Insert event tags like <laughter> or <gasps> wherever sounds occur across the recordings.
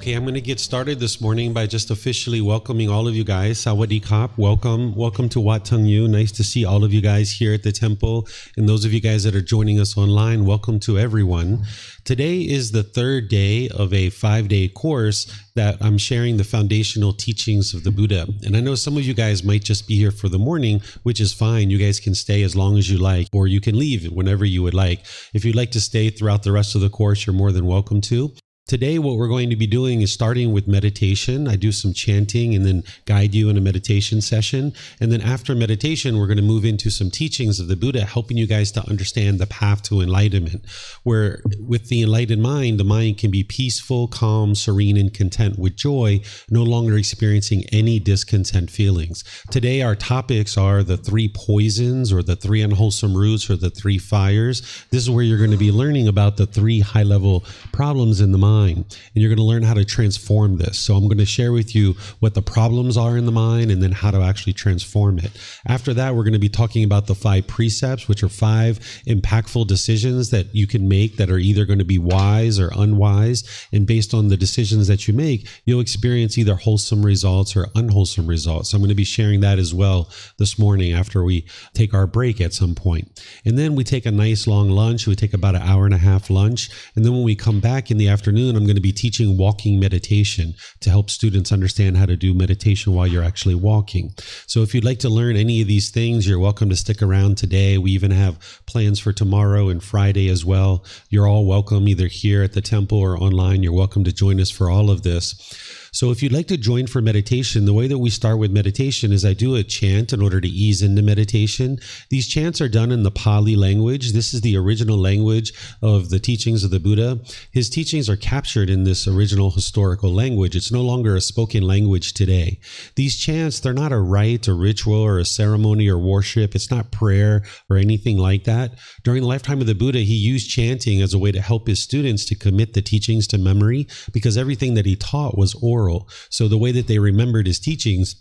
Okay, I'm going to get started this morning by just officially welcoming all of you guys. Sawadee Kop, welcome. Welcome to Wat Tung Yu. Nice to see all of you guys here at the temple. And those of you guys that are joining us online, welcome to everyone. Today is the third day of a five day course that I'm sharing the foundational teachings of the Buddha. And I know some of you guys might just be here for the morning, which is fine. You guys can stay as long as you like, or you can leave whenever you would like. If you'd like to stay throughout the rest of the course, you're more than welcome to. Today, what we're going to be doing is starting with meditation. I do some chanting and then guide you in a meditation session. And then after meditation, we're going to move into some teachings of the Buddha, helping you guys to understand the path to enlightenment. Where with the enlightened mind, the mind can be peaceful, calm, serene, and content with joy, no longer experiencing any discontent feelings. Today, our topics are the three poisons or the three unwholesome roots or the three fires. This is where you're going to be learning about the three high level problems in the mind mind and you're going to learn how to transform this. So I'm going to share with you what the problems are in the mind and then how to actually transform it. After that, we're going to be talking about the five precepts, which are five impactful decisions that you can make that are either going to be wise or unwise. And based on the decisions that you make, you'll experience either wholesome results or unwholesome results. So I'm going to be sharing that as well this morning after we take our break at some point. And then we take a nice long lunch. We take about an hour and a half lunch. And then when we come back in the afternoon, afternoon, I'm going to be teaching walking meditation to help students understand how to do meditation while you're actually walking. So if you'd like to learn any of these things, you're welcome to stick around today. We even have plans for tomorrow and Friday as well. You're all welcome either here at the temple or online. You're welcome to join us for all of this. So if you'd like to join for meditation, the way that we start with meditation is I do a chant in order to ease into meditation. These chants are done in the Pali language. This is the original language of the teachings of the Buddha. His teachings are captured in this original historical language. It's no longer a spoken language today. These chants, they're not a rite, a ritual, or a ceremony or worship. It's not prayer or anything like that. During the lifetime of the Buddha, he used chanting as a way to help his students to commit the teachings to memory because everything that he taught was oral oral. So the way that they remembered his teachings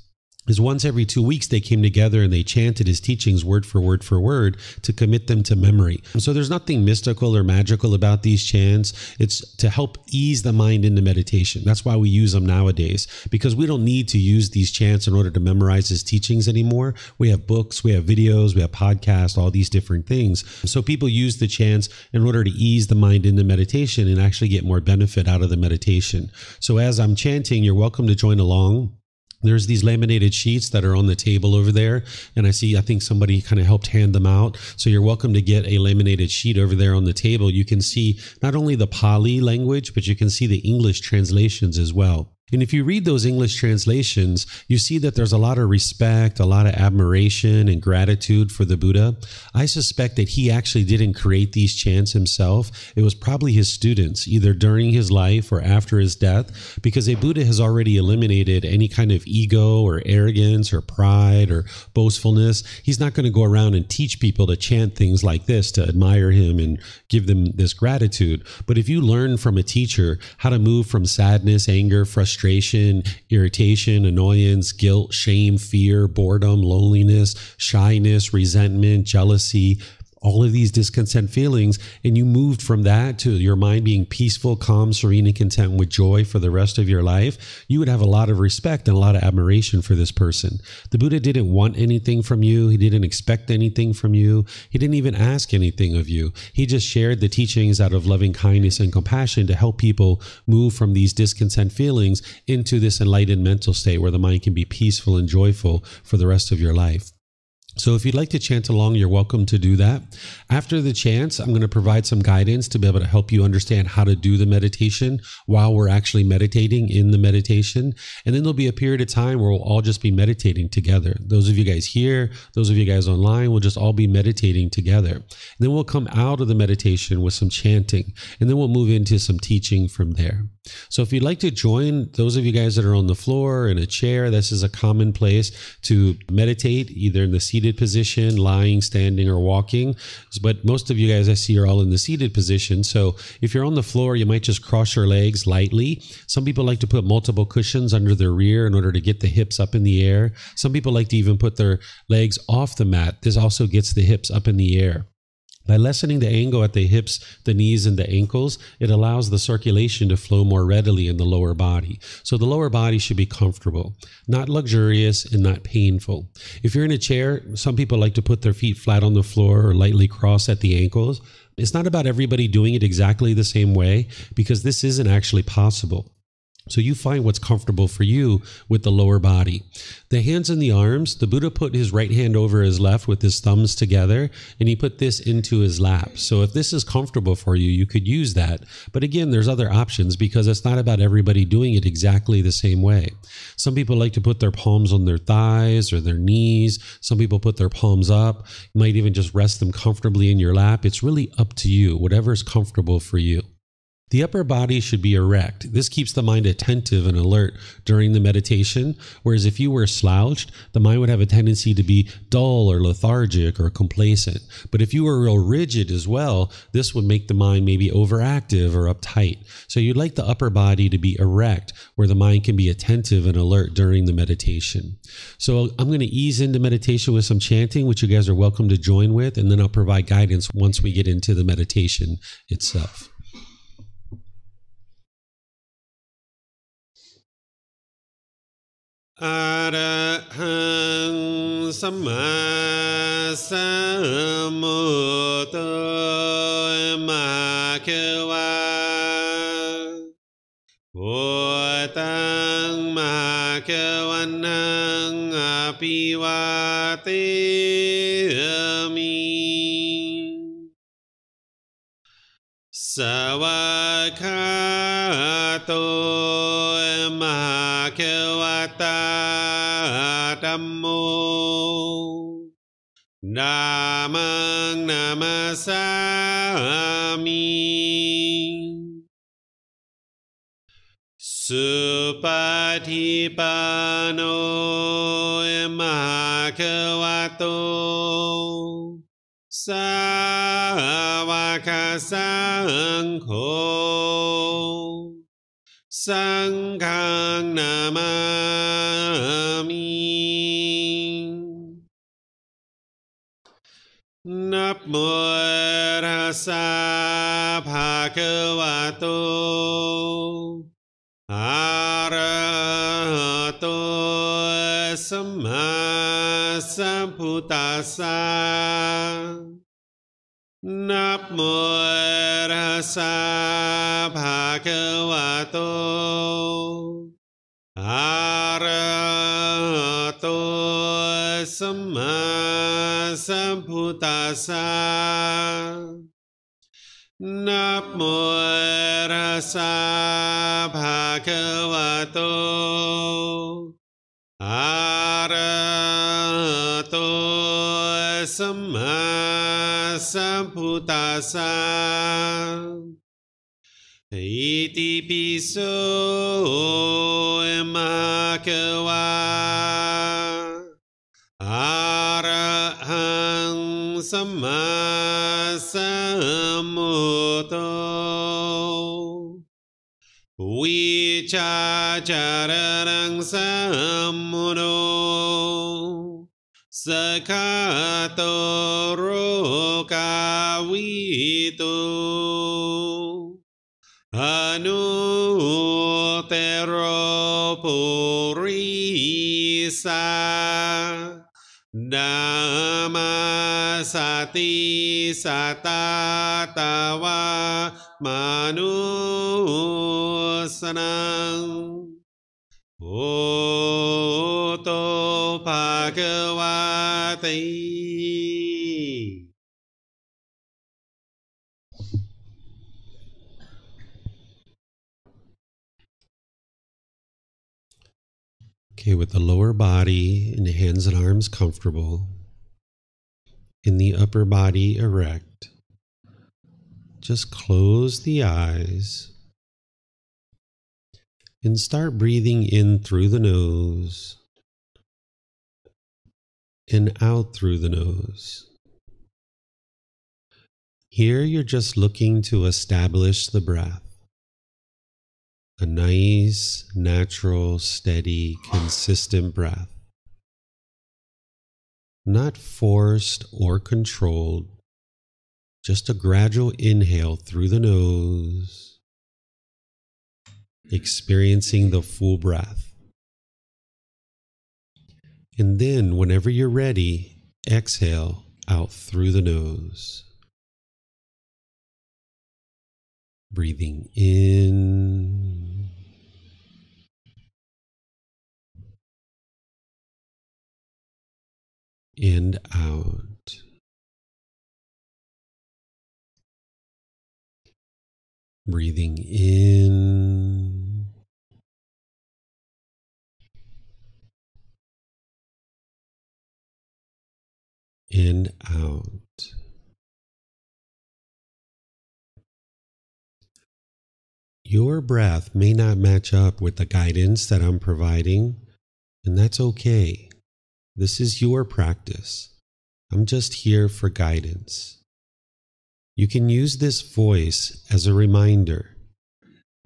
is once every two weeks they came together and they chanted his teachings word for word for word to commit them to memory. So there's nothing mystical or magical about these chants. It's to help ease the mind into meditation. That's why we use them nowadays because we don't need to use these chants in order to memorize his teachings anymore. We have books, we have videos, we have podcasts, all these different things. So people use the chants in order to ease the mind into meditation and actually get more benefit out of the meditation. So as I'm chanting, you're welcome to join along there's these laminated sheets that are on the table over there and i see i think somebody kind of helped hand them out. So you're welcome to get a laminated sheet over there on the table. You can see not only the pali language but you can see the english translations as well and if you read those English translations, you see that there's a lot of respect, a lot of admiration and gratitude for the Buddha. I suspect that he actually didn't create these chants himself. It was probably his students, either during his life or after his death, because a Buddha has already eliminated any kind of ego or arrogance or pride or boastfulness. He's not going to go around and teach people to chant things like this to admire him and give them this gratitude. But if you learn from a teacher how to move from sadness, anger, frustration, frustration, irritation, annoyance, guilt, shame, fear, boredom, loneliness, shyness, resentment, jealousy, all of these discontent feelings, and you moved from that to your mind being peaceful, calm, serene, and content with joy for the rest of your life, you would have a lot of respect and a lot of admiration for this person. The Buddha didn't want anything from you, he didn't expect anything from you, he didn't even ask anything of you. He just shared the teachings out of loving kindness and compassion to help people move from these discontent feelings into this enlightened mental state where the mind can be peaceful and joyful for the rest of your life. So if you'd like to chant along, you're welcome to do that. After the chants, I'm going to provide some guidance to be able to help you understand how to do the meditation while we're actually meditating in the meditation. And then there'll be a period of time where we'll all just be meditating together. Those of you guys here, those of you guys online, we'll just all be meditating together. And then we'll come out of the meditation with some chanting, and then we'll move into some teaching from there. So if you'd like to join those of you guys that are on the floor in a chair, this is a common place to meditate, either in the seated position, lying, standing, or walking. But most of you guys I see are all in the seated position. So if you're on the floor, you might just cross your legs lightly. Some people like to put multiple cushions under their rear in order to get the hips up in the air. Some people like to even put their legs off the mat. This also gets the hips up in the air. By lessening the angle at the hips, the knees, and the ankles, it allows the circulation to flow more readily in the lower body. So the lower body should be comfortable, not luxurious and not painful. If you're in a chair, some people like to put their feet flat on the floor or lightly cross at the ankles. It's not about everybody doing it exactly the same way because this isn't actually possible. So you find what's comfortable for you with the lower body. The hands and the arms, the Buddha put his right hand over his left with his thumbs together and he put this into his lap. So if this is comfortable for you, you could use that. But again, there's other options because it's not about everybody doing it exactly the same way. Some people like to put their palms on their thighs or their knees. Some people put their palms up. You might even just rest them comfortably in your lap. It's really up to you, whatever is comfortable for you. The upper body should be erect. This keeps the mind attentive and alert during the meditation. Whereas if you were slouched, the mind would have a tendency to be dull or lethargic or complacent. But if you were real rigid as well, this would make the mind maybe overactive or uptight. So you'd like the upper body to be erect, where the mind can be attentive and alert during the meditation. So I'm going to ease into meditation with some chanting, which you guys are welcome to join with, and then I'll provide guidance once we get into the meditation itself. a ra hang sam ma sa mu tơ ma kêu wa vô tăng ma kêu an năng a pi mi sa wa kha to ma kêu wa ta tâm mô Nam wa Supatipano Mahakawato Sawakasangho Sangkang namami. Nap murasa bhagavato. Arahato sammasambuddhasa Nam mô Ra Sa Bha Cơ Wa Tô A Ra Tô Sam Ma Sam Phu Ta Sa Nam mô Ra Sa Bha Cơ Wa Tô A Ra Tô Sam Ma สาวกสังโฆสังฆังนามามินับโมรัสสะภาควะโตอะระหะโตสัมมาสัมพุทธัสสะนับโมรัสสะภาควะโตอะระหะโตสัมมาสัมพุทธัสสะนับโมรัสสะภาควะโตอะระหะโตสัมมาสัมพุทธัสสะอิติปิโสมาควาอะระหังสัมมาสัมพุทโธวิชาจารนังสัมมุโนสกาโตโร sa Dhamma sati sata tawa manusanang Oto wati. Okay, with the lower body and hands and arms comfortable, in the upper body erect, just close the eyes and start breathing in through the nose and out through the nose. Here you're just looking to establish the breath. A nice, natural, steady, consistent breath. Not forced or controlled, just a gradual inhale through the nose, experiencing the full breath. And then, whenever you're ready, exhale out through the nose. Breathing in and out. Breathing in and out. Your breath may not match up with the guidance that I'm providing, and that's okay. This is your practice. I'm just here for guidance. You can use this voice as a reminder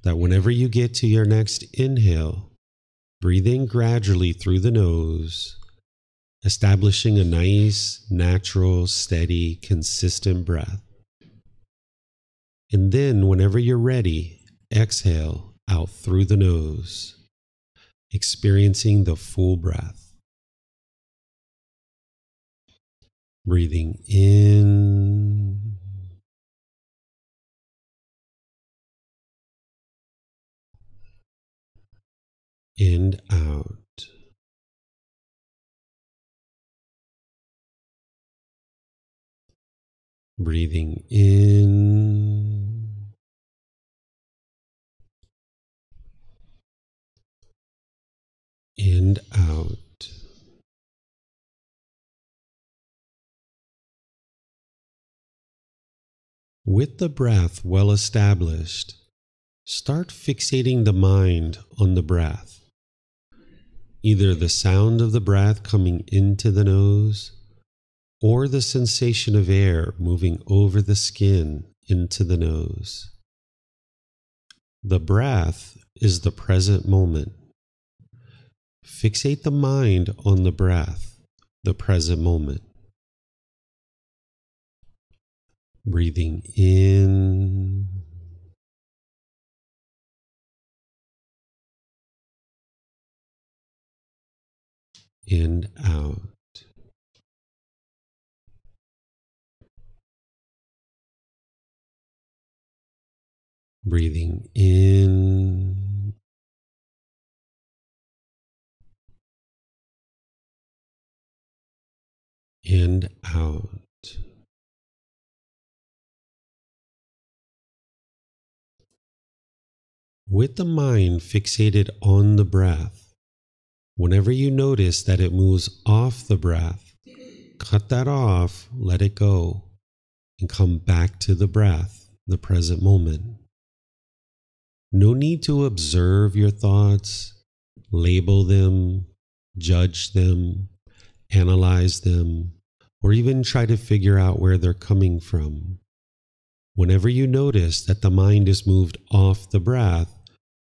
that whenever you get to your next inhale, breathe in gradually through the nose, establishing a nice, natural, steady, consistent breath. And then, whenever you're ready, exhale out through the nose, experiencing the full breath. Breathing in and out. Breathing in and out. With the breath well established, start fixating the mind on the breath. Either the sound of the breath coming into the nose or the sensation of air moving over the skin into the nose. The breath is the present moment. Fixate the mind on the breath, the present moment. Breathing in and out. Breathing in and out. With the mind fixated on the breath, whenever you notice that it moves off the breath, cut that off, let it go, and come back to the breath, the present moment. No need to observe your thoughts, label them, judge them, analyze them, or even try to figure out where they're coming from. Whenever you notice that the mind is moved off the breath,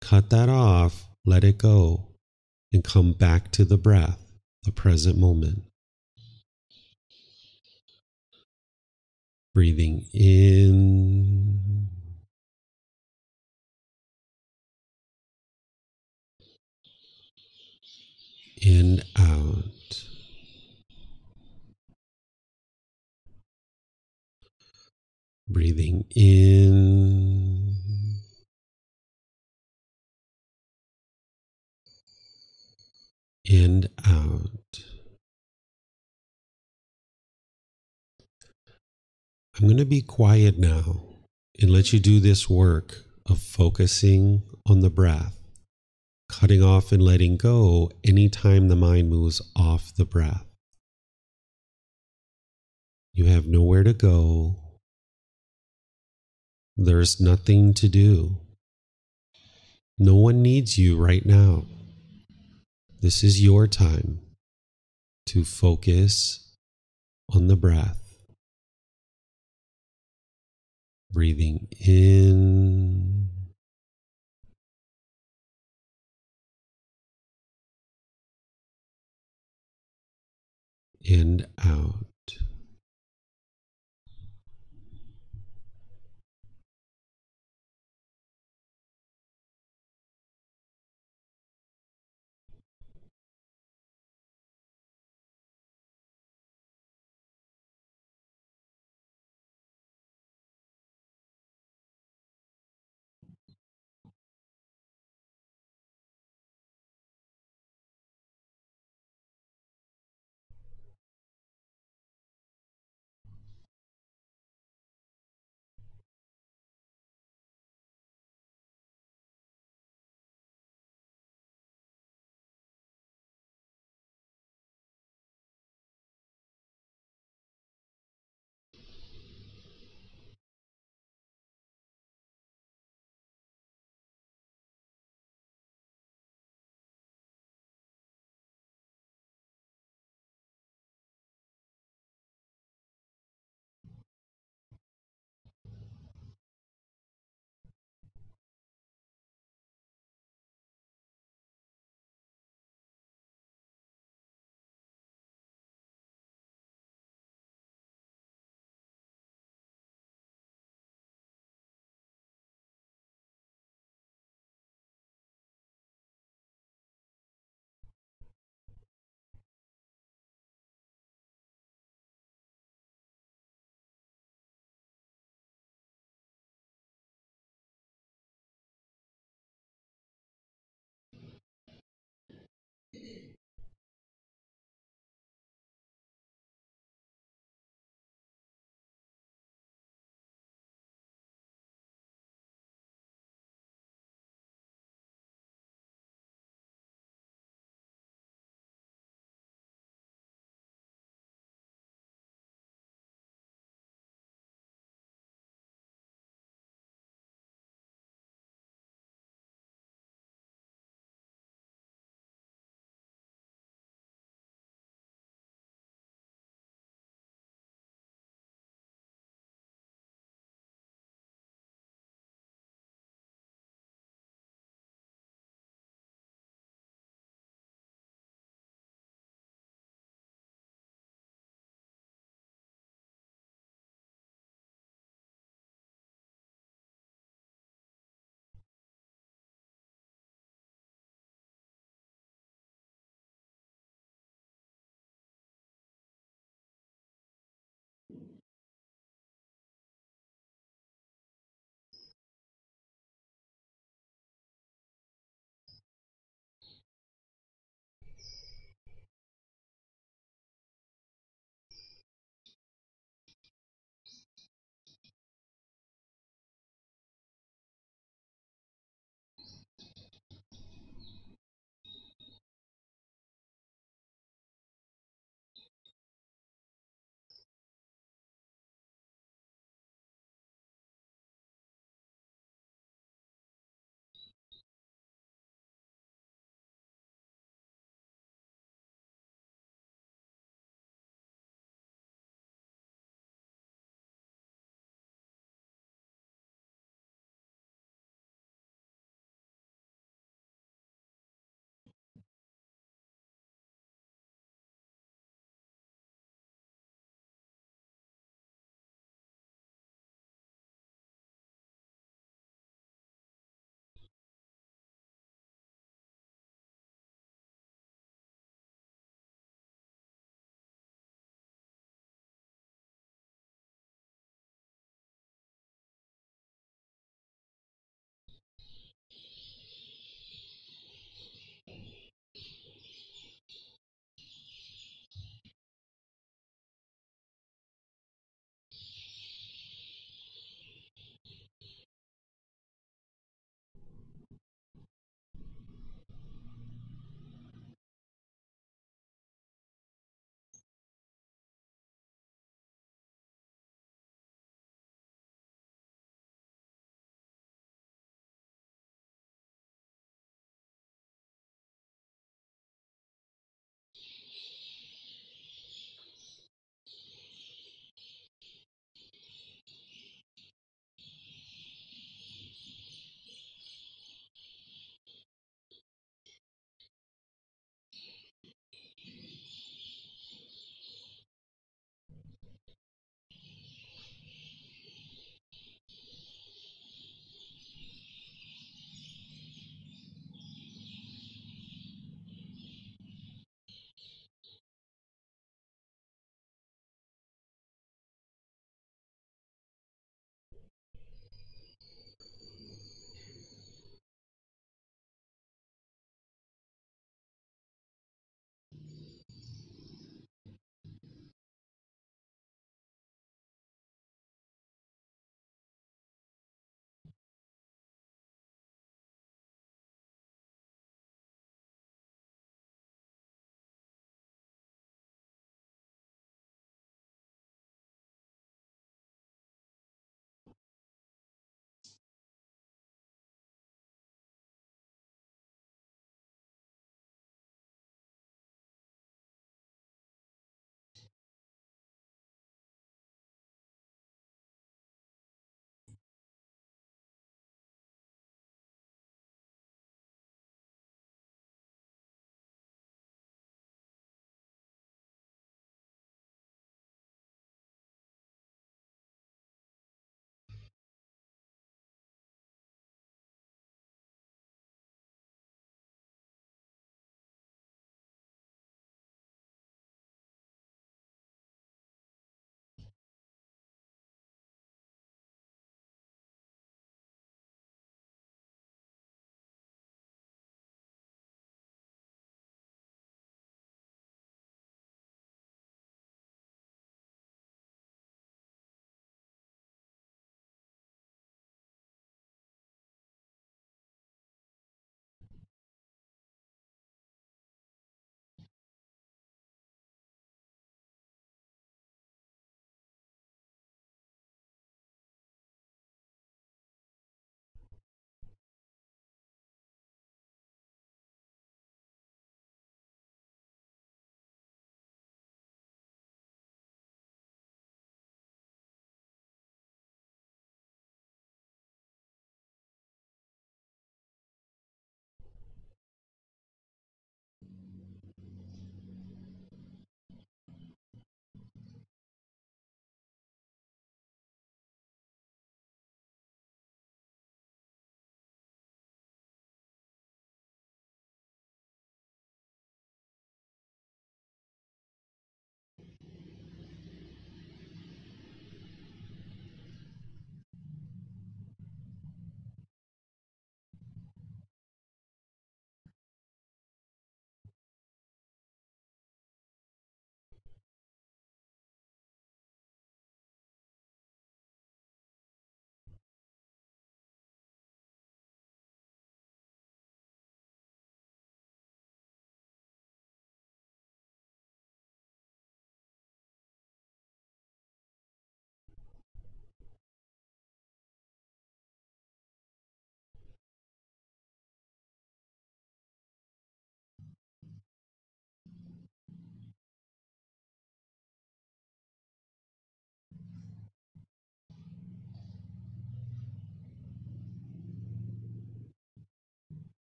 cut that off, let it go, and come back to the breath, the present moment. Breathing in and out. Breathing in and out. I'm going to be quiet now and let you do this work of focusing on the breath, cutting off and letting go anytime the mind moves off the breath. You have nowhere to go. There's nothing to do. No one needs you right now. This is your time to focus on the breath. Breathing in and out.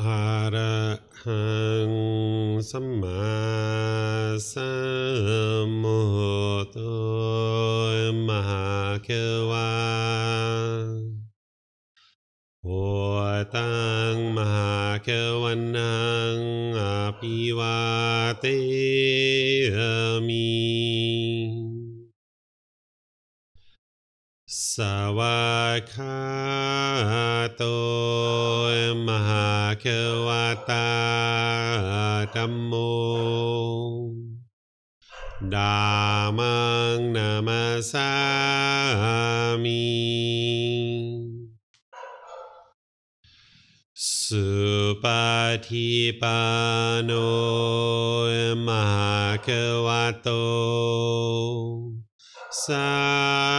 อะระหังสัมมาสัมพุทโธมหาเกวาโหตังมหาเกวันนังอภิวาเตมิ สวากาโตมหาเควตาธัมโมดามังนามาสามิสุปฏิปันโนมหาเควโตสา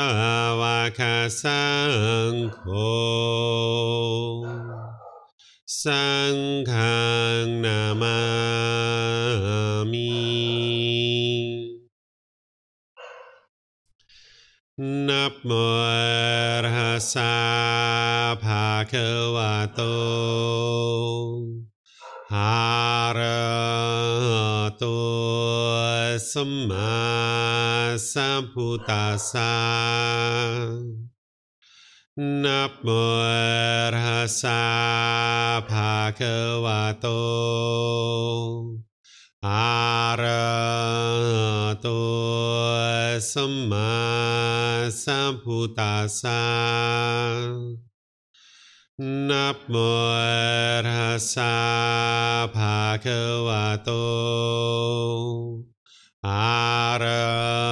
วกสังโฆสังฆังนามามินับโมรัสสะภาควะโตหาระโตสัมมา สัมพุทธัสสะนับโมรัสสะภาควะโตอะระโตสัมมาสัมพุทธัสสะนับโมรัสสะภาควะโต Arahato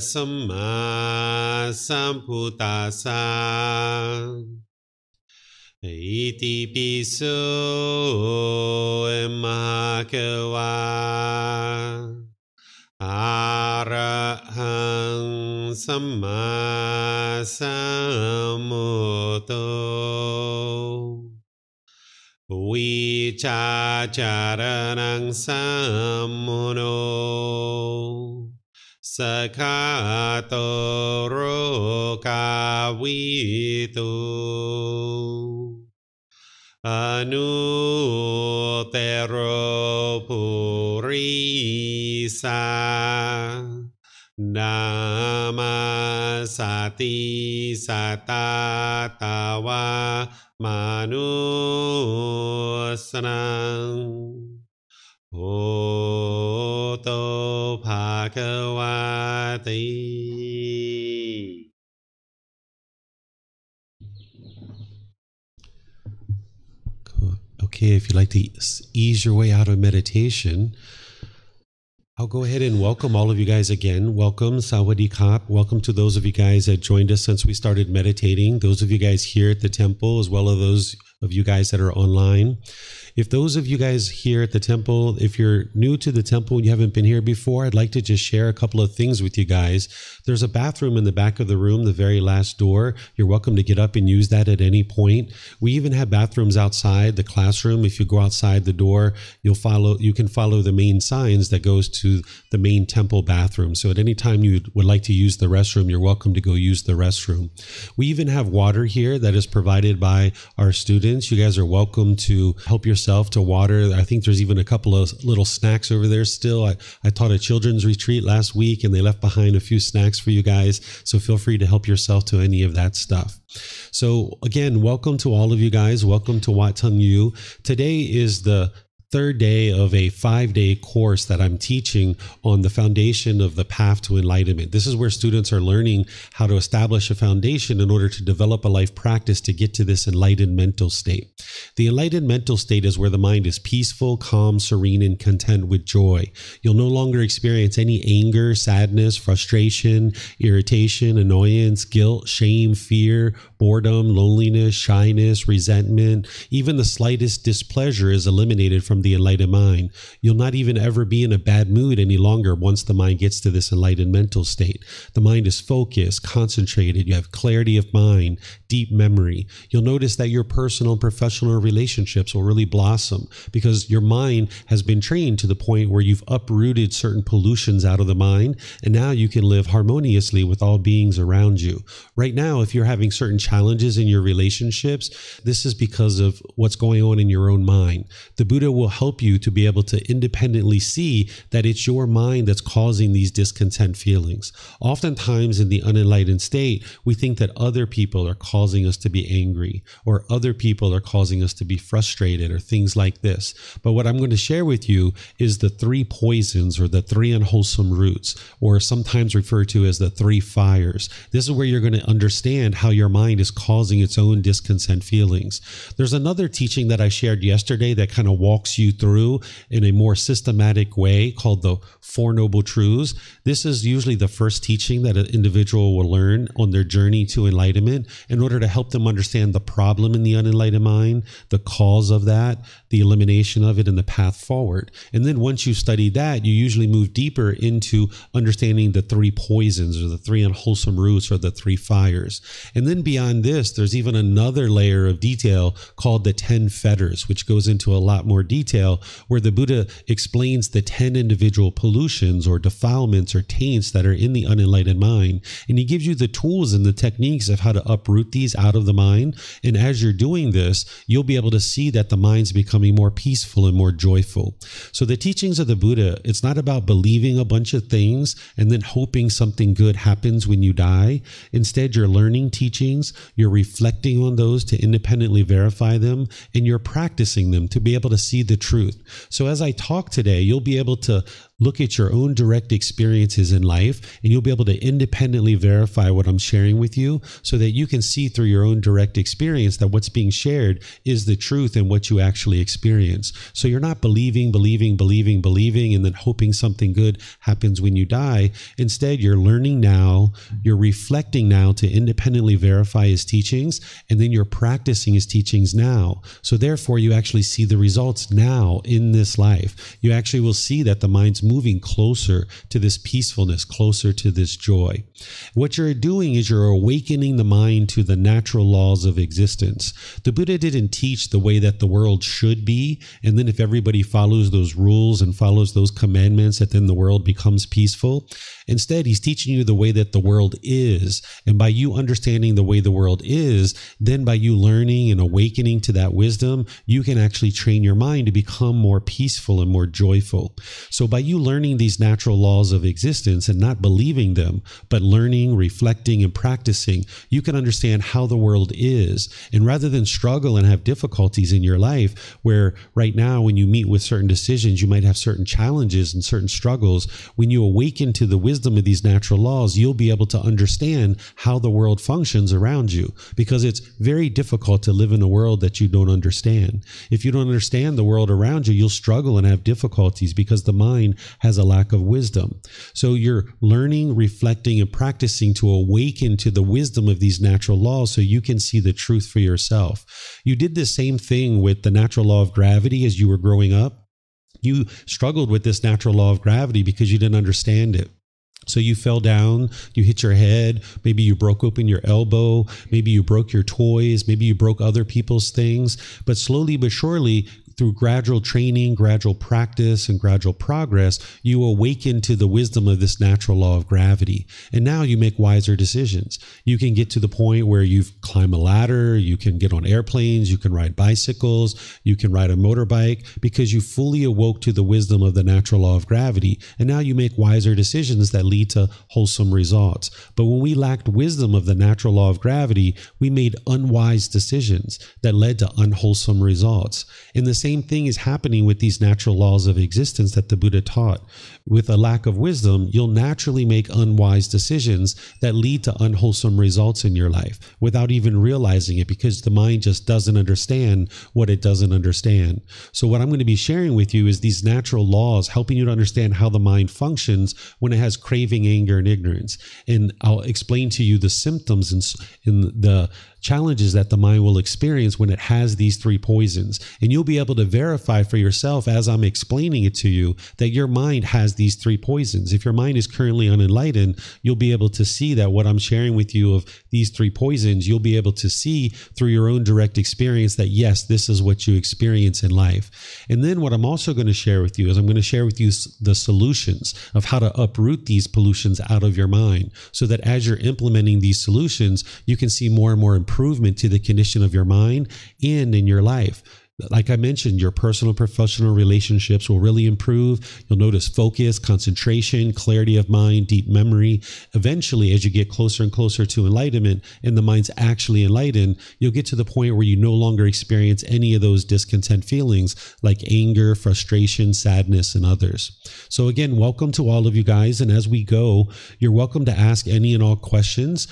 Samma samputasa, Iti Piso Mahakawa Arahang Samma samuto. วิชาจารณังสามโนสขาตโรกาวิตุอนุเตโรภุริสา Nama sati sata tawa manusnang Oto bhagavati Okay, if you'd like to ease your way out of meditation, I'll go ahead and welcome all of you guys again. Welcome, Sawadee Kap. Welcome to those of you guys that joined us since we started meditating. Those of you guys here at the temple, as well as those of you guys that are online. If those of you guys here at the temple, if you're new to the temple and you haven't been here before, I'd like to just share a couple of things with you guys. There's a bathroom in the back of the room, the very last door. You're welcome to get up and use that at any point. We even have bathrooms outside the classroom. If you go outside the door, you'll follow you can follow the main signs that goes to the main temple bathroom. So at any time you would like to use the restroom, you're welcome to go use the restroom. We even have water here that is provided by our students. You guys are welcome to help yourself to water. I think there's even a couple of little snacks over there still. I, I taught a children's retreat last week and they left behind a few snacks for you guys. So feel free to help yourself to any of that stuff. So again, welcome to all of you guys. Welcome to Wat Tung Yu. Today is the third day of a five day course that I'm teaching on the foundation of the path to enlightenment. This is where students are learning how to establish a foundation in order to develop a life practice to get to this enlightened mental state. The enlightened mental state is where the mind is peaceful, calm, serene, and content with joy. You'll no longer experience any anger, sadness, frustration, irritation, annoyance, guilt, shame, fear, boredom, loneliness, shyness, resentment. Even the slightest displeasure is eliminated from from the enlightened mind. You'll not even ever be in a bad mood any longer once the mind gets to this enlightened mental state. The mind is focused, concentrated, you have clarity of mind, deep memory. You'll notice that your personal and professional relationships will really blossom because your mind has been trained to the point where you've uprooted certain pollutions out of the mind and now you can live harmoniously with all beings around you. Right now, if you're having certain challenges in your relationships, this is because of what's going on in your own mind. The Buddha will help you to be able to independently see that it's your mind that's causing these discontent feelings. Oftentimes, in the unenlightened state, we think that other people are causing us to be angry or other people are causing us to be frustrated or things like this. But what I'm going to share with you is the three poisons or the three unwholesome roots, or sometimes referred to as the three fires. This is where you're going to understand how your mind is causing its own discontent feelings. There's another teaching that I shared yesterday that kind of walks you through in a more systematic way called the Four Noble Truths. This is usually the first teaching that an individual will learn on their journey to enlightenment in order to help them understand the problem in the unenlightened mind, the cause of that, the elimination of it, and the path forward. And then once you study that, you usually move deeper into understanding the three poisons or the three unwholesome roots or the three fires. And then beyond this, there's even another layer of detail called the 10 fetters, which goes into a lot more detail where the Buddha explains the 10 individual pollutions or defilements or taints that are in the unenlightened mind. And he gives you the tools and the techniques of how to uproot these out of the mind. And as you're doing this, you'll be able to see that the mind's becoming more peaceful and more joyful. So the teachings of the Buddha, it's not about believing a bunch of things and then hoping something good happens when you die. Instead, you're learning teachings, you're reflecting on those to independently verify them, and you're practicing them to be able to see the truth. So as I talk today, you'll be able to look at your own direct experiences in life and you'll be able to independently verify what I'm sharing with you so that you can see through your own direct experience that what's being shared is the truth and what you actually experience. So you're not believing, believing, believing, believing, and then hoping something good happens when you die. Instead, you're learning now, you're reflecting now to independently verify his teachings, and then you're practicing his teachings now. So therefore, you actually see the results now in this life. You actually will see that the mind's moving closer to this peacefulness, closer to this joy. What you're doing is you're awakening the mind to the natural laws of existence. The Buddha didn't teach the way that the world should be, and then if everybody follows those rules and follows those commandments, that then the world becomes peaceful. Instead, he's teaching you the way that the world is. And by you understanding the way the world is, then by you learning and awakening to that wisdom, you can actually train your mind to become more peaceful and more joyful. So by you learning these natural laws of existence and not believing them, but learning, reflecting, and practicing, you can understand how the world is. And rather than struggle and have difficulties in your life, where right now, when you meet with certain decisions, you might have certain challenges and certain struggles, when you awaken to the wisdom wisdom of these natural laws, you'll be able to understand how the world functions around you because it's very difficult to live in a world that you don't understand. If you don't understand the world around you, you'll struggle and have difficulties because the mind has a lack of wisdom. So you're learning, reflecting, and practicing to awaken to the wisdom of these natural laws so you can see the truth for yourself. You did the same thing with the natural law of gravity as you were growing up. You struggled with this natural law of gravity because you didn't understand it. So you fell down, you hit your head, maybe you broke open your elbow, maybe you broke your toys, maybe you broke other people's things. But slowly but surely, through gradual training, gradual practice, and gradual progress, you awaken to the wisdom of this natural law of gravity. And now you make wiser decisions. You can get to the point where you've climbed a ladder, you can get on airplanes, you can ride bicycles, you can ride a motorbike because you fully awoke to the wisdom of the natural law of gravity. And now you make wiser decisions that lead to wholesome results. But when we lacked wisdom of the natural law of gravity, we made unwise decisions that led to unwholesome results. In the same same thing is happening with these natural laws of existence that the Buddha taught. With a lack of wisdom, you'll naturally make unwise decisions that lead to unwholesome results in your life without even realizing it because the mind just doesn't understand what it doesn't understand. So, what I'm going to be sharing with you is these natural laws helping you to understand how the mind functions when it has craving, anger, and ignorance. And I'll explain to you the symptoms and the challenges that the mind will experience when it has these three poisons. And you'll be able to verify for yourself as I'm explaining it to you that your mind has these three poisons. If your mind is currently unenlightened, you'll be able to see that what I'm sharing with you of these three poisons, you'll be able to see through your own direct experience that yes, this is what you experience in life. And then what I'm also going to share with you is I'm going to share with you the solutions of how to uproot these pollutions out of your mind so that as you're implementing these solutions, you can see more and more improvement to the condition of your mind and in your life like I mentioned, your personal professional relationships will really improve. You'll notice focus, concentration, clarity of mind, deep memory. Eventually, as you get closer and closer to enlightenment and the mind's actually enlightened, you'll get to the point where you no longer experience any of those discontent feelings like anger, frustration, sadness, and others. So, again, welcome to all of you guys. And as we go, you're welcome to ask any and all questions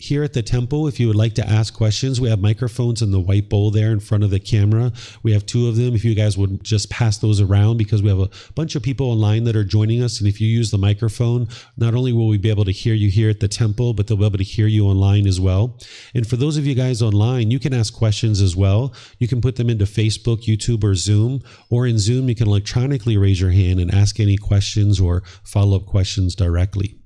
here at the temple, if you would like to ask questions, we have microphones in the white bowl there in front of the camera. We have two of them. If you guys would just pass those around, because we have a bunch of people online that are joining us. And if you use the microphone, not only will we be able to hear you here at the temple, but they'll be able to hear you online as well. And for those of you guys online, you can ask questions as well. You can put them into Facebook, YouTube, or Zoom. Or in Zoom, you can electronically raise your hand and ask any questions or follow up questions directly.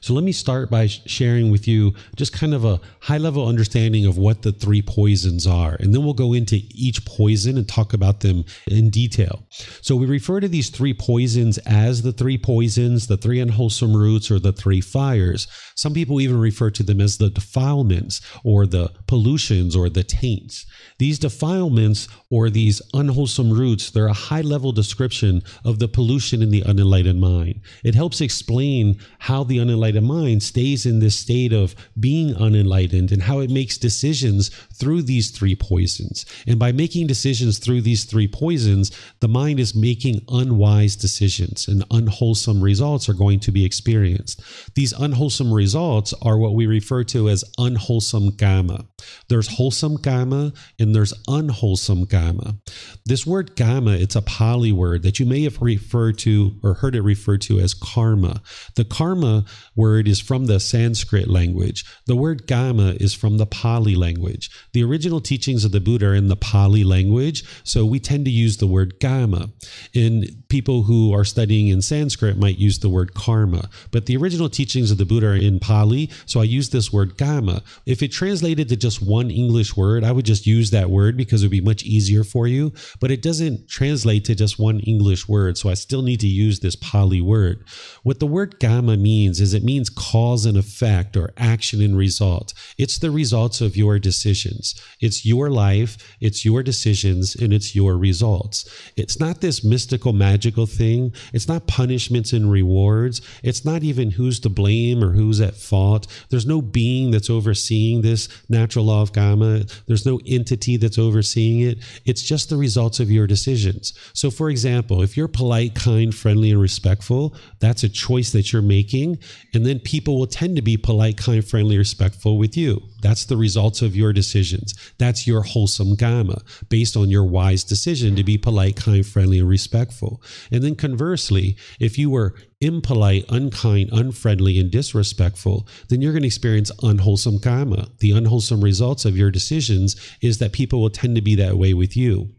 So let me start by sharing with you just kind of a high level understanding of what the three poisons are. And then we'll go into each poison and talk about them in detail. So we refer to these three poisons as the three poisons, the three unwholesome roots, or the three fires. Some people even refer to them as the defilements or the pollutions or the taints. These defilements or these unwholesome roots, they're a high level description of the pollution in the unenlightened mind. It helps explain how the unenlightened mind stays in this state of being unenlightened and how it makes decisions through these three poisons. And by making decisions through these three poisons, the mind is making unwise decisions and unwholesome results are going to be experienced. These unwholesome results are what we refer to as unwholesome karma. There's wholesome karma and there's unwholesome karma. This word kamma, it's a Pali word that you may have referred to or heard it referred to as karma. The karma word is from the Sanskrit language. The word kamma is from the Pali language. The original teachings of the Buddha are in the Pali language, so we tend to use the word kamma. And people who are studying in Sanskrit might use the word karma. But the original teachings of the Buddha are in Pali, so I use this word kamma. If it translated to just one English word, I would just use that word because it would be much easier for you. But it doesn't translate to just one English word, so I still need to use this Pali word. What the word karma means is it means cause and effect or action and result. It's the results of your decisions. It's your life, it's your decisions, and it's your results. It's not this mystical, magical thing. It's not punishments and rewards. It's not even who's to blame or who's at fault. There's no being that's overseeing this natural law of karma. There's no entity that's overseeing it. It's just the results of your decisions. So, for example, if you're polite, kind, friendly, and respectful, that's a choice that you're making. And then people will tend to be polite, kind, friendly, respectful with you. That's the results of your decisions. That's your wholesome karma based on your wise decision to be polite, kind, friendly, and respectful. And then conversely, if you were impolite, unkind, unfriendly, and disrespectful, then you're going to experience unwholesome karma. The unwholesome results of your decisions is that people will tend to be that way with you.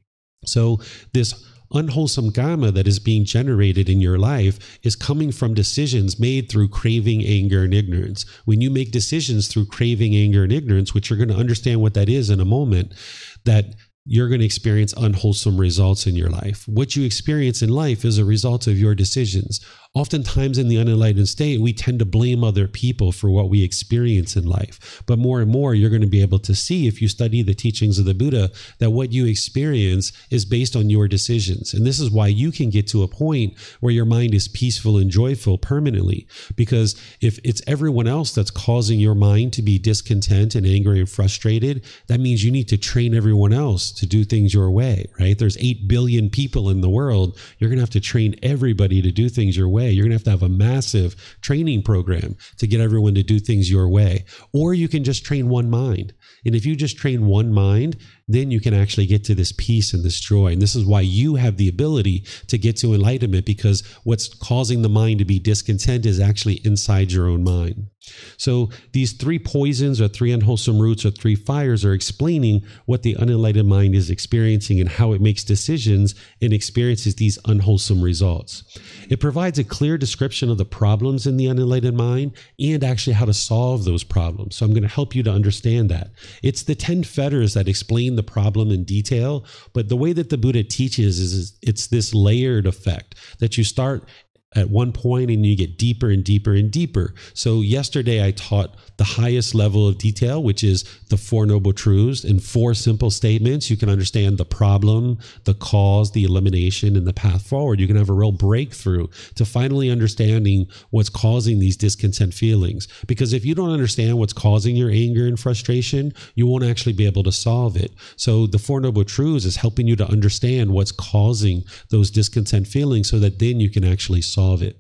So, this unwholesome karma that is being generated in your life is coming from decisions made through craving, anger, and ignorance. When you make decisions through craving, anger, and ignorance, which you're going to understand what that is in a moment, that you're going to experience unwholesome results in your life. What you experience in life is a result of your decisions. Oftentimes, in the unenlightened state, we tend to blame other people for what we experience in life. But more and more, you're going to be able to see, if you study the teachings of the Buddha, that what you experience is based on your decisions. And this is why you can get to a point where your mind is peaceful and joyful permanently. Because if it's everyone else that's causing your mind to be discontent and angry and frustrated, that means you need to train everyone else to do things your way, right? There's 8 billion people in the world. You're going to have to train everybody to do things your way way. You're going to have to have a massive training program to get everyone to do things your way. Or you can just train one mind. And if you just train one mind, then you can actually get to this peace and this joy. And this is why you have the ability to get to enlightenment because what's causing the mind to be discontent is actually inside your own mind. So these three poisons or three unwholesome roots or three fires are explaining what the unenlightened mind is experiencing and how it makes decisions and experiences these unwholesome results. It provides a clear description of the problems in the unenlightened mind and actually how to solve those problems. So I'm going to help you to understand that. It's the 10 fetters that explain the problem in detail, but the way that the Buddha teaches is it's this layered effect that you start at one point and you get deeper and deeper and deeper. So, yesterday I taught the highest level of detail, which is the Four Noble Truths. In four simple statements, you can understand the problem, the cause, the elimination, and the path forward. You can have a real breakthrough to finally understanding what's causing these discontent feelings. Because if you don't understand what's causing your anger and frustration, you won't actually be able to solve it. So, the Four Noble Truths is helping you to understand what's causing those discontent feelings so that then you can actually solve solve it.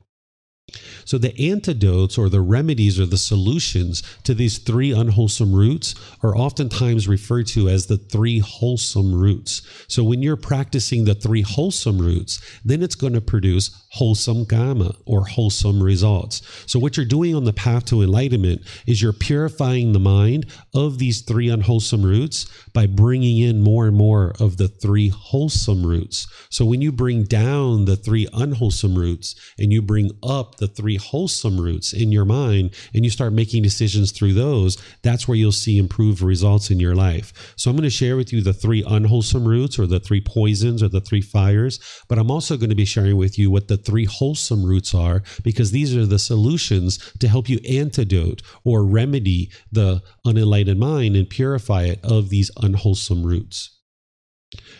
So, the antidotes or the remedies or the solutions to these three unwholesome roots are oftentimes referred to as the three wholesome roots. So, when you're practicing the three wholesome roots, then it's going to produce wholesome karma or wholesome results. So, what you're doing on the path to enlightenment is you're purifying the mind of these three unwholesome roots by bringing in more and more of the three wholesome roots. So, when you bring down the three unwholesome roots and you bring up the three wholesome roots in your mind and you start making decisions through those, that's where you'll see improved results in your life. So I'm going to share with you the three unwholesome roots or the three poisons or the three fires, but I'm also going to be sharing with you what the three wholesome roots are because these are the solutions to help you antidote or remedy the unenlightened mind and purify it of these unwholesome roots.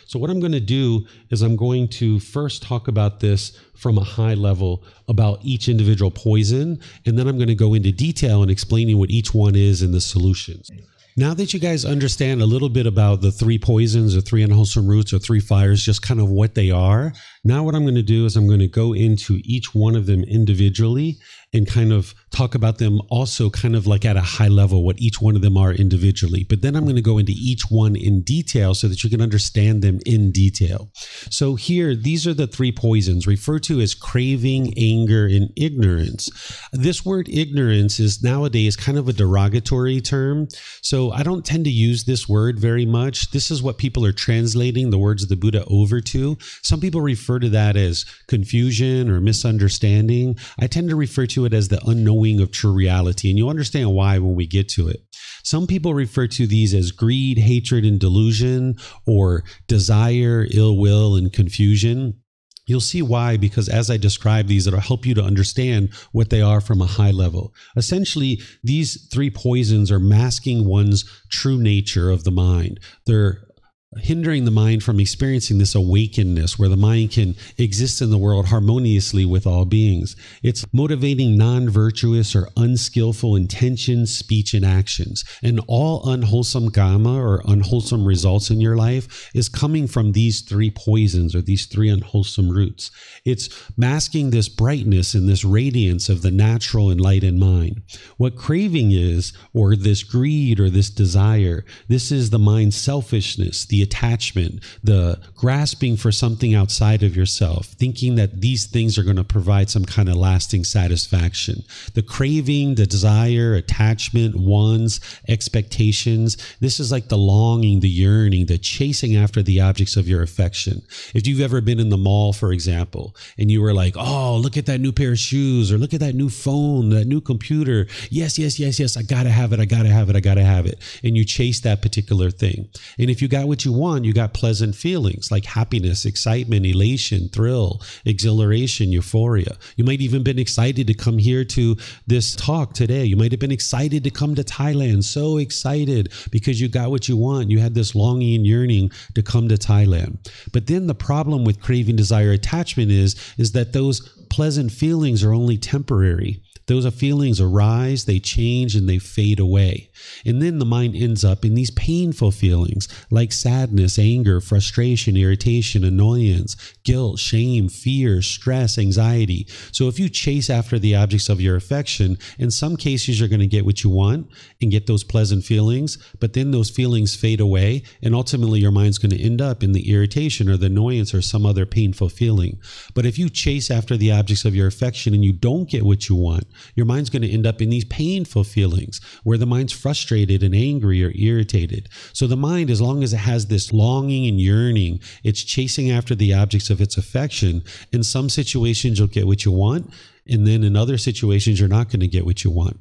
So, what I'm going to do is I'm going to first talk about this from a high level about each individual poison, and then I'm going to go into detail and explaining what each one is and the solutions. Now that you guys understand a little bit about the three poisons or three unwholesome roots or three fires, just kind of what they are, now what I'm going to do is I'm going to go into each one of them individually and kind of talk about them also kind of like at a high level, what each one of them are individually. But then I'm going to go into each one in detail so that you can understand them in detail. So here, these are the three poisons referred to as craving, anger, and ignorance. This word ignorance is nowadays kind of a derogatory term. So I don't tend to use this word very much. This is what people are translating the words of the Buddha over to. Some people refer to that as confusion or misunderstanding. I tend to refer to it as the unknowing of true reality, and you'll understand why when we get to it. Some people refer to these as greed, hatred, and delusion, or desire, ill will, and confusion. You'll see why, because as I describe these, it'll help you to understand what they are from a high level. Essentially, these three poisons are masking one's true nature of the mind. They're hindering the mind from experiencing this awakenedness where the mind can exist in the world harmoniously with all beings. It's motivating non virtuous or unskillful intentions, speech, and actions. And all unwholesome karma or unwholesome results in your life is coming from these three poisons or these three unwholesome roots. It's masking this brightness and this radiance of the natural enlightened mind. What craving is, or this greed or this desire, this is the mind's selfishness, the attachment, the grasping for something outside of yourself, thinking that these things are going to provide some kind of lasting satisfaction. The craving, the desire, attachment, wants, expectations. This is like the longing, the yearning, the chasing after the objects of your affection. If you've ever been in the mall, for example, and you were like, oh, look at that new pair of shoes, or look at that new phone, that new computer. Yes, yes, yes, yes, I gotta have it, I gotta have it, I gotta have it. And you chase that particular thing. And if you got what you one, you got pleasant feelings like happiness, excitement, elation, thrill, exhilaration, euphoria. You might even been excited to come here to this talk today. You might have been excited to come to Thailand, so excited because you got what you want. You had this longing and yearning to come to Thailand. But then the problem with craving, desire, attachment is is that those pleasant feelings are only temporary Those feelings arise, they change, and they fade away. And then the mind ends up in these painful feelings like sadness, anger, frustration, irritation, annoyance, guilt, shame, fear, stress, anxiety. So if you chase after the objects of your affection, in some cases you're going to get what you want and get those pleasant feelings, but then those feelings fade away, and ultimately your mind's going to end up in the irritation or the annoyance or some other painful feeling. But if you chase after the objects of your affection and you don't get what you want, your mind's going to end up in these painful feelings where the mind's frustrated and angry or irritated. So the mind, as long as it has this longing and yearning, it's chasing after the objects of its affection. In some situations, you'll get what you want. And then in other situations, you're not going to get what you want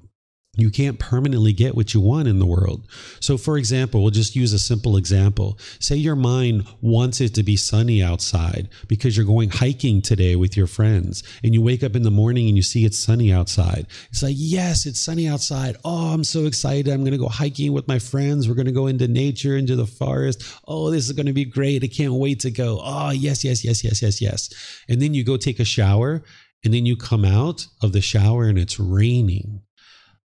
you can't permanently get what you want in the world. So, for example, we'll just use a simple example. Say your mind wants it to be sunny outside because you're going hiking today with your friends, and you wake up in the morning and you see it's sunny outside. It's like, yes, it's sunny outside. Oh, I'm so excited. I'm going to go hiking with my friends. We're going to go into nature, into the forest. Oh, this is going to be great. I can't wait to go. Oh, yes, yes, yes, yes, yes, yes. And then you go take a shower, and then you come out of the shower and it's raining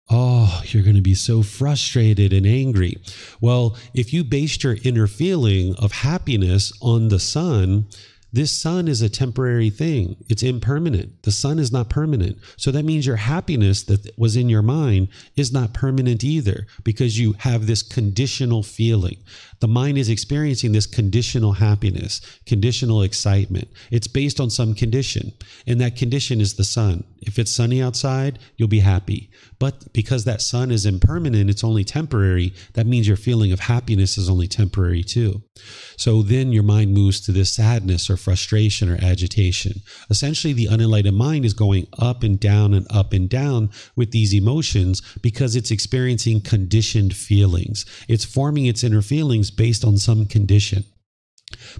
Oh, you're going to be so frustrated and angry. Well, if you based your inner feeling of happiness on the sun, this sun is a temporary thing. It's impermanent. The sun is not permanent. So that means your happiness that was in your mind is not permanent either because you have this conditional feeling. The mind is experiencing this conditional happiness, conditional excitement. It's based on some condition, and that condition is the sun. If it's sunny outside, you'll be happy. But because that sun is impermanent, it's only temporary, that means your feeling of happiness is only temporary too. So then your mind moves to this sadness or frustration or agitation. Essentially, the unenlightened mind is going up and down and up and down with these emotions because it's experiencing conditioned feelings. It's forming its inner feelings based on some condition.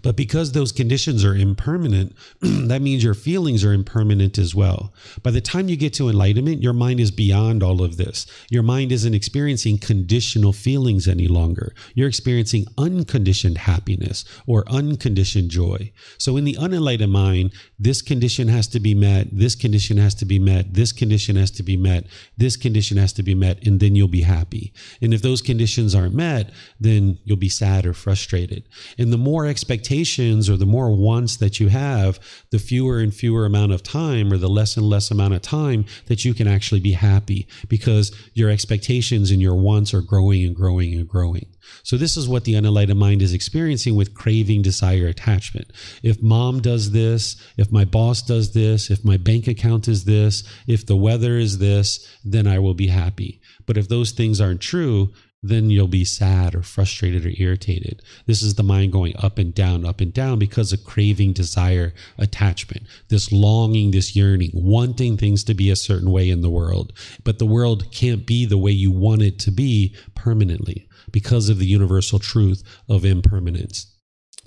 But because those conditions are impermanent, <clears throat> that means your feelings are impermanent as well. By the time you get to enlightenment, your mind is beyond all of this. Your mind isn't experiencing conditional feelings any longer. You're experiencing unconditioned happiness or unconditioned joy. So in the unenlightened mind, this condition has to be met, this condition has to be met, this condition has to be met, this condition has to be met, and then you'll be happy. And if those conditions aren't met, then you'll be sad or frustrated. And the more expectations or the more wants that you have, the fewer and fewer amount of time or the less and less amount of time that you can actually be happy because your expectations and your wants are growing and growing and growing. So this is what the unenlightened mind is experiencing with craving, desire, attachment. If mom does this, if my boss does this, if my bank account is this, if the weather is this, then I will be happy. But if those things aren't true, then you'll be sad or frustrated or irritated. This is the mind going up and down, up and down because of craving, desire, attachment, this longing, this yearning, wanting things to be a certain way in the world. But the world can't be the way you want it to be permanently because of the universal truth of impermanence.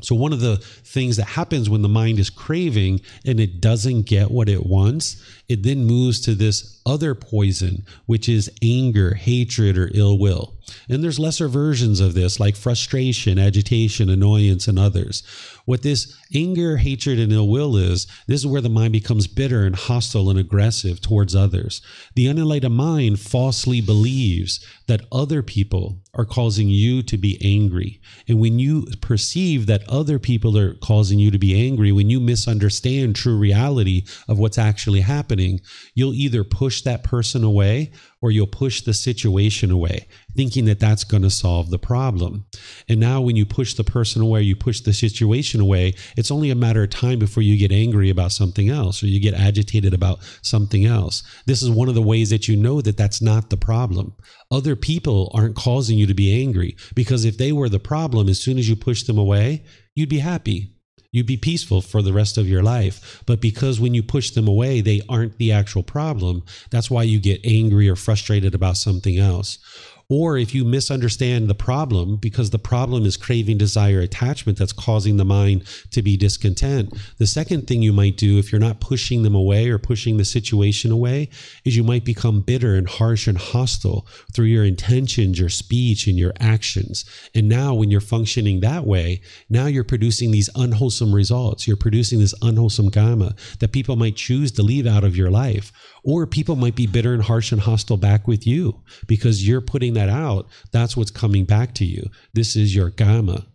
So, one of the things that happens when the mind is craving and it doesn't get what it wants, it then moves to this other poison, which is anger, hatred, or ill will. And there's lesser versions of this, like frustration, agitation, annoyance, and others. What this anger, hatred, and ill will is, this is where the mind becomes bitter and hostile and aggressive towards others. The unenlightened mind falsely believes that other people are causing you to be angry. And when you perceive that other people are causing you to be angry, when you misunderstand true reality of what's actually happening, you'll either push that person away or you'll push the situation away, thinking that that's going to solve the problem. And now, when you push the person away, you push the situation away, it's only a matter of time before you get angry about something else or you get agitated about something else. This is one of the ways that you know that that's not the problem. Other people aren't causing you to be angry because if they were the problem, as soon as you push them away, you'd be happy you'd be peaceful for the rest of your life. But because when you push them away, they aren't the actual problem, that's why you get angry or frustrated about something else. Or if you misunderstand the problem because the problem is craving, desire, attachment that's causing the mind to be discontent, the second thing you might do if you're not pushing them away or pushing the situation away is you might become bitter and harsh and hostile through your intentions, your speech, and your actions. And now, when you're functioning that way, now you're producing these unwholesome results. You're producing this unwholesome karma that people might choose to leave out of your life. Or people might be bitter and harsh and hostile back with you because you're putting that out. That's what's coming back to you. This is your karma.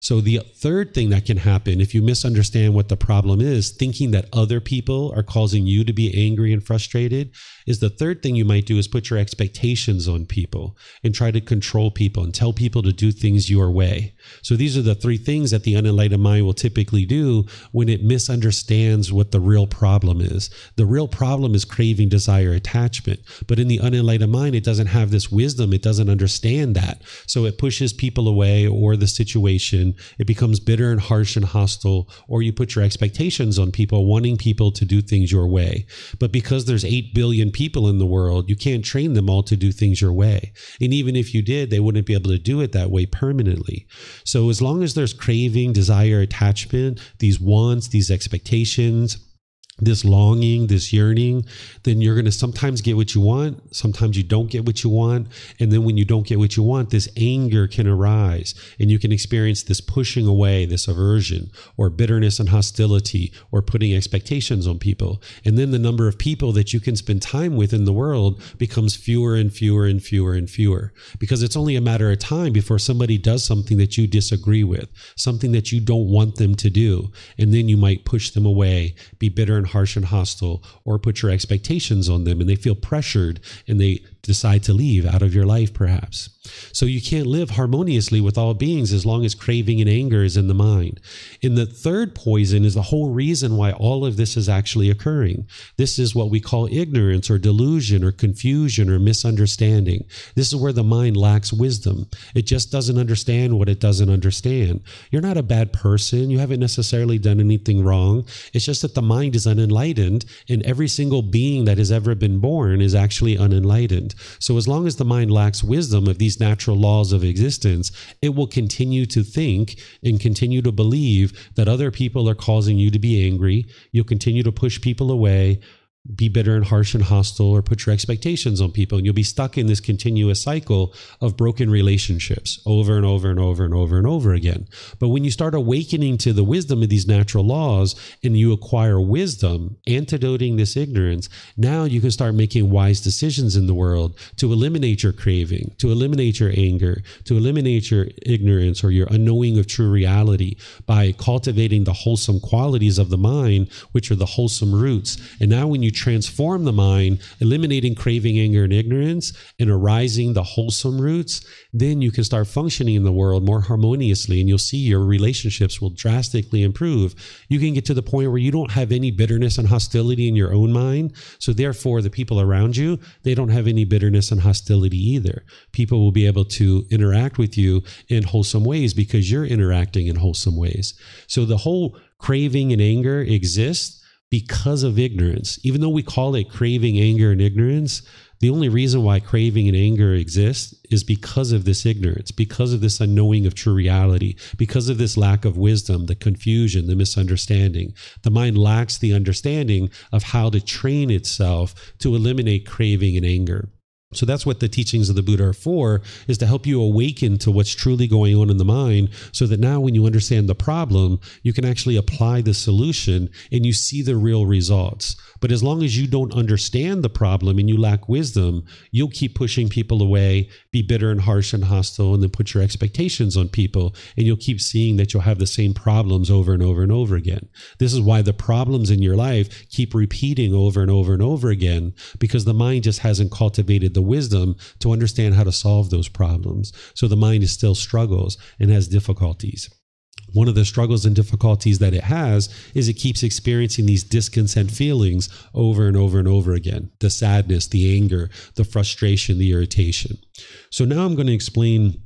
So, the third thing that can happen if you misunderstand what the problem is, thinking that other people are causing you to be angry and frustrated, is the third thing you might do is put your expectations on people and try to control people and tell people to do things your way. So, these are the three things that the unenlightened mind will typically do when it misunderstands what the real problem is. The real problem is craving, desire, attachment. But in the unenlightened mind, it doesn't have this wisdom, it doesn't understand that. So, it pushes people away or the situation it becomes bitter and harsh and hostile, or you put your expectations on people, wanting people to do things your way. But because there's 8 billion people in the world, you can't train them all to do things your way. And even if you did, they wouldn't be able to do it that way permanently. So as long as there's craving, desire, attachment, these wants, these expectations, this longing, this yearning, then you're going to sometimes get what you want. Sometimes you don't get what you want. And then when you don't get what you want, this anger can arise and you can experience this pushing away, this aversion or bitterness and hostility or putting expectations on people. And then the number of people that you can spend time with in the world becomes fewer and fewer and fewer and fewer because it's only a matter of time before somebody does something that you disagree with, something that you don't want them to do. And then you might push them away, be bitter and harsh and hostile or put your expectations on them and they feel pressured and they decide to leave out of your life, perhaps. So you can't live harmoniously with all beings as long as craving and anger is in the mind. And the third poison is the whole reason why all of this is actually occurring. This is what we call ignorance or delusion or confusion or misunderstanding. This is where the mind lacks wisdom. It just doesn't understand what it doesn't understand. You're not a bad person. You haven't necessarily done anything wrong. It's just that the mind is unenlightened, and every single being that has ever been born is actually unenlightened. So, as long as the mind lacks wisdom of these natural laws of existence, it will continue to think and continue to believe that other people are causing you to be angry. You'll continue to push people away be bitter and harsh and hostile or put your expectations on people and you'll be stuck in this continuous cycle of broken relationships over and over and over and over and over again. But when you start awakening to the wisdom of these natural laws and you acquire wisdom antidoting this ignorance now you can start making wise decisions in the world to eliminate your craving to eliminate your anger to eliminate your ignorance or your unknowing of true reality by cultivating the wholesome qualities of the mind which are the wholesome roots. And now when you transform the mind, eliminating craving, anger, and ignorance, and arising the wholesome roots, then you can start functioning in the world more harmoniously and you'll see your relationships will drastically improve. You can get to the point where you don't have any bitterness and hostility in your own mind. So, therefore, the people around you, they don't have any bitterness and hostility either. People will be able to interact with you in wholesome ways because you're interacting in wholesome ways. So, the whole craving and anger exists because of ignorance. Even though we call it craving, anger, and ignorance, the only reason why craving and anger exists is because of this ignorance, because of this unknowing of true reality, because of this lack of wisdom, the confusion, the misunderstanding. The mind lacks the understanding of how to train itself to eliminate craving and anger. So that's what the teachings of the Buddha are for, is to help you awaken to what's truly going on in the mind so that now when you understand the problem, you can actually apply the solution and you see the real results. But as long as you don't understand the problem and you lack wisdom, you'll keep pushing people away, be bitter and harsh and hostile, and then put your expectations on people. And you'll keep seeing that you'll have the same problems over and over and over again. This is why the problems in your life keep repeating over and over and over again, because the mind just hasn't cultivated the wisdom to understand how to solve those problems. So the mind is still struggles and has difficulties one of the struggles and difficulties that it has is it keeps experiencing these discontent feelings over and over and over again the sadness, the anger, the frustration, the irritation. So now I'm going to explain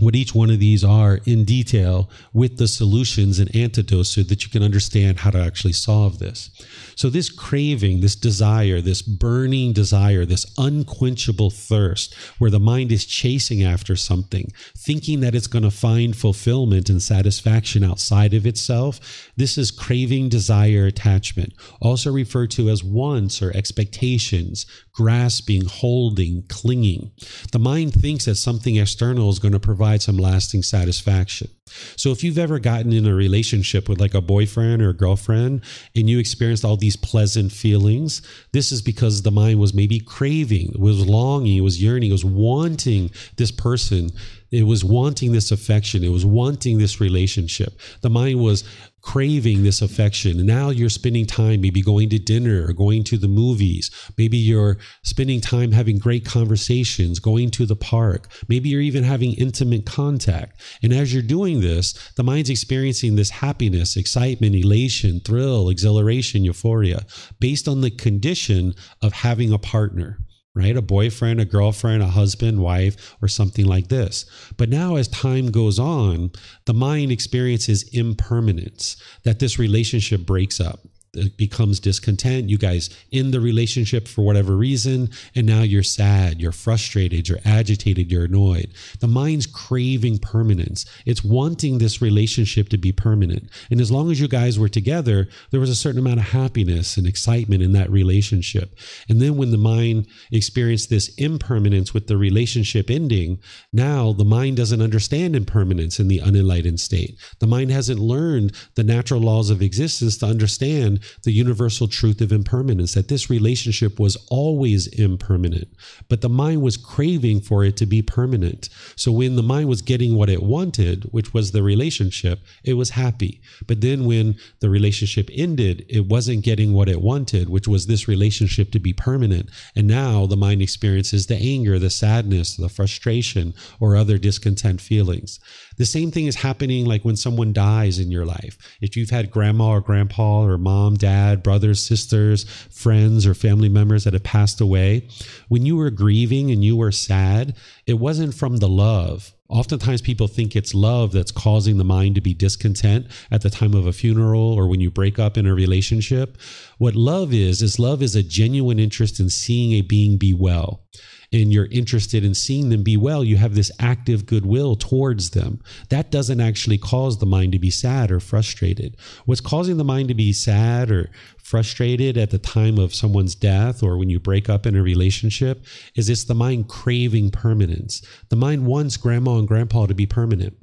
what each one of these are in detail with the solutions and antidotes so that you can understand how to actually solve this. So, this craving, this desire, this burning desire, this unquenchable thirst, where the mind is chasing after something, thinking that it's going to find fulfillment and satisfaction outside of itself, this is craving, desire, attachment, also referred to as wants or expectations, grasping, holding, clinging. The mind thinks that something external is going to provide some lasting satisfaction. So if you've ever gotten in a relationship with like a boyfriend or a girlfriend and you experienced all these pleasant feelings, this is because the mind was maybe craving, was longing, was yearning, was wanting this person it was wanting this affection. It was wanting this relationship. The mind was craving this affection. And now you're spending time maybe going to dinner or going to the movies. Maybe you're spending time having great conversations, going to the park. Maybe you're even having intimate contact. And as you're doing this, the mind's experiencing this happiness, excitement, elation, thrill, exhilaration, euphoria based on the condition of having a partner right? A boyfriend, a girlfriend, a husband, wife, or something like this. But now, as time goes on, the mind experiences impermanence, that this relationship breaks up becomes discontent. You guys in the relationship for whatever reason, and now you're sad, you're frustrated, you're agitated, you're annoyed. The mind's craving permanence. It's wanting this relationship to be permanent. And as long as you guys were together, there was a certain amount of happiness and excitement in that relationship. And then when the mind experienced this impermanence with the relationship ending, now the mind doesn't understand impermanence in the unenlightened state. The mind hasn't learned the natural laws of existence to understand the universal truth of impermanence, that this relationship was always impermanent, but the mind was craving for it to be permanent. So when the mind was getting what it wanted, which was the relationship, it was happy. But then when the relationship ended, it wasn't getting what it wanted, which was this relationship to be permanent. And now the mind experiences the anger, the sadness, the frustration, or other discontent feelings. The same thing is happening like when someone dies in your life. If you've had grandma or grandpa or mom, dad, brothers, sisters, friends, or family members that have passed away, when you were grieving and you were sad, it wasn't from the love. Oftentimes, people think it's love that's causing the mind to be discontent at the time of a funeral or when you break up in a relationship. What love is, is love is a genuine interest in seeing a being be well and you're interested in seeing them be well, you have this active goodwill towards them. That doesn't actually cause the mind to be sad or frustrated. What's causing the mind to be sad or frustrated at the time of someone's death or when you break up in a relationship is it's the mind craving permanence. The mind wants grandma and grandpa to be permanent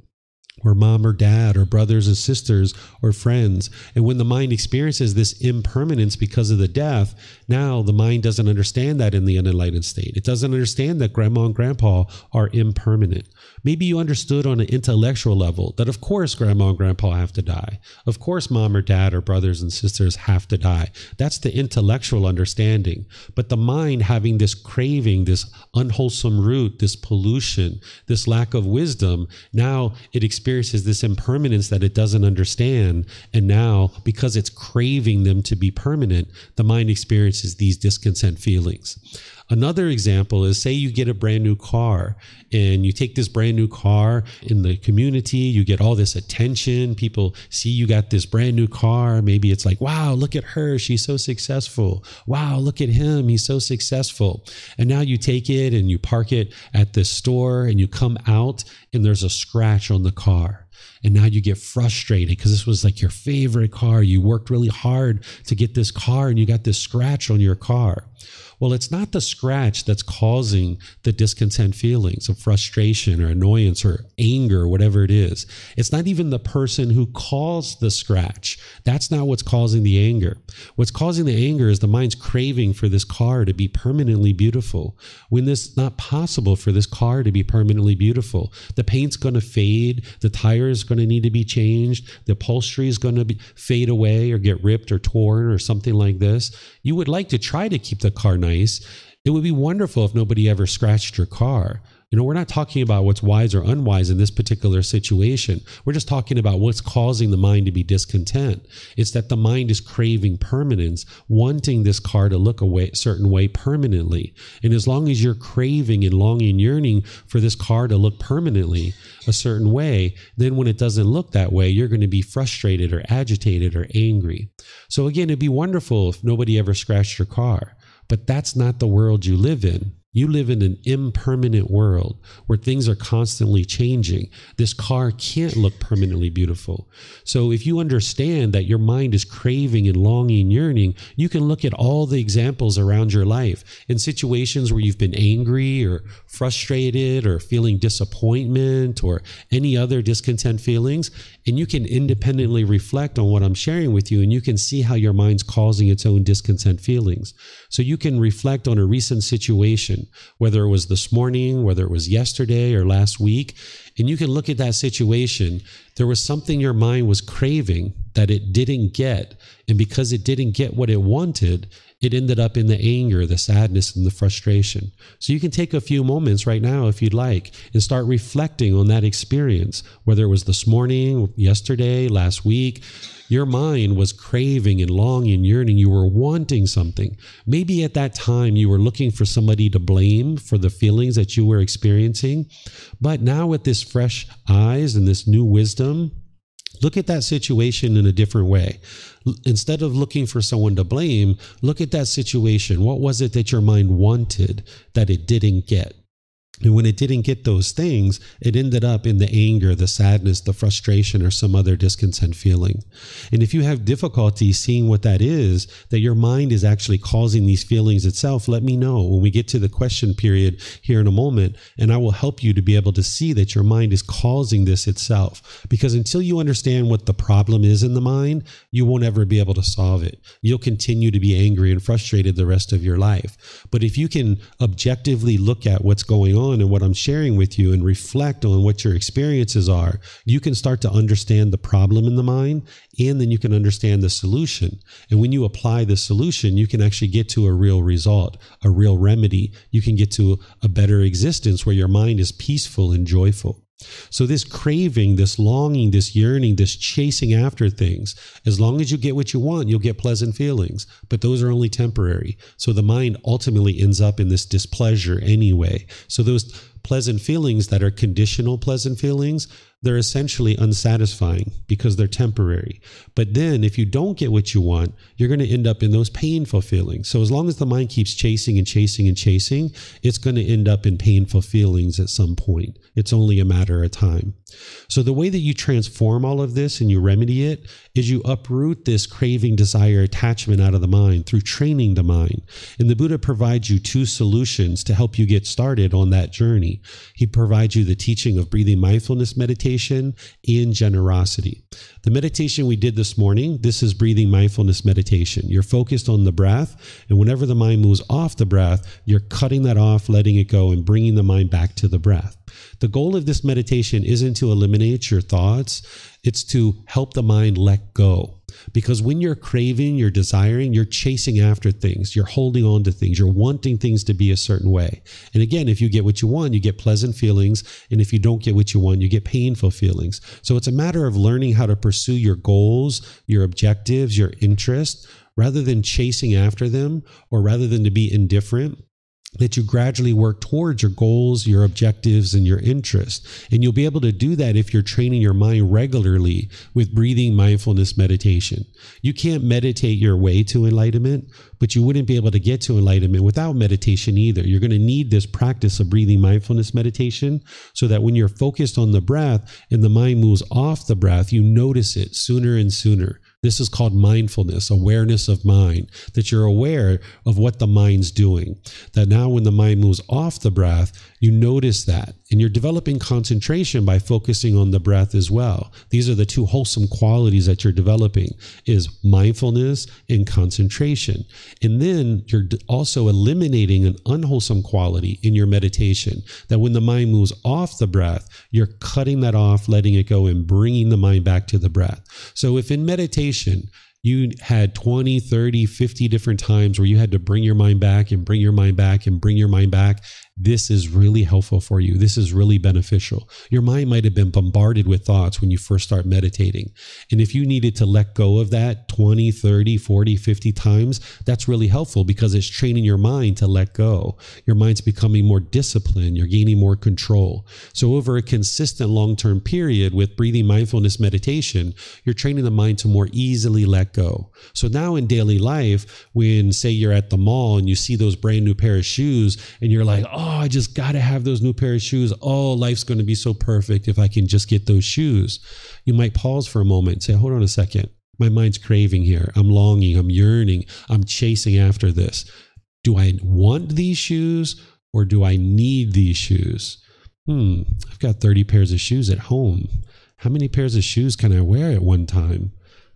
or mom or dad or brothers and sisters or friends. And when the mind experiences this impermanence because of the death, now the mind doesn't understand that in the unenlightened state. It doesn't understand that grandma and grandpa are impermanent. Maybe you understood on an intellectual level that, of course, grandma and grandpa have to die. Of course, mom or dad or brothers and sisters have to die. That's the intellectual understanding. But the mind having this craving, this unwholesome root, this pollution, this lack of wisdom, now it experiences this impermanence that it doesn't understand. And now, because it's craving them to be permanent, the mind experiences these discontent feelings. Another example is say you get a brand new car and you take this brand new car in the community, you get all this attention. People see you got this brand new car. Maybe it's like, wow, look at her. She's so successful. Wow, look at him. He's so successful. And now you take it and you park it at the store and you come out and there's a scratch on the car and now you get frustrated because this was like your favorite car. You worked really hard to get this car and you got this scratch on your car. Well, it's not the scratch that's causing the discontent feelings of frustration or annoyance or anger, whatever it is. It's not even the person who caused the scratch. That's not what's causing the anger. What's causing the anger is the mind's craving for this car to be permanently beautiful when it's not possible for this car to be permanently beautiful. The paint's going to fade, the tire is going to need to be changed, the upholstery is going to fade away or get ripped or torn or something like this. You would like to try to keep the car nice. It would be wonderful if nobody ever scratched your car. You know, we're not talking about what's wise or unwise in this particular situation. We're just talking about what's causing the mind to be discontent. It's that the mind is craving permanence, wanting this car to look a way, certain way permanently. And as long as you're craving and longing, yearning for this car to look permanently a certain way, then when it doesn't look that way, you're going to be frustrated or agitated or angry. So again, it'd be wonderful if nobody ever scratched your car, but that's not the world you live in. You live in an impermanent world where things are constantly changing. This car can't look permanently beautiful. So, if you understand that your mind is craving and longing, yearning, you can look at all the examples around your life in situations where you've been angry or frustrated or feeling disappointment or any other discontent feelings. And you can independently reflect on what I'm sharing with you and you can see how your mind's causing its own discontent feelings. So, you can reflect on a recent situation whether it was this morning, whether it was yesterday or last week. And you can look at that situation. There was something your mind was craving that it didn't get. And because it didn't get what it wanted, it ended up in the anger, the sadness, and the frustration. So you can take a few moments right now, if you'd like, and start reflecting on that experience, whether it was this morning, yesterday, last week. Your mind was craving and longing, and yearning. You were wanting something. Maybe at that time you were looking for somebody to blame for the feelings that you were experiencing. But now, with this fresh eyes and this new wisdom, look at that situation in a different way. Instead of looking for someone to blame, look at that situation. What was it that your mind wanted that it didn't get? And when it didn't get those things, it ended up in the anger, the sadness, the frustration, or some other discontent feeling. And if you have difficulty seeing what that is, that your mind is actually causing these feelings itself, let me know when we get to the question period here in a moment. And I will help you to be able to see that your mind is causing this itself. Because until you understand what the problem is in the mind, you won't ever be able to solve it. You'll continue to be angry and frustrated the rest of your life. But if you can objectively look at what's going on, on and what I'm sharing with you and reflect on what your experiences are, you can start to understand the problem in the mind and then you can understand the solution. And when you apply the solution, you can actually get to a real result, a real remedy. You can get to a better existence where your mind is peaceful and joyful. So, this craving, this longing, this yearning, this chasing after things, as long as you get what you want, you'll get pleasant feelings, but those are only temporary. So, the mind ultimately ends up in this displeasure anyway. So, those pleasant feelings that are conditional pleasant feelings, they're essentially unsatisfying because they're temporary. But then if you don't get what you want, you're going to end up in those painful feelings. So as long as the mind keeps chasing and chasing and chasing, it's going to end up in painful feelings at some point. It's only a matter of time. So the way that you transform all of this and you remedy it is you uproot this craving, desire, attachment out of the mind through training the mind. And the Buddha provides you two solutions to help you get started on that journey. He provides you the teaching of breathing mindfulness meditation and generosity. The meditation we did this morning, this is breathing mindfulness meditation. You're focused on the breath, and whenever the mind moves off the breath, you're cutting that off, letting it go, and bringing the mind back to the breath. The goal of this meditation isn't to eliminate your thoughts, it's to help the mind let go. Because when you're craving, you're desiring, you're chasing after things, you're holding on to things, you're wanting things to be a certain way. And again, if you get what you want, you get pleasant feelings. And if you don't get what you want, you get painful feelings. So it's a matter of learning how to pursue your goals, your objectives, your interests, rather than chasing after them or rather than to be indifferent that you gradually work towards your goals, your objectives, and your interests. And you'll be able to do that if you're training your mind regularly with breathing mindfulness meditation. You can't meditate your way to enlightenment, but you wouldn't be able to get to enlightenment without meditation either. You're going to need this practice of breathing mindfulness meditation so that when you're focused on the breath and the mind moves off the breath, you notice it sooner and sooner. This is called mindfulness, awareness of mind, that you're aware of what the mind's doing. That now, when the mind moves off the breath, you notice that. And you're developing concentration by focusing on the breath as well. These are the two wholesome qualities that you're developing is mindfulness and concentration. And then you're also eliminating an unwholesome quality in your meditation. That when the mind moves off the breath, you're cutting that off, letting it go, and bringing the mind back to the breath. So if in meditation, you had 20, 30, 50 different times where you had to bring your mind back and bring your mind back and bring your mind back this is really helpful for you. This is really beneficial. Your mind might have been bombarded with thoughts when you first start meditating. And if you needed to let go of that 20, 30, 40, 50 times, that's really helpful because it's training your mind to let go. Your mind's becoming more disciplined. You're gaining more control. So over a consistent long-term period with breathing mindfulness meditation, you're training the mind to more easily let go. So now in daily life, when say you're at the mall and you see those brand new pair of shoes and you're like, oh, oh, I just got to have those new pair of shoes. Oh, life's going to be so perfect if I can just get those shoes. You might pause for a moment and say, hold on a second. My mind's craving here. I'm longing. I'm yearning. I'm chasing after this. Do I want these shoes or do I need these shoes? Hmm, I've got 30 pairs of shoes at home. How many pairs of shoes can I wear at one time?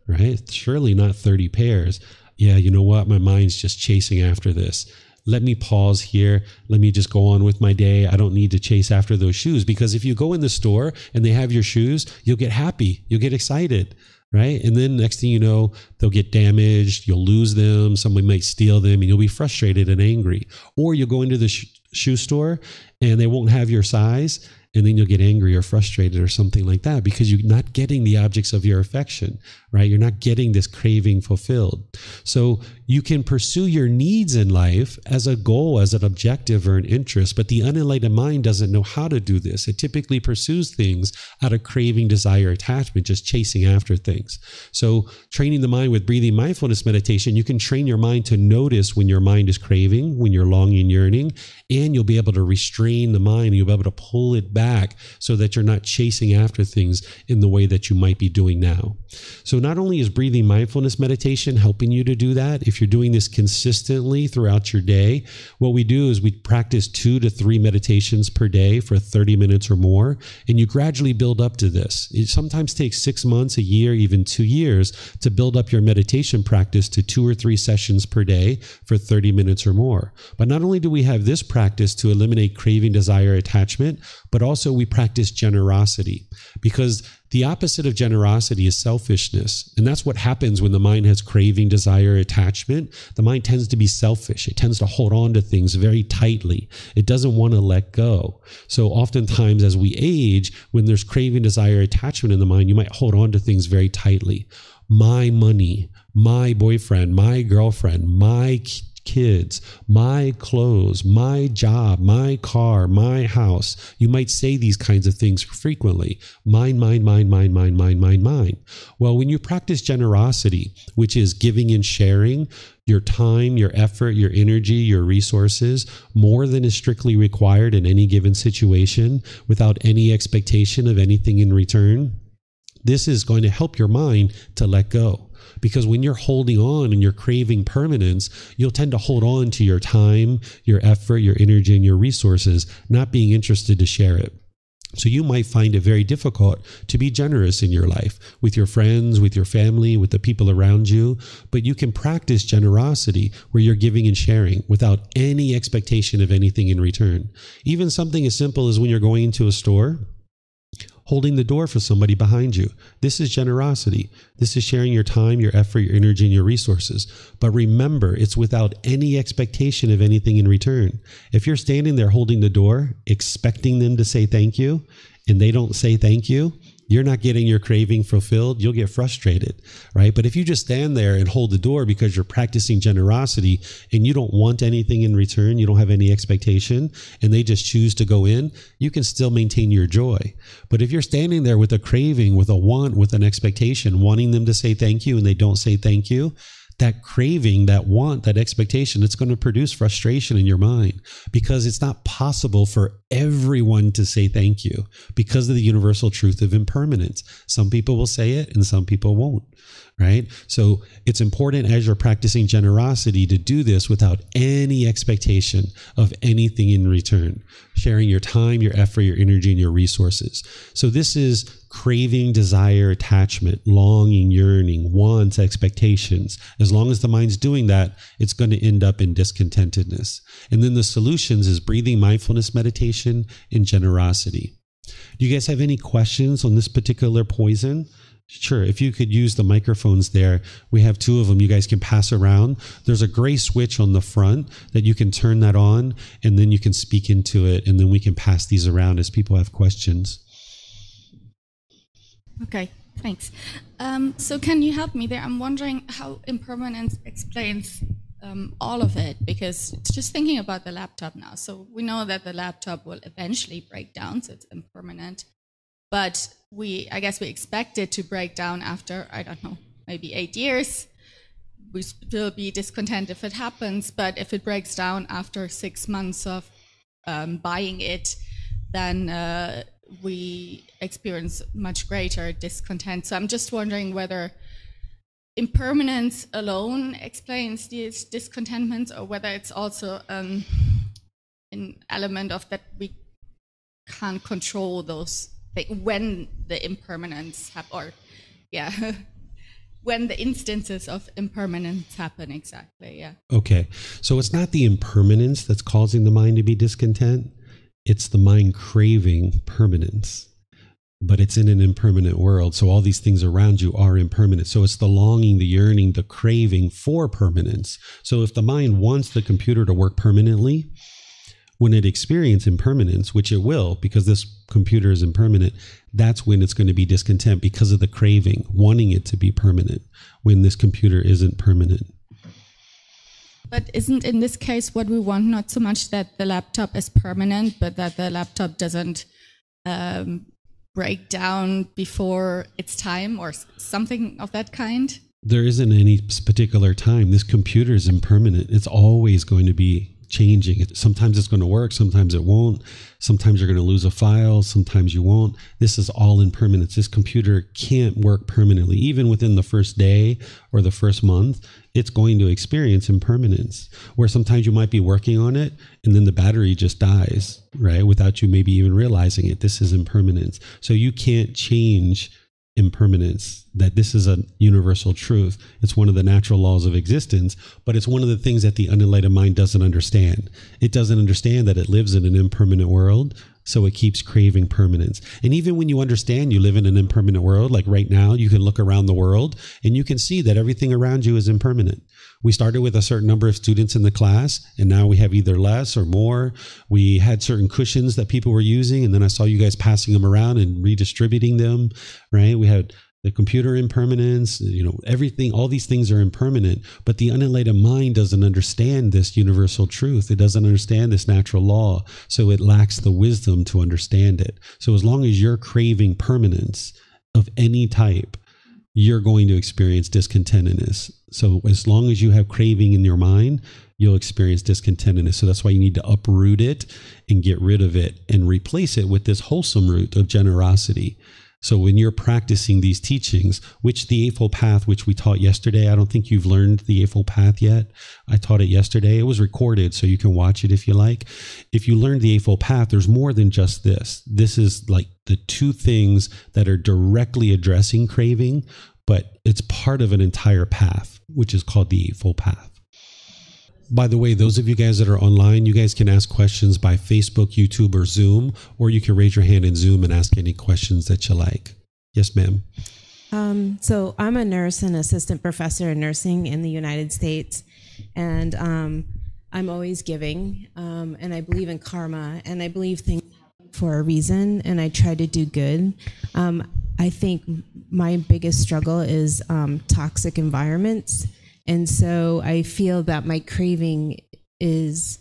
Right? Surely not 30 pairs. Yeah, you know what? My mind's just chasing after this let me pause here. Let me just go on with my day. I don't need to chase after those shoes because if you go in the store and they have your shoes, you'll get happy. You'll get excited. Right. And then next thing you know, they'll get damaged. You'll lose them. Somebody might steal them and you'll be frustrated and angry. Or you'll go into the sh- shoe store and they won't have your size and then you'll get angry or frustrated or something like that because you're not getting the objects of your affection, right? You're not getting this craving fulfilled. So you can pursue your needs in life as a goal, as an objective or an interest, but the unenlightened mind doesn't know how to do this. It typically pursues things out of craving, desire, attachment, just chasing after things. So training the mind with breathing mindfulness meditation, you can train your mind to notice when your mind is craving, when you're longing, yearning, and you'll be able to restrain the mind. You'll be able to pull it back so that you're not chasing after things in the way that you might be doing now. So, not only is breathing mindfulness meditation helping you to do that, if you're doing this consistently throughout your day, what we do is we practice two to three meditations per day for 30 minutes or more, and you gradually build up to this. It sometimes takes six months, a year, even two years to build up your meditation practice to two or three sessions per day for 30 minutes or more. But not only do we have this practice to eliminate craving, desire, attachment, but also we practice generosity because the opposite of generosity is selfishness. And that's what happens when the mind has craving, desire, attachment. The mind tends to be selfish. It tends to hold on to things very tightly. It doesn't want to let go. So oftentimes as we age, when there's craving, desire, attachment in the mind, you might hold on to things very tightly. My money, my boyfriend, my girlfriend, my kids, my clothes, my job, my car, my house. You might say these kinds of things frequently. Mine, mine, mine, mine, mine, mine, mine, mine. Well, when you practice generosity, which is giving and sharing, your time, your effort, your energy, your resources, more than is strictly required in any given situation without any expectation of anything in return. This is going to help your mind to let go. Because when you're holding on and you're craving permanence, you'll tend to hold on to your time, your effort, your energy, and your resources, not being interested to share it. So you might find it very difficult to be generous in your life with your friends, with your family, with the people around you. But you can practice generosity where you're giving and sharing without any expectation of anything in return. Even something as simple as when you're going into a store holding the door for somebody behind you. This is generosity. This is sharing your time, your effort, your energy, and your resources. But remember, it's without any expectation of anything in return. If you're standing there holding the door, expecting them to say thank you, and they don't say thank you, you're not getting your craving fulfilled, you'll get frustrated, right? But if you just stand there and hold the door because you're practicing generosity and you don't want anything in return, you don't have any expectation, and they just choose to go in, you can still maintain your joy. But if you're standing there with a craving, with a want, with an expectation, wanting them to say thank you and they don't say thank you, that craving, that want, that expectation, it's going to produce frustration in your mind because it's not possible for everyone to say thank you because of the universal truth of impermanence. Some people will say it and some people won't, right? So it's important as you're practicing generosity to do this without any expectation of anything in return, sharing your time, your effort, your energy, and your resources. So this is craving, desire, attachment, longing, yearning, wants, expectations. As long as the mind's doing that, it's going to end up in discontentedness. And then the solutions is breathing mindfulness meditation and generosity. Do you guys have any questions on this particular poison? Sure. If you could use the microphones there, we have two of them. You guys can pass around. There's a gray switch on the front that you can turn that on, and then you can speak into it, and then we can pass these around as people have questions. Okay, thanks. Um, so, can you help me there? I'm wondering how impermanence explains um, all of it because it's just thinking about the laptop now. So, we know that the laptop will eventually break down, so it's impermanent. But we, I guess, we expect it to break down after, I don't know, maybe eight years. We still be discontent if it happens, but if it breaks down after six months of um, buying it, then uh, we experience much greater discontent. So I'm just wondering whether impermanence alone explains these discontentments or whether it's also um, an element of that we can't control those when the impermanence happen or yeah <laughs> when the instances of impermanence happen exactly yeah. Okay. So it's not the impermanence that's causing the mind to be discontent. It's the mind craving permanence. But it's in an impermanent world. So all these things around you are impermanent. So it's the longing the yearning the craving for permanence. So if the mind wants the computer to work permanently when it experiences impermanence, which it will because this computer is impermanent, that's when it's going to be discontent because of the craving, wanting it to be permanent when this computer isn't permanent. But isn't in this case what we want not so much that the laptop is permanent, but that the laptop doesn't um, break down before its time or something of that kind? There isn't any particular time. This computer is impermanent. It's always going to be changing. Sometimes it's going to work, sometimes it won't. Sometimes you're going to lose a file, sometimes you won't. This is all impermanence. This computer can't work permanently. Even within the first day or the first month, it's going to experience impermanence. Where sometimes you might be working on it and then the battery just dies, right? Without you maybe even realizing it. This is impermanence. So you can't change impermanence, that this is a universal truth. It's one of the natural laws of existence, but it's one of the things that the unenlightened mind doesn't understand. It doesn't understand that it lives in an impermanent world, so it keeps craving permanence. And even when you understand you live in an impermanent world, like right now, you can look around the world and you can see that everything around you is impermanent. We started with a certain number of students in the class, and now we have either less or more. We had certain cushions that people were using, and then I saw you guys passing them around and redistributing them, right? We had the computer impermanence, you know, everything, all these things are impermanent, but the unenlightened mind doesn't understand this universal truth. It doesn't understand this natural law. So it lacks the wisdom to understand it. So as long as you're craving permanence of any type, you're going to experience discontentedness. So as long as you have craving in your mind, you'll experience discontentedness. So that's why you need to uproot it and get rid of it and replace it with this wholesome root of generosity. So when you're practicing these teachings, which the Eightfold Path, which we taught yesterday, I don't think you've learned the Eightfold Path yet. I taught it yesterday. It was recorded, so you can watch it if you like. If you learned the Eightfold Path, there's more than just this. This is like the two things that are directly addressing craving, but it's part of an entire path, which is called the Eightfold Path. By the way, those of you guys that are online, you guys can ask questions by Facebook, YouTube, or Zoom, or you can raise your hand in Zoom and ask any questions that you like. Yes, ma'am. Um, so I'm a nurse and assistant professor in nursing in the United States, and um, I'm always giving, um, and I believe in karma, and I believe things happen for a reason, and I try to do good. I think my biggest struggle is um, toxic environments and so I feel that my craving is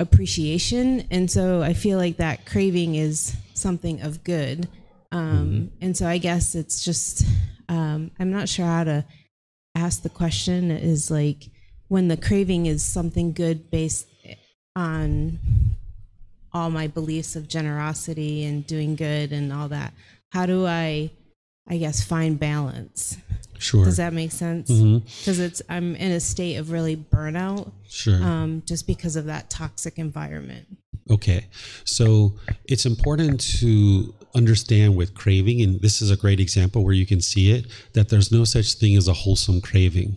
appreciation. And so I feel like that craving is something of good. Um, mm-hmm. and so I guess it's just, um, I'm not sure how to ask the question is like when the craving is something good based on all my beliefs of generosity and doing good and all that, how do I, I guess, find balance? Sure. Does that make sense? Because mm-hmm. it's I'm in a state of really burnout. Sure. Um, just because of that toxic environment. Okay, so it's important to understand with craving, and this is a great example where you can see it that there's no such thing as a wholesome craving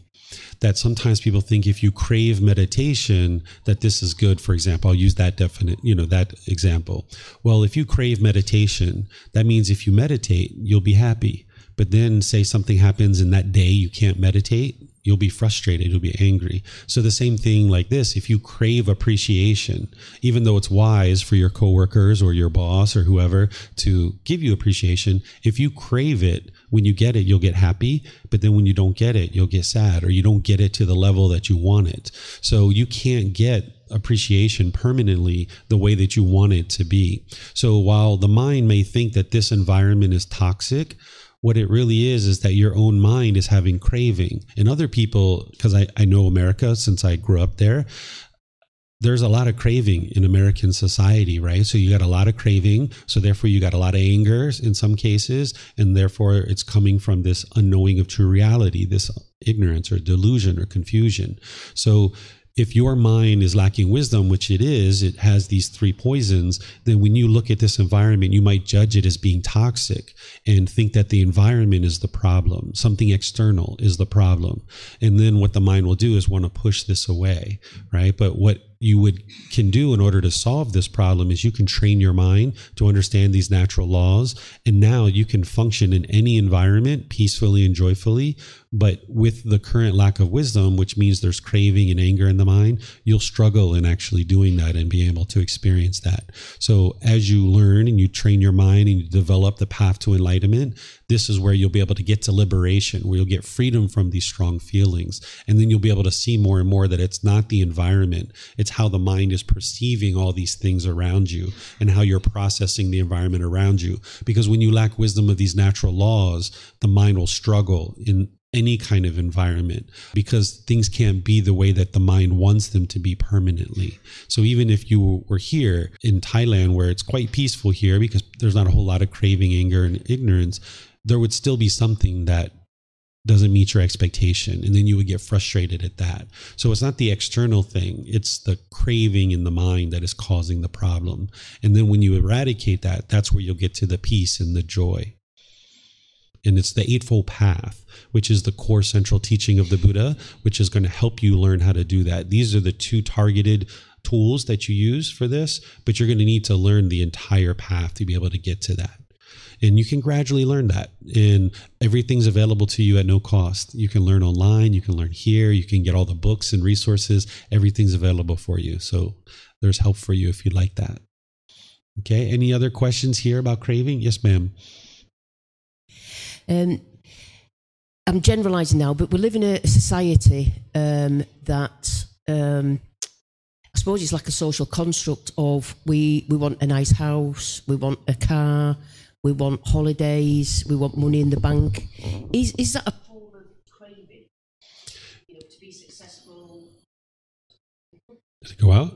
that sometimes people think if you crave meditation that this is good for example. I'll use that definite you know that example. Well if you crave meditation that means if you meditate you'll be happy. But then say something happens and that day you can't meditate, you'll be frustrated, you'll be angry. So the same thing like this, if you crave appreciation, even though it's wise for your coworkers or your boss or whoever to give you appreciation, if you crave it, when you get it, you'll get happy, but then when you don't get it, you'll get sad or you don't get it to the level that you want it. So you can't get appreciation permanently the way that you want it to be. So while the mind may think that this environment is toxic, what it really is is that your own mind is having craving. And other people because I, I know america since i grew up there there's a lot of craving in american society right? So you got a lot of craving so therefore you got a lot of anger in some cases and therefore it's coming from this unknowing of true reality this ignorance or delusion or confusion. So if your mind is lacking wisdom, which it is, it has these three poisons, then when you look at this environment, you might judge it as being toxic and think that the environment is the problem, something external is the problem. And then what the mind will do is want to push this away, right? But what you would can do in order to solve this problem is you can train your mind to understand these natural laws. And now you can function in any environment peacefully and joyfully. But with the current lack of wisdom which means there's craving and anger in the mind you'll struggle in actually doing that and being able to experience that. So as you learn and you train your mind and you develop the path to enlightenment this is where you'll be able to get to liberation where you'll get freedom from these strong feelings and then you'll be able to see more and more that it's not the environment it's how the mind is perceiving all these things around you and how you're processing the environment around you. Because when you lack wisdom of these natural laws, the mind will struggle in any kind of environment because things can't be the way that the mind wants them to be permanently. So even if you were here in Thailand where it's quite peaceful here because there's not a whole lot of craving, anger and ignorance, there would still be something that doesn't meet your expectation and then you would get frustrated at that. So it's not the external thing it's the craving in the mind that is causing the problem. And then when you eradicate that that's where you'll get to the peace and the joy. And it's the eightfold path which is the core central teaching of the buddha which is going to help you learn how to do that. These are the two targeted tools that you use for this but you're going to need to learn the entire path to be able to get to that and you can gradually learn that. And everything's available to you at no cost. You can learn online you can learn here you can get all the books and resources. Everything's available for you. So there's help for you if you like that. Okay any other questions here about craving? Yes ma'am. Um, i'm generalizing now but we live in a society um, that um, I suppose it's like a social construct of we we want a nice house, we want a car, we want holidays, we want money in the bank. Is is that a form of craving? You know, to be successful. Did it go out?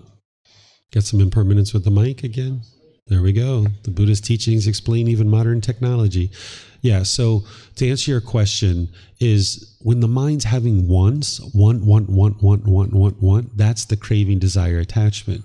Get some impermanence with the mic again. There we go. The Buddhist teachings explain even modern technology. Yeah. So to answer your question, is when the mind's having wants, want, want, want, want, want, want, want, that's the craving, desire, attachment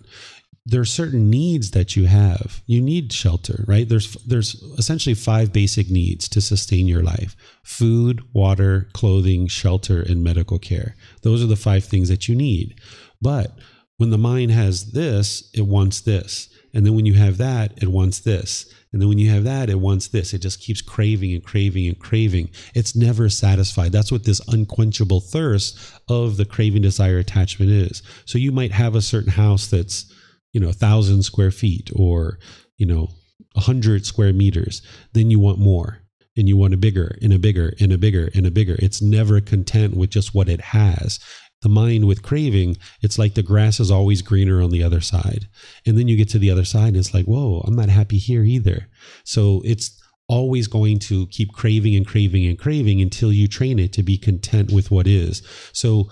there are certain needs that you have. You need shelter, right? There's there's essentially five basic needs to sustain your life: food, water, clothing, shelter, and medical care. Those are the five things that you need. But when the mind has this, it wants this. And then when you have that, it wants this. And then when you have that, it wants this. It just keeps craving and craving and craving. It's never satisfied. That's what this unquenchable thirst of the craving, desire, attachment is. So you might have a certain house that's you know, a thousand square feet or, you know, a hundred square meters, then you want more and you want a bigger and a bigger and a bigger and a bigger. It's never content with just what it has. The mind with craving, it's like the grass is always greener on the other side. And then you get to the other side and it's like, whoa, I'm not happy here either. So it's always going to keep craving and craving and craving until you train it to be content with what is. So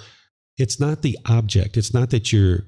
it's not the object. It's not that you're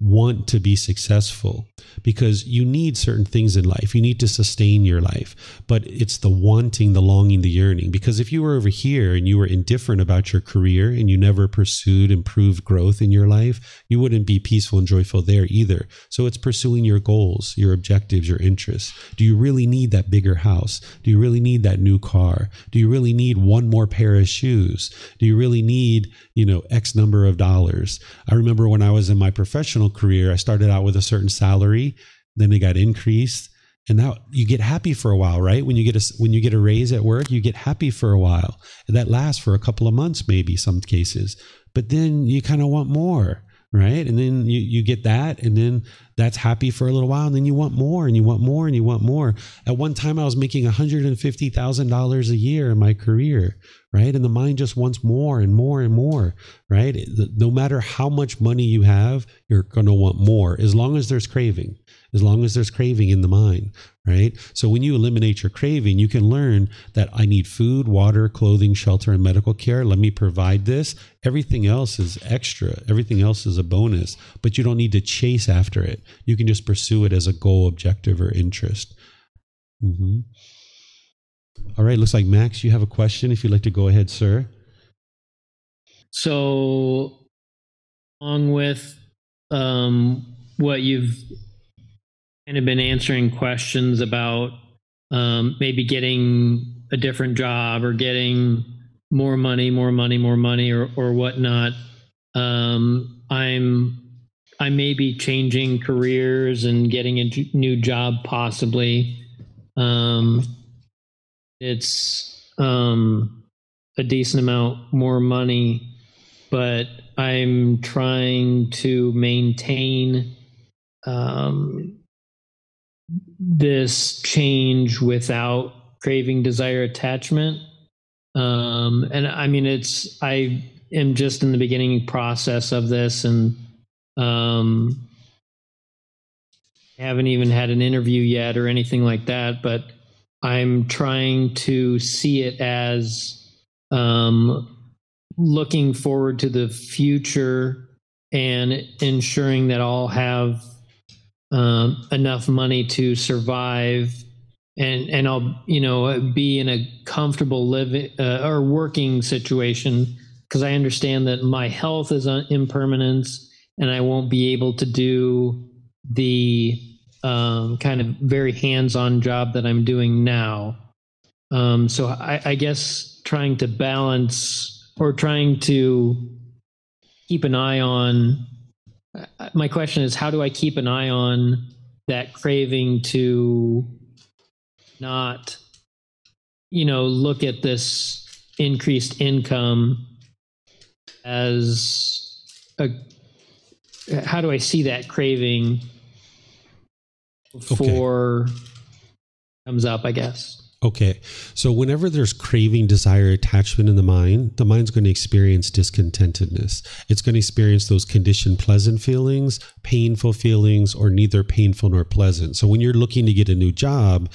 want to be successful because you need certain things in life. You need to sustain your life, but it's the wanting, the longing, the yearning. Because if you were over here and you were indifferent about your career and you never pursued improved growth in your life, you wouldn't be peaceful and joyful there either. So it's pursuing your goals, your objectives, your interests. Do you really need that bigger house? Do you really need that new car? Do you really need one more pair of shoes? Do you really need, you know, X number of dollars? I remember when I was in my professional career, I started out with a certain salary, then it got increased, and now you get happy for a while right? When you get a when you get a raise at work you get happy for a while and that lasts for a couple of months maybe some cases but then you kind of want more right? And then you, you get that and then that's happy for a little while and then you want more and you want more and you want more. At one time i was making $150000 a year in my career right and the mind just wants more and more and more right no matter how much money you have you're going to want more as long as there's craving as long as there's craving in the mind, right? So when you eliminate your craving, you can learn that I need food, water, clothing, shelter, and medical care. Let me provide this. Everything else is extra, everything else is a bonus, but you don't need to chase after it. You can just pursue it as a goal, objective, or interest. Mm-hmm. All right, looks like Max, you have a question. If you'd like to go ahead, sir. So, along with um, what you've kind of been answering questions about um, maybe getting a different job or getting more money, more money, more money, or or whatnot. Um, I'm I may be changing careers and getting a new job possibly. Um, it's um, a decent amount more money, but I'm trying to maintain um, this change without craving desire attachment. Um, and i mean it's i am just in the beginning process of this and um, haven't even had an interview yet or anything like that but i'm trying to see it as um, looking forward to the future and ensuring that i'll have um, enough money to survive and and I'll you know be in a comfortable living uh, or working situation. Because I understand that my health is impermanence and I won't be able to do the um, kind of very hands-on job that I'm doing now. Um, so I, I guess trying to balance or trying to keep an eye on my question is how do I keep an eye on that craving to not, you know, look at this increased income as a how do I see that craving before okay. comes up, I guess. Okay. So whenever there's craving, desire, attachment in the mind, the mind's going to experience discontentedness. It's going to experience those conditioned pleasant feelings, painful feelings, or neither painful nor pleasant. So when you're looking to get a new job,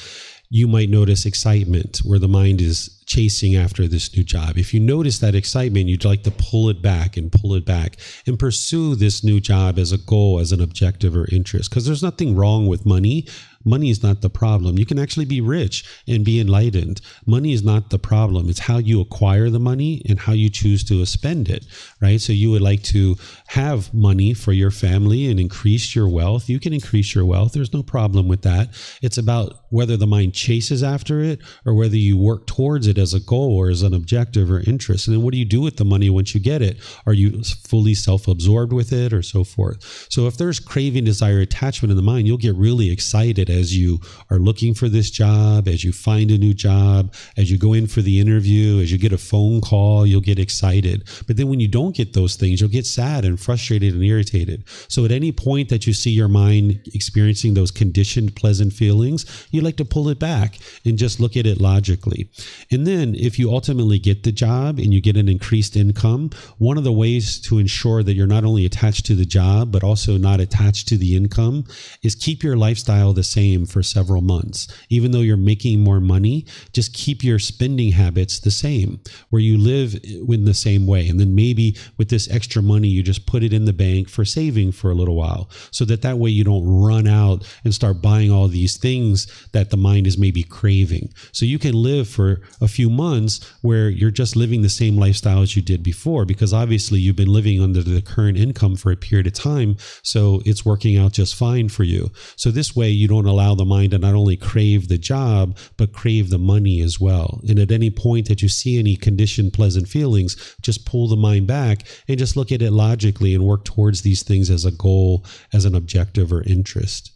you might notice excitement where the mind is chasing after this new job. If you notice that excitement, you'd like to pull it back and pull it back and pursue this new job as a goal, as an objective or interest. Because there's nothing wrong with money. Money is not the problem. You can actually be rich and be enlightened. Money is not the problem. It's how you acquire the money and how you choose to spend it, right? So you would like to have money for your family and increase your wealth. You can increase your wealth. There's no problem with that. It's about whether the mind chases after it or whether you work towards it as a goal or as an objective or interest. And then what do you do with the money once you get it? Are you fully self absorbed with it or so forth? So if there's craving, desire, attachment in the mind, you'll get really excited as you are looking for this job, as you find a new job, as you go in for the interview, as you get a phone call, you'll get excited. But then when you don't get those things, you'll get sad and frustrated and irritated. So at any point that you see your mind experiencing those conditioned pleasant feelings, you like to pull it back and just look at it logically. And then if you ultimately get the job and you get an increased income, one of the ways to ensure that you're not only attached to the job, but also not attached to the income is keep your lifestyle the same for several months. Even though you're making more money, just keep your spending habits the same, where you live in the same way. And then maybe with this extra money, you just put it in the bank for saving for a little while so that that way you don't run out and start buying all these things that the mind is maybe craving. So you can live for a few months where you're just living the same lifestyle as you did before because obviously you've been living under the current income for a period of time. So it's working out just fine for you. So this way you don't allow the mind to not only crave the job, but crave the money as well. And at any point that you see any conditioned pleasant feelings, just pull the mind back and just look at it logically and work towards these things as a goal, as an objective or interest.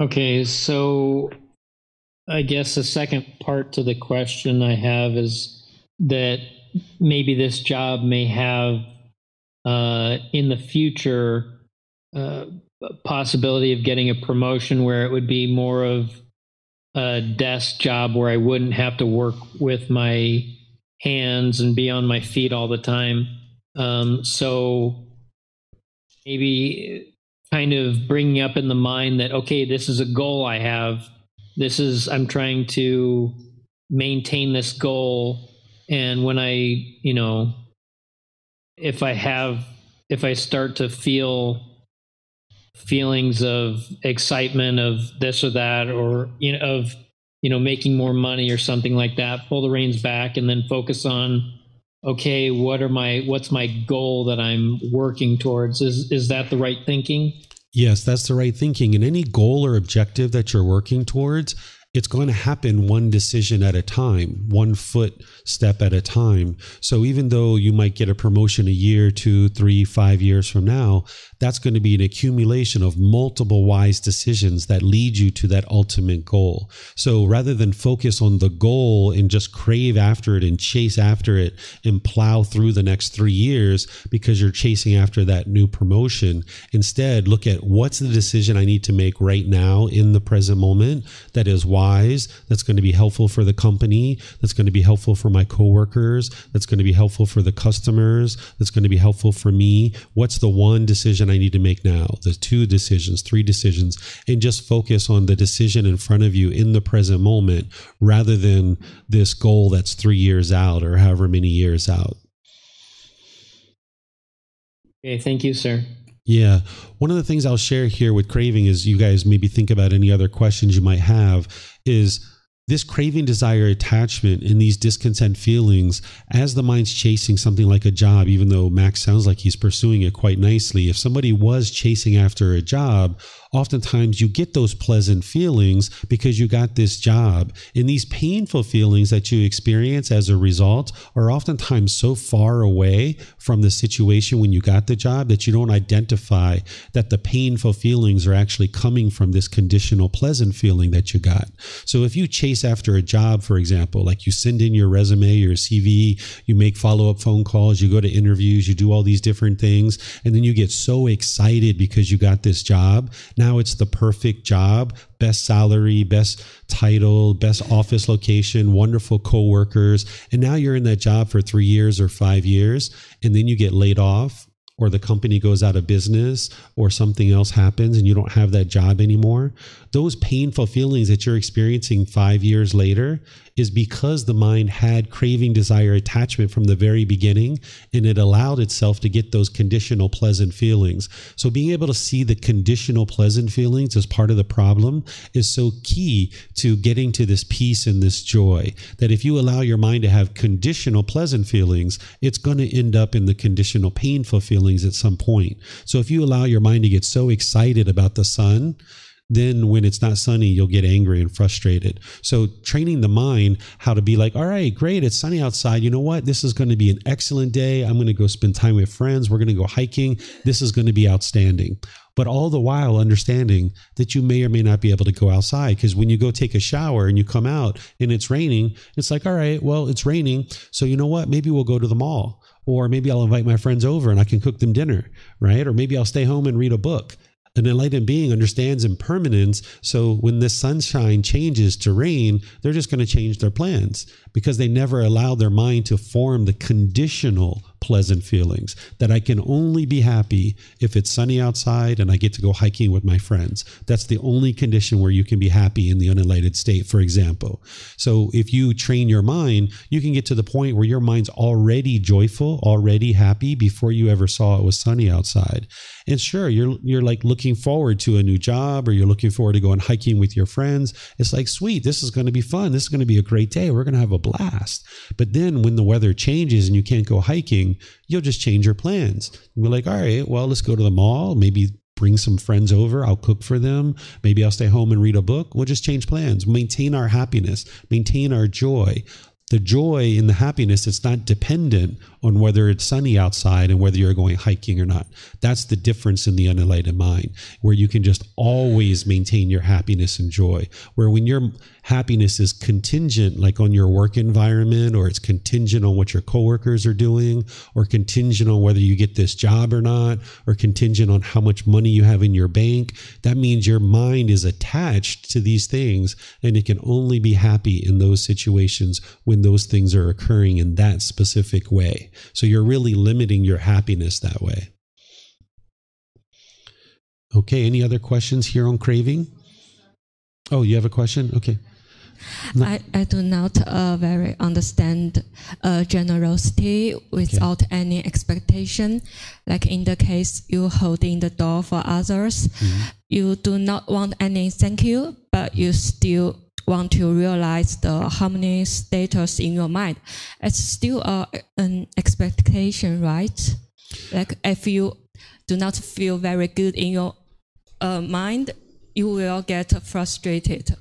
Okay, so I guess the second part to the question I have is that maybe this job may have uh, in the future uh, possibility of getting a promotion where it would be more of a desk job where I wouldn't have to work with my hands and be on my feet all the time. Um, so maybe kind of bringing up in the mind that okay, this is a goal I have. This is I'm trying to maintain this goal, and when I you know if I have if I start to feel feelings of excitement of this or that or you know of you know making more money or something like that pull the reins back and then focus on okay what are my what's my goal that i'm working towards? Is is that the right thinking Yes, that's the right thinking. And any goal or objective that you're working towards, it's going to happen one decision at a time, one foot step at a time. So even though you might get a promotion a year, two, three, five years from now, that's going to be an accumulation of multiple wise decisions that lead you to that ultimate goal. So rather than focus on the goal and just crave after it and chase after it and plow through the next three years because you're chasing after that new promotion, instead look at what's the decision I need to make right now in the present moment that is wise, that's going to be helpful for the company, that's going to be helpful for my coworkers, that's going to be helpful for the customers, that's going to be helpful for me. What's the one decision I need to make now? The two decisions, three decisions, and just focus on the decision in front of you in the present moment rather than this goal that's three years out or however many years out. okay thank you sir Yeah. One of the things I'll share here with craving is you guys maybe think about any other questions you might have is this craving, desire, attachment, and these discontent feelings as the mind's chasing something like a job, even though Max sounds like he's pursuing it quite nicely. If somebody was chasing after a job, oftentimes you get those pleasant feelings because you got this job. And these painful feelings that you experience as a result are oftentimes so far away from the situation when you got the job that you don't identify that the painful feelings are actually coming from this conditional pleasant feeling that you got. So if you chase after a job, for example, like you send in your resume, your CV, you make follow up phone calls, you go to interviews, you do all these different things, and then you get so excited because you got this job. Now it's the perfect job, best salary, best title, best office location, wonderful coworkers. And now you're in that job for three years or five years, and then you get laid off or the company goes out of business or something else happens and you don't have that job anymore, those painful feelings that you're experiencing five years later is because the mind had craving, desire, attachment from the very beginning, and it allowed itself to get those conditional pleasant feelings. So, being able to see the conditional pleasant feelings as part of the problem is so key to getting to this peace and this joy. That if you allow your mind to have conditional pleasant feelings, it's going to end up in the conditional painful feelings at some point. So, if you allow your mind to get so excited about the sun, then when it's not sunny, you'll get angry and frustrated. So training the mind how to be like, all right, great, it's sunny outside. You know what? This is going to be an excellent day. I'm going to go spend time with friends. We're going to go hiking. This is going to be outstanding. But all the while understanding that you may or may not be able to go outside. Because when you go take a shower and you come out and it's raining, it's like, all right, well, it's raining. So you know what? Maybe we'll go to the mall. Or maybe I'll invite my friends over and I can cook them dinner, right? Or maybe I'll stay home and read a book an enlightened being understands impermanence. So when the sunshine changes to rain, they're just going to change their plans because they never allow their mind to form the conditional pleasant feelings that I can only be happy if it's sunny outside and I get to go hiking with my friends. That's the only condition where you can be happy in the unenlightened state, for example. So if you train your mind, you can get to the point where your mind's already joyful, already happy before you ever saw it was sunny outside. And sure, you're you're like looking forward to a new job or you're looking forward to going hiking with your friends. It's like, sweet, this is going to be fun. This is going to be a great day. We're going to have a blast. But then when the weather changes and you can't go hiking, you'll just change your plans. You'll be like, all right, well, let's go to the mall. Maybe bring some friends over. I'll cook for them. Maybe I'll stay home and read a book. We'll just change plans, maintain our happiness, maintain our joy. The joy and the happiness, it's not dependent on whether it's sunny outside and whether you're going hiking or not. That's the difference in the unenlightened mind, where you can just always maintain your happiness and joy. Where when your happiness is contingent, like on your work environment, or it's contingent on what your coworkers are doing, or contingent on whether you get this job or not, or contingent on how much money you have in your bank, that means your mind is attached to these things and it can only be happy in those situations when those things are occurring in that specific way. So you're really limiting your happiness that way. Okay, any other questions here on craving? Oh, you have a question? Okay. No. I, I do not uh, very understand uh, generosity without okay. any expectation. Like in the case you holding the door for others, mm-hmm. you do not want any thank you, but you still want to realize the harmony status in your mind, it's still a, an expectation, right? Like if you do not feel very good in your uh, mind, you will get frustrated.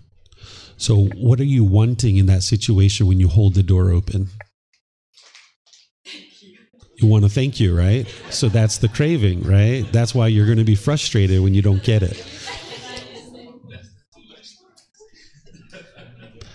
So, what are you wanting in that situation when you hold the door open? You want to thank you, right? So that's the craving, right? That's why you're going to be frustrated when you don't get it.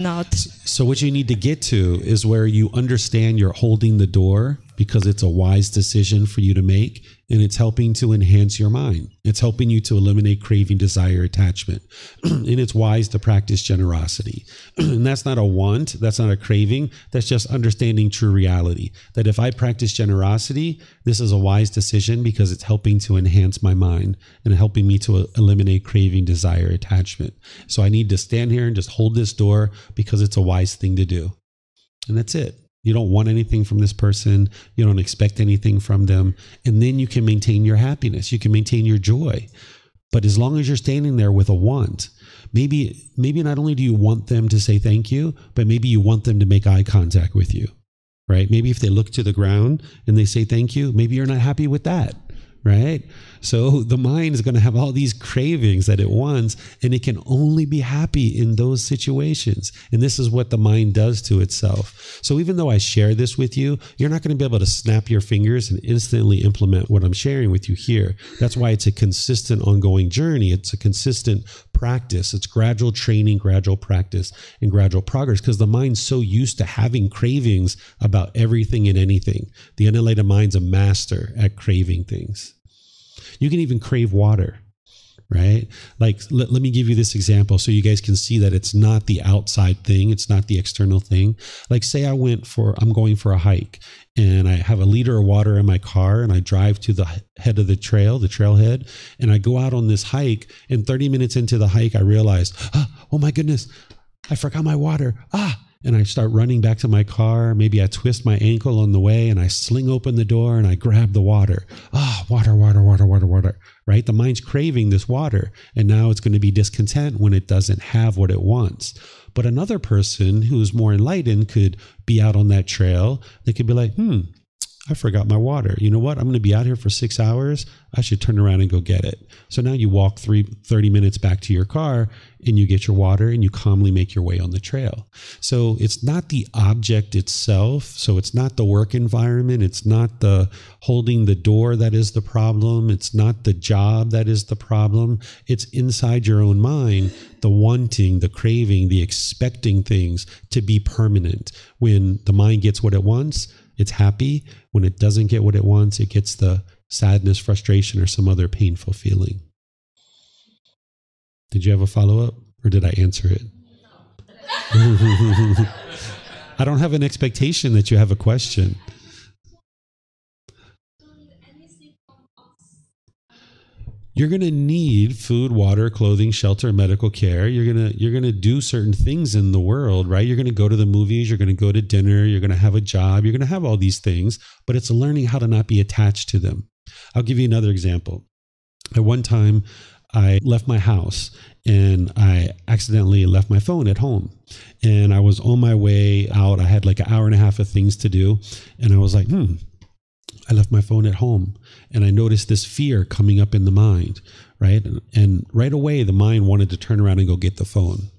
not. So, what you need to get to is where you understand you're holding the door because it's a wise decision for you to make and it's helping to enhance your mind. It's helping you to eliminate craving, desire, attachment. <clears throat> and it's wise to practice generosity. <clears throat> and that's not a want, that's not a craving, that's just understanding true reality. That if I practice generosity, this is a wise decision because it's helping to enhance my mind and helping me to uh, eliminate craving, desire, attachment. So I need to stand here and just hold this door because it's a wise thing to do. And that's it. You don't want anything from this person. You don't expect anything from them. And then you can maintain your happiness. You can maintain your joy. But as long as you're standing there with a want, maybe maybe not only do you want them to say thank you, but maybe you want them to make eye contact with you. Right? Maybe if they look to the ground and they say thank you, maybe you're not happy with that right? So <laughs> the mind is going to have all these cravings that it wants, and it can only be happy in those situations. And this is what the mind does to itself. So even though I share this with you, you're not going to be able to snap your fingers and instantly implement what I'm sharing with you here. That's why it's a consistent, ongoing journey. It's a consistent practice. It's gradual training, gradual practice, and gradual progress because the mind's so used to having cravings about everything and anything. The unenlightened mind's a master at craving things. You can even crave water right? Like, let, let, me give you this example so you guys can see that it's not the outside thing, it's not the external thing. Like, say I went for, I'm going for a hike and I have a liter of water in my car and I drive to the head of the trail, the trailhead, and I go out on this hike. And 30 minutes into the hike, I realize, <gasps> oh my goodness, I forgot my water. Ah, and I start running back to my car. Maybe I twist my ankle on the way and I sling open the door and I grab the water. Ah, oh, water, water, water, water, water, right? The mind's craving this water. And now it's going to be discontent when it doesn't have what it wants. But another person who's more enlightened could be out on that trail. They could be like, hmm, I forgot my water. You know what? I'm going to be out here for six hours. I should turn around and go get it. So now you walk three, 30 minutes back to your car and you get your water and you calmly make your way on the trail. So it's not the object itself. So it's not the work environment. It's not the holding the door that is the problem. It's not the job that is the problem. It's inside your own mind, the wanting, the craving, the expecting things to be permanent. When the mind gets what it wants, it's happy. When it doesn't get what it wants, it gets the sadness, frustration, or some other painful feeling. Did you have a follow up or did I answer it? <laughs> I don't have an expectation that you have a question. You're going to need food, water, clothing, shelter, medical care. You're going to you're going to do certain things in the world, right? You're going to go to the movies, you're going to go to dinner, you're going to have a job, you're going to have all these things, but it's learning how to not be attached to them. I'll give you another example. At one time, I left my house and I accidentally left my phone at home. And I was on my way out. I had like an hour and a half of things to do. And I was like, hmm, I left my phone at home and I noticed this fear coming up in the mind, right? And right away, the mind wanted to turn around and go get the phone,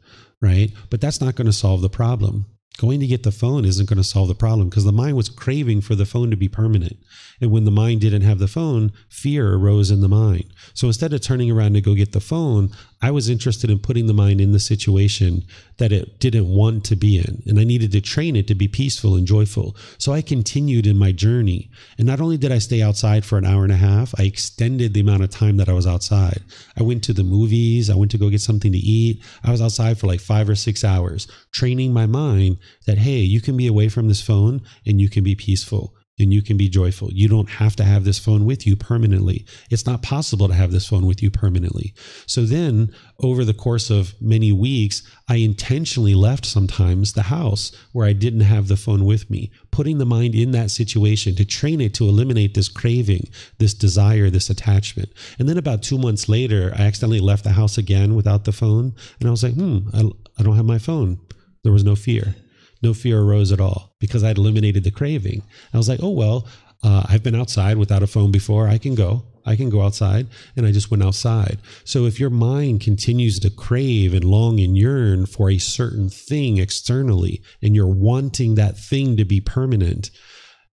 right? But that's not going to solve the problem. Going to get the phone isn't going to solve the problem because the mind was craving for the phone to be permanent. And when the mind didn't have the phone, fear arose in the mind. So instead of turning around to go get the phone, I was interested in putting the mind in the situation that it didn't want to be in. And I needed to train it to be peaceful and joyful. So I continued in my journey. And not only did I stay outside for an hour and a half, I extended the amount of time that I was outside. I went to the movies, I went to go get something to eat. I was outside for like five or six hours, training my mind that, hey, you can be away from this phone and you can be peaceful and you can be joyful. You don't have to have this phone with you permanently. It's not possible to have this phone with you permanently. So then, over the course of many weeks, I intentionally left sometimes the house where I didn't have the phone with me, putting the mind in that situation to train it to eliminate this craving, this desire, this attachment. And then about two months later, I accidentally left the house again without the phone. And I was like, hmm, I, I don't have my phone. There was no fear no fear arose at all because I'd eliminated the craving. I was like, oh, well, uh, I've been outside without a phone before. I can go. I can go outside. And I just went outside. So if your mind continues to crave and long and yearn for a certain thing externally, and you're wanting that thing to be permanent,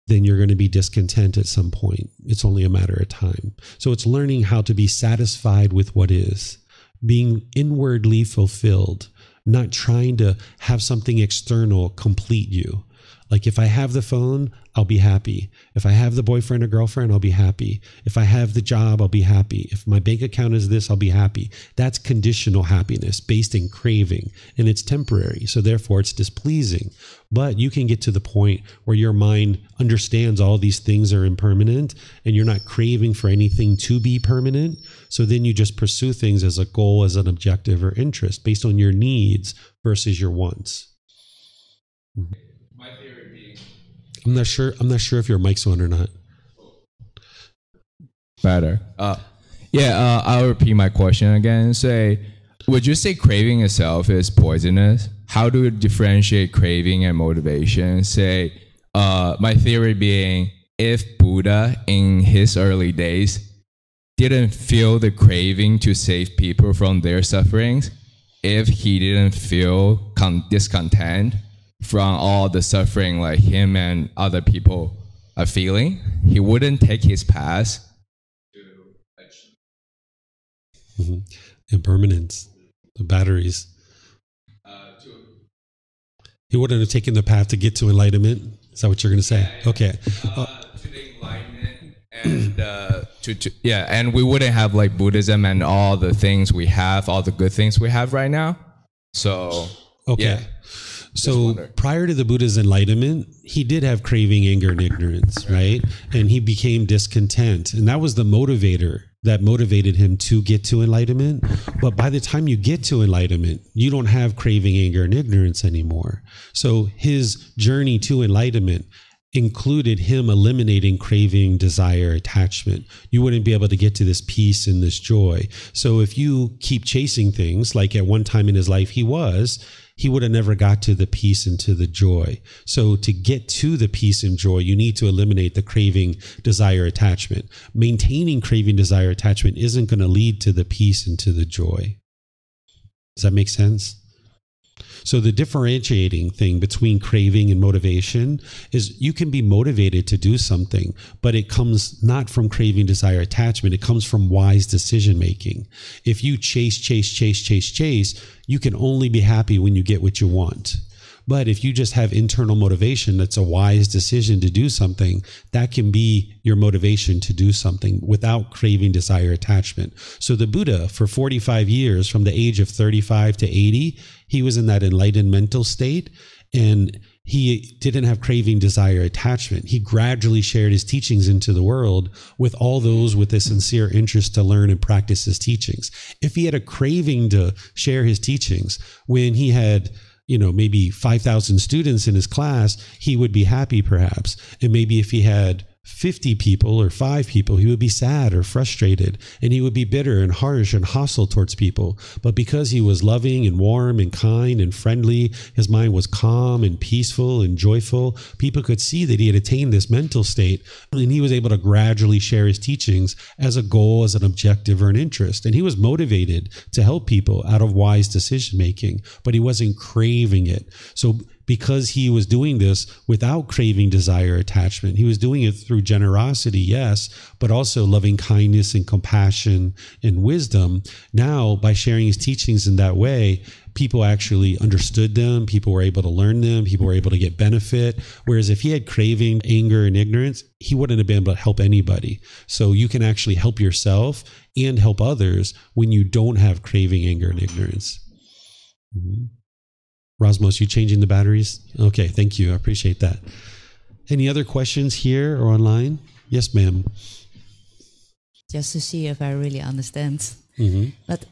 then you're going to be discontent at some point. It's only a matter of time. So it's learning how to be satisfied with what is, being inwardly fulfilled not trying to have something external complete you. Like if I have the phone, I'll be happy. If I have the boyfriend or girlfriend, I'll be happy. If I have the job, I'll be happy. If my bank account is this, I'll be happy. That's conditional happiness based in craving and it's temporary. So therefore it's displeasing. But you can get to the point where your mind understands all these things are impermanent and you're not craving for anything to be permanent. So then you just pursue things as a goal, as an objective or interest based on your needs versus your wants. Being I'm not sure I'm not sure if your mic's on or not. Better. Uh yeah, uh, I'll repeat my question again. And Say, would you say craving itself is poisonous? how do you differentiate craving and motivation? Say, uh, my theory being if Buddha in his early days didn't feel the craving to save people from their sufferings, if he didn't feel con- discontent from all the suffering like him and other people are feeling, he wouldn't take his path mm-hmm. Impermanence, the batteries. He wouldn't have taken the path to get to enlightenment. Is that what you're going to say? Yeah, yeah. Okay. Uh, to the enlightenment and uh, to, to yeah, and we wouldn't have like Buddhism and all the things we have, all the good things we have right now. So okay. Yeah. So prior to the Buddha's enlightenment, he did have craving, anger, and ignorance, right? And he became discontent. And that was the motivator that motivated him to get to enlightenment. But by the time you get to enlightenment, you don't have craving, anger, and ignorance anymore. So his journey to enlightenment included him eliminating craving, desire, attachment. You wouldn't be able to get to this peace and this joy. So if you keep chasing things, like at one time in his life he was, he would have never got to the peace and to the joy. So to get to the peace and joy, you need to eliminate the craving, desire, attachment. Maintaining craving, desire, attachment isn't going to lead to the peace and to the joy. Does that make sense? So the differentiating thing between craving and motivation is you can be motivated to do something, but it comes not from craving, desire, attachment. It comes from wise decision making. If you chase, chase, chase, chase, chase, you can only be happy when you get what you want. But if you just have internal motivation, that's a wise decision to do something, that can be your motivation to do something without craving, desire, attachment. So the Buddha, for 45 years, from the age of 35 to 80, he was in that enlightened mental state. And he didn't have craving, desire, attachment. He gradually shared his teachings into the world with all those with a sincere interest to learn and practice his teachings. If he had a craving to share his teachings when he had you know, maybe 5,000 students in his class, he would be happy perhaps. And maybe if he had 50 people or five people, he would be sad or frustrated and he would be bitter and harsh and hostile towards people. But because he was loving and warm and kind and friendly, his mind was calm and peaceful and joyful, people could see that he had attained this mental state and he was able to gradually share his teachings as a goal, as an objective or an interest. And he was motivated to help people out of wise decision making, but he wasn't craving it. So because he was doing this without craving desire attachment. He was doing it through generosity, yes, but also loving kindness and compassion and wisdom. Now, by sharing his teachings in that way, people actually understood them, people were able to learn them, people were able to get benefit. Whereas if he had craving, anger, and ignorance, he wouldn't have been able to help anybody. So you can actually help yourself and help others when you don't have craving, anger, and ignorance. Mm-hmm. Rosmos, you changing the batteries? Okay, thank you. I appreciate that. Any other questions here or online? Yes, ma'am. Just to see if I really understand. Mm-hmm. But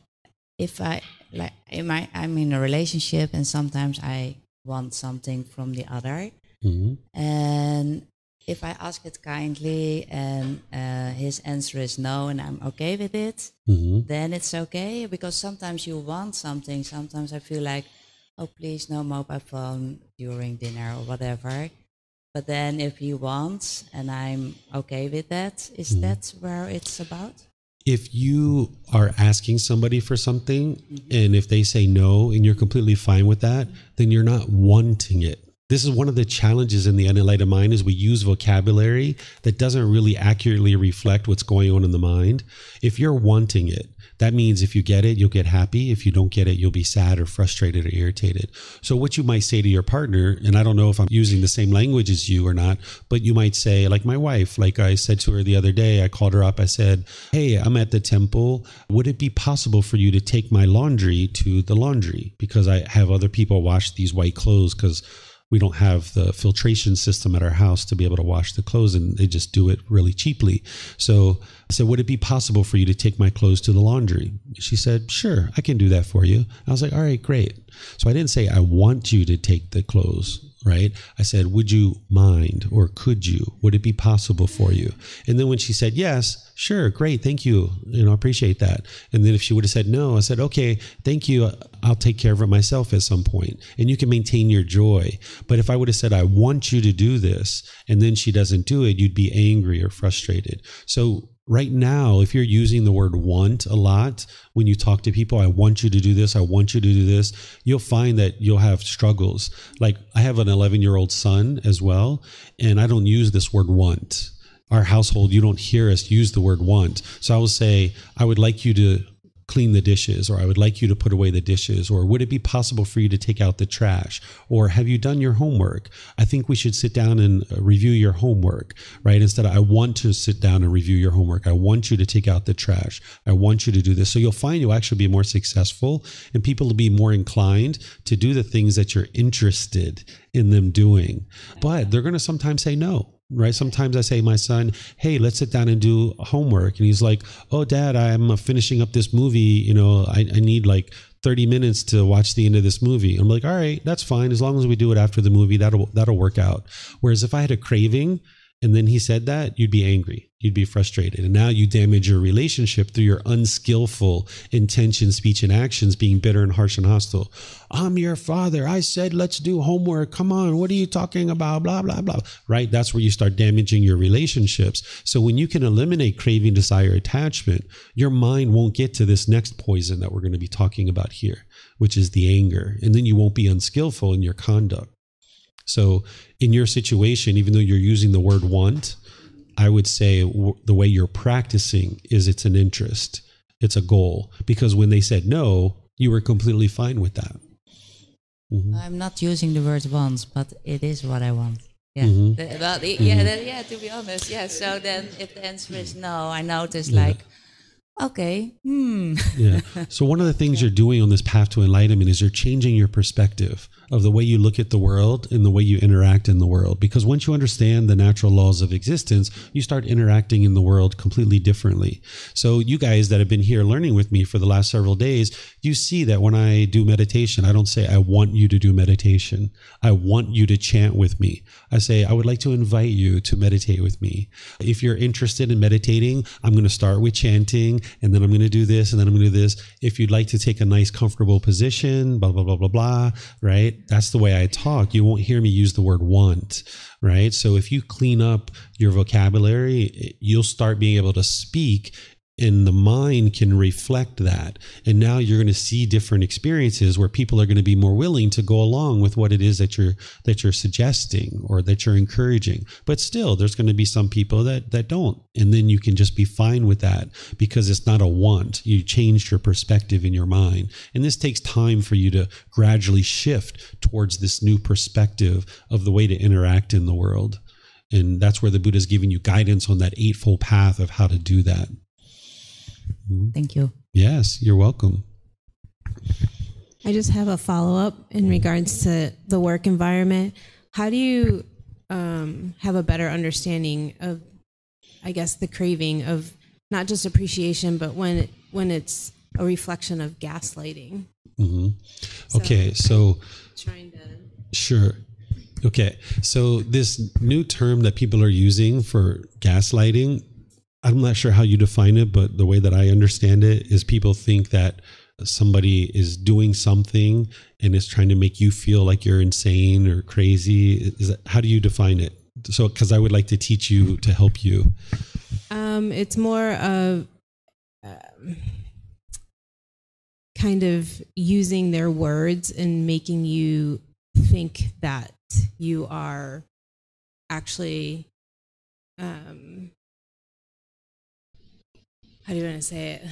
if I like, am I? I'm in a relationship, and sometimes I want something from the other, Mm-hmm. and if I ask it kindly, and uh, his answer is no, and I'm okay with it, Mm-hmm. then it's okay. Because sometimes you want something. Sometimes I feel like, oh, please, no mobile phone during dinner or whatever. But then if he wants, and I'm okay with that, is Mm-hmm. that where it's about? if you are asking somebody for something and if they say no and you're completely fine with that then you're not wanting it this is one of the challenges in the unenlightened mind is we use vocabulary that doesn't really accurately reflect what's going on in the mind if you're wanting it that means if you get it you'll get happy. If you don't get it you'll be sad or frustrated or irritated. So what you might say to your partner and i don't know if i'm using the same language as you or not but you might say like my wife like i said to her the other day i called her up i said hey i'm at the temple. Would it be possible for you to take my laundry to the laundry? Because i have other people wash these white clothes because we don't have the filtration system at our house to be able to wash the clothes and they just do it really cheaply. So I said, Would it be possible for you to take my clothes to the laundry? She said, Sure, I can do that for you. I was like, All right, great. So I didn't say, I want you to take the clothes, right? I said, Would you mind or could you? Would it be possible for you? And then when she said yes, sure, great, thank you. You know, appreciate that. And then if she would have said no, I said, Okay, thank you. I'll take care of it myself at some point. And you can maintain your joy. But if I would have said, I want you to do this, and then she doesn't do it, you'd be angry or frustrated. So right now, if you're using the word want a lot when you talk to people, I want you to do this, I want you to do this, you'll find that you'll have struggles. Like I have an 11 year old son as well, and I don't use this word want. Our household, you don't hear us use the word want. So I will say, I would like you to clean the dishes or I would like you to put away the dishes or would it be possible for you to take out the trash? Or have you done your homework? I think we should sit down and uh, review your homework right? Instead of I want to sit down and review your homework. I want you to take out the trash. I want you to do this. So you'll find you'll actually be more successful and people will be more inclined to do the things that you're interested in them doing. But they're going to sometimes say no right? Sometimes I say, my son, hey, let's sit down and do homework. And he's like, oh, dad, I'm finishing up this movie. You know, I, I need like 30 minutes to watch the end of this movie. I'm like, all right, that's fine. As long as we do it after the movie, that'll, that'll work out. Whereas if I had a craving and then he said that, you'd be angry. You'd be frustrated. And now you damage your relationship through your unskillful intention, speech, and actions being bitter and harsh and hostile. I'm your father. I said, let's do homework. Come on. What are you talking about? Blah, blah, blah. Right? That's where you start damaging your relationships. So when you can eliminate craving, desire, attachment, your mind won't get to this next poison that we're going to be talking about here, which is the anger. And then you won't be unskillful in your conduct. So, in your situation, even though you're using the word want, I would say w- the way you're practicing is it's an interest, it's a goal. Because when they said no, you were completely fine with that. Mhm. I'm not using the word want, but it is what I want. Yeah. Mhm. The- well, the- yeah, then, yeah. To be honest, yeah. So then, if the answer is no, I notice Yeah. like, okay, hmm. yeah. So one of the things <laughs> you're doing on this path to enlightenment is you're changing your perspective of the way you look at the world and the way you interact in the world. Because once you understand the natural laws of existence, you start interacting in the world completely differently. So you guys that have been here learning with me for the last several days, you see that when I do meditation, I don't say I want you to do meditation. I want you to chant with me. I say I would like to invite you to meditate with me. If you're interested in meditating, I'm going to start with chanting and then I'm going to do this and then I'm going to do this. If you'd like to take a nice comfortable position, blah blah blah blah blah, right? That's the way I talk. You won't hear me use the word want, right? So if you clean up your vocabulary, you'll start being able to speak and the mind can reflect that. And now you're going to see different experiences where people are going to be more willing to go along with what it is that you're that you're suggesting or that you're encouraging. But still there's going to be some people that that don't. And then you can just be fine with that because it's not a want. You changed your perspective in your mind. And this takes time for you to gradually shift towards this new perspective of the way to interact in the world. And that's where the buddha is giving you guidance on that eightfold path of how to do that Thank you. Yes, you're welcome. I just have a follow up in regards to the work environment. How do you um, have a better understanding of, I guess, the craving of not just appreciation, but when it, when it's a reflection of gaslighting? Mm-hmm. Okay, so, so trying to sure. Okay, so this new term that people are using for gaslighting I'm not sure how you define it, but the way that I understand it is people think that somebody is doing something and is trying to make you feel like you're insane or crazy. Is that, how do you define it? So, because I would like to teach you to help you. Um, it's more of um, kind of using their words and making you think that you are actually um, how do you want to say it?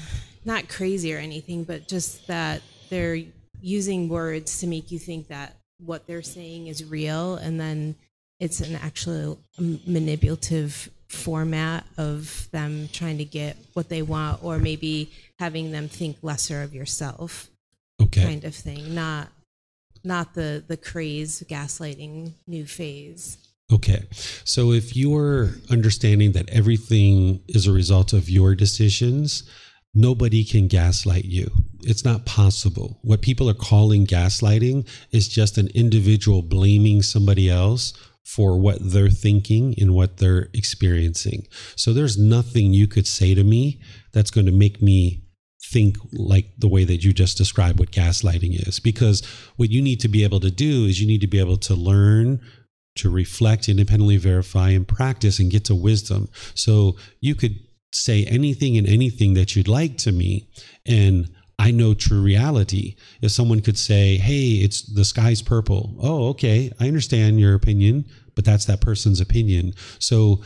Not crazy or anything, but just that they're using words to make you think that what they're saying is real, and then it's an actual um, manipulative format of them trying to get what they want, or maybe having them think lesser of yourself, okay. kind of thing. Not not the the craze gaslighting new phase. Okay. So if you're understanding that everything is a result of your decisions, nobody can gaslight you. It's not possible. What people are calling gaslighting is just an individual blaming somebody else for what they're thinking and what they're experiencing. So there's nothing you could say to me that's going to make me think like the way that you just described what gaslighting is because what you need to be able to do is you need to be able to learn to reflect, independently verify, and practice and get to wisdom. So you could say anything and anything that you'd like to me, and I know true reality. If someone could say, "Hey, it's the sky's purple," oh, okay, I understand your opinion, but that's that person's opinion. So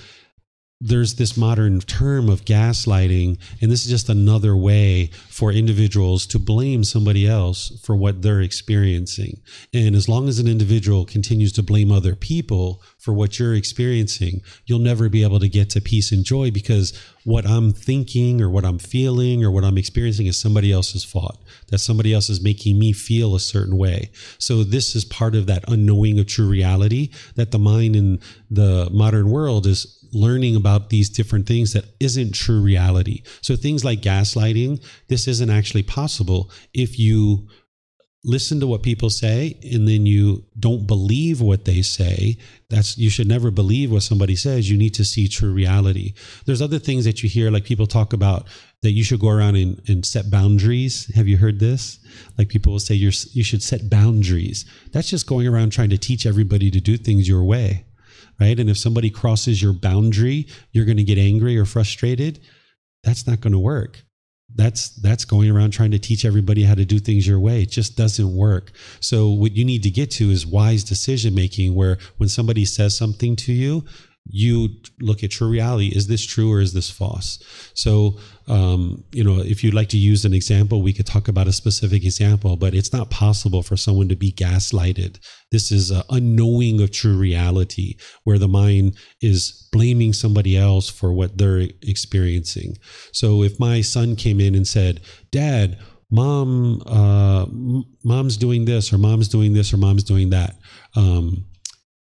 there's this modern term of gaslighting, and this is just another way for individuals to blame somebody else for what they're experiencing. And as long as an individual continues to blame other people for what you're experiencing, you'll never be able to get to peace and joy because what I'm thinking or what I'm feeling or what I'm experiencing is somebody else's fault, that somebody else is making me feel a certain way. So, this is part of that unknowing of true reality that the mind in the modern world is learning about these different things that isn't true reality. So things like gaslighting, this isn't actually possible if you listen to what people say and then you don't believe what they say. That's you should never believe what somebody says. You need to see true reality. There's other things that you hear like people talk about that you should go around and, and set boundaries. Have you heard this? Like people will say you're you should set boundaries. That's just going around trying to teach everybody to do things your way right? And if somebody crosses your boundary, you're going to get angry or frustrated. That's not going to work. That's that's going around trying to teach everybody how to do things your way. It just doesn't work. So what you need to get to is wise decision making where when somebody says something to you, you look at true reality. Is this true or is this false? So, um, you know, if you'd like to use an example, we could talk about a specific example, but it's not possible for someone to be gaslighted. This is an unknowing of true reality where the mind is blaming somebody else for what they're experiencing. So if my son came in and said, Dad, mom, uh, mom's doing this or mom's doing this or mom's doing that. Um,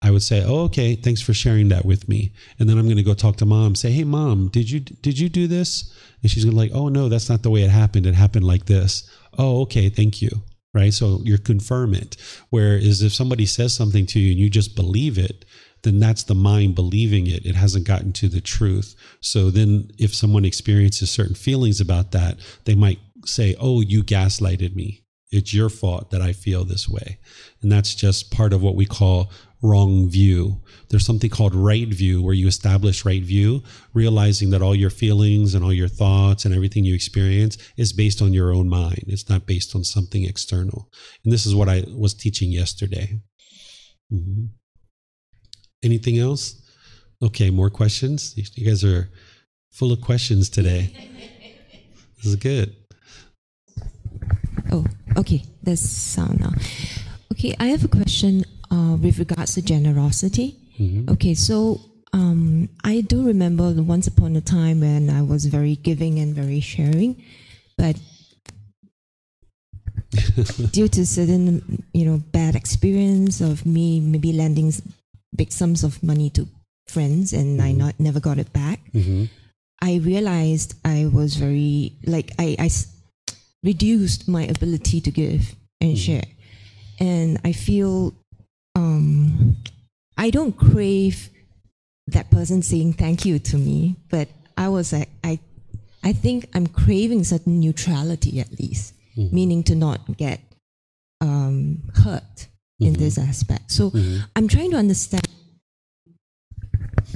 I would say, "Oh, okay, thanks for sharing that with me." And then I'm going to go talk to mom, say, "Hey, mom, did you did you do this?" And she's going to like, "Oh no, that's not the way it happened. It happened like this." "Oh, okay, thank you." Right? So you're confirm it. Whereas if somebody says something to you and you just believe it, then that's the mind believing it. It hasn't gotten to the truth. So then if someone experiences certain feelings about that, they might say, "Oh, you gaslighted me." It's your fault that I feel this way. And that's just part of what we call wrong view. There's something called right view where you establish right view, realizing that all your feelings and all your thoughts and everything you experience is based on your own mind. It's not based on something external. And this is what I was teaching yesterday. Mhm. Anything else? Okay, more questions? You guys are full of questions today. <laughs> This is good. Oh, okay. That's sound now. Okay, I have a question uh, with regards to generosity. Okay, so um, I do remember the once upon a time when I was very giving and very sharing, but <laughs> due to certain you know bad experience of me maybe lending big sums of money to friends and I not never got it back, I realized I was very like I, I s- reduced my ability to give and share, and I feel um, I don't crave that person saying thank you to me, but I was like I I think I'm craving certain neutrality at least, meaning to not get um, hurt in this aspect. So I'm trying to understand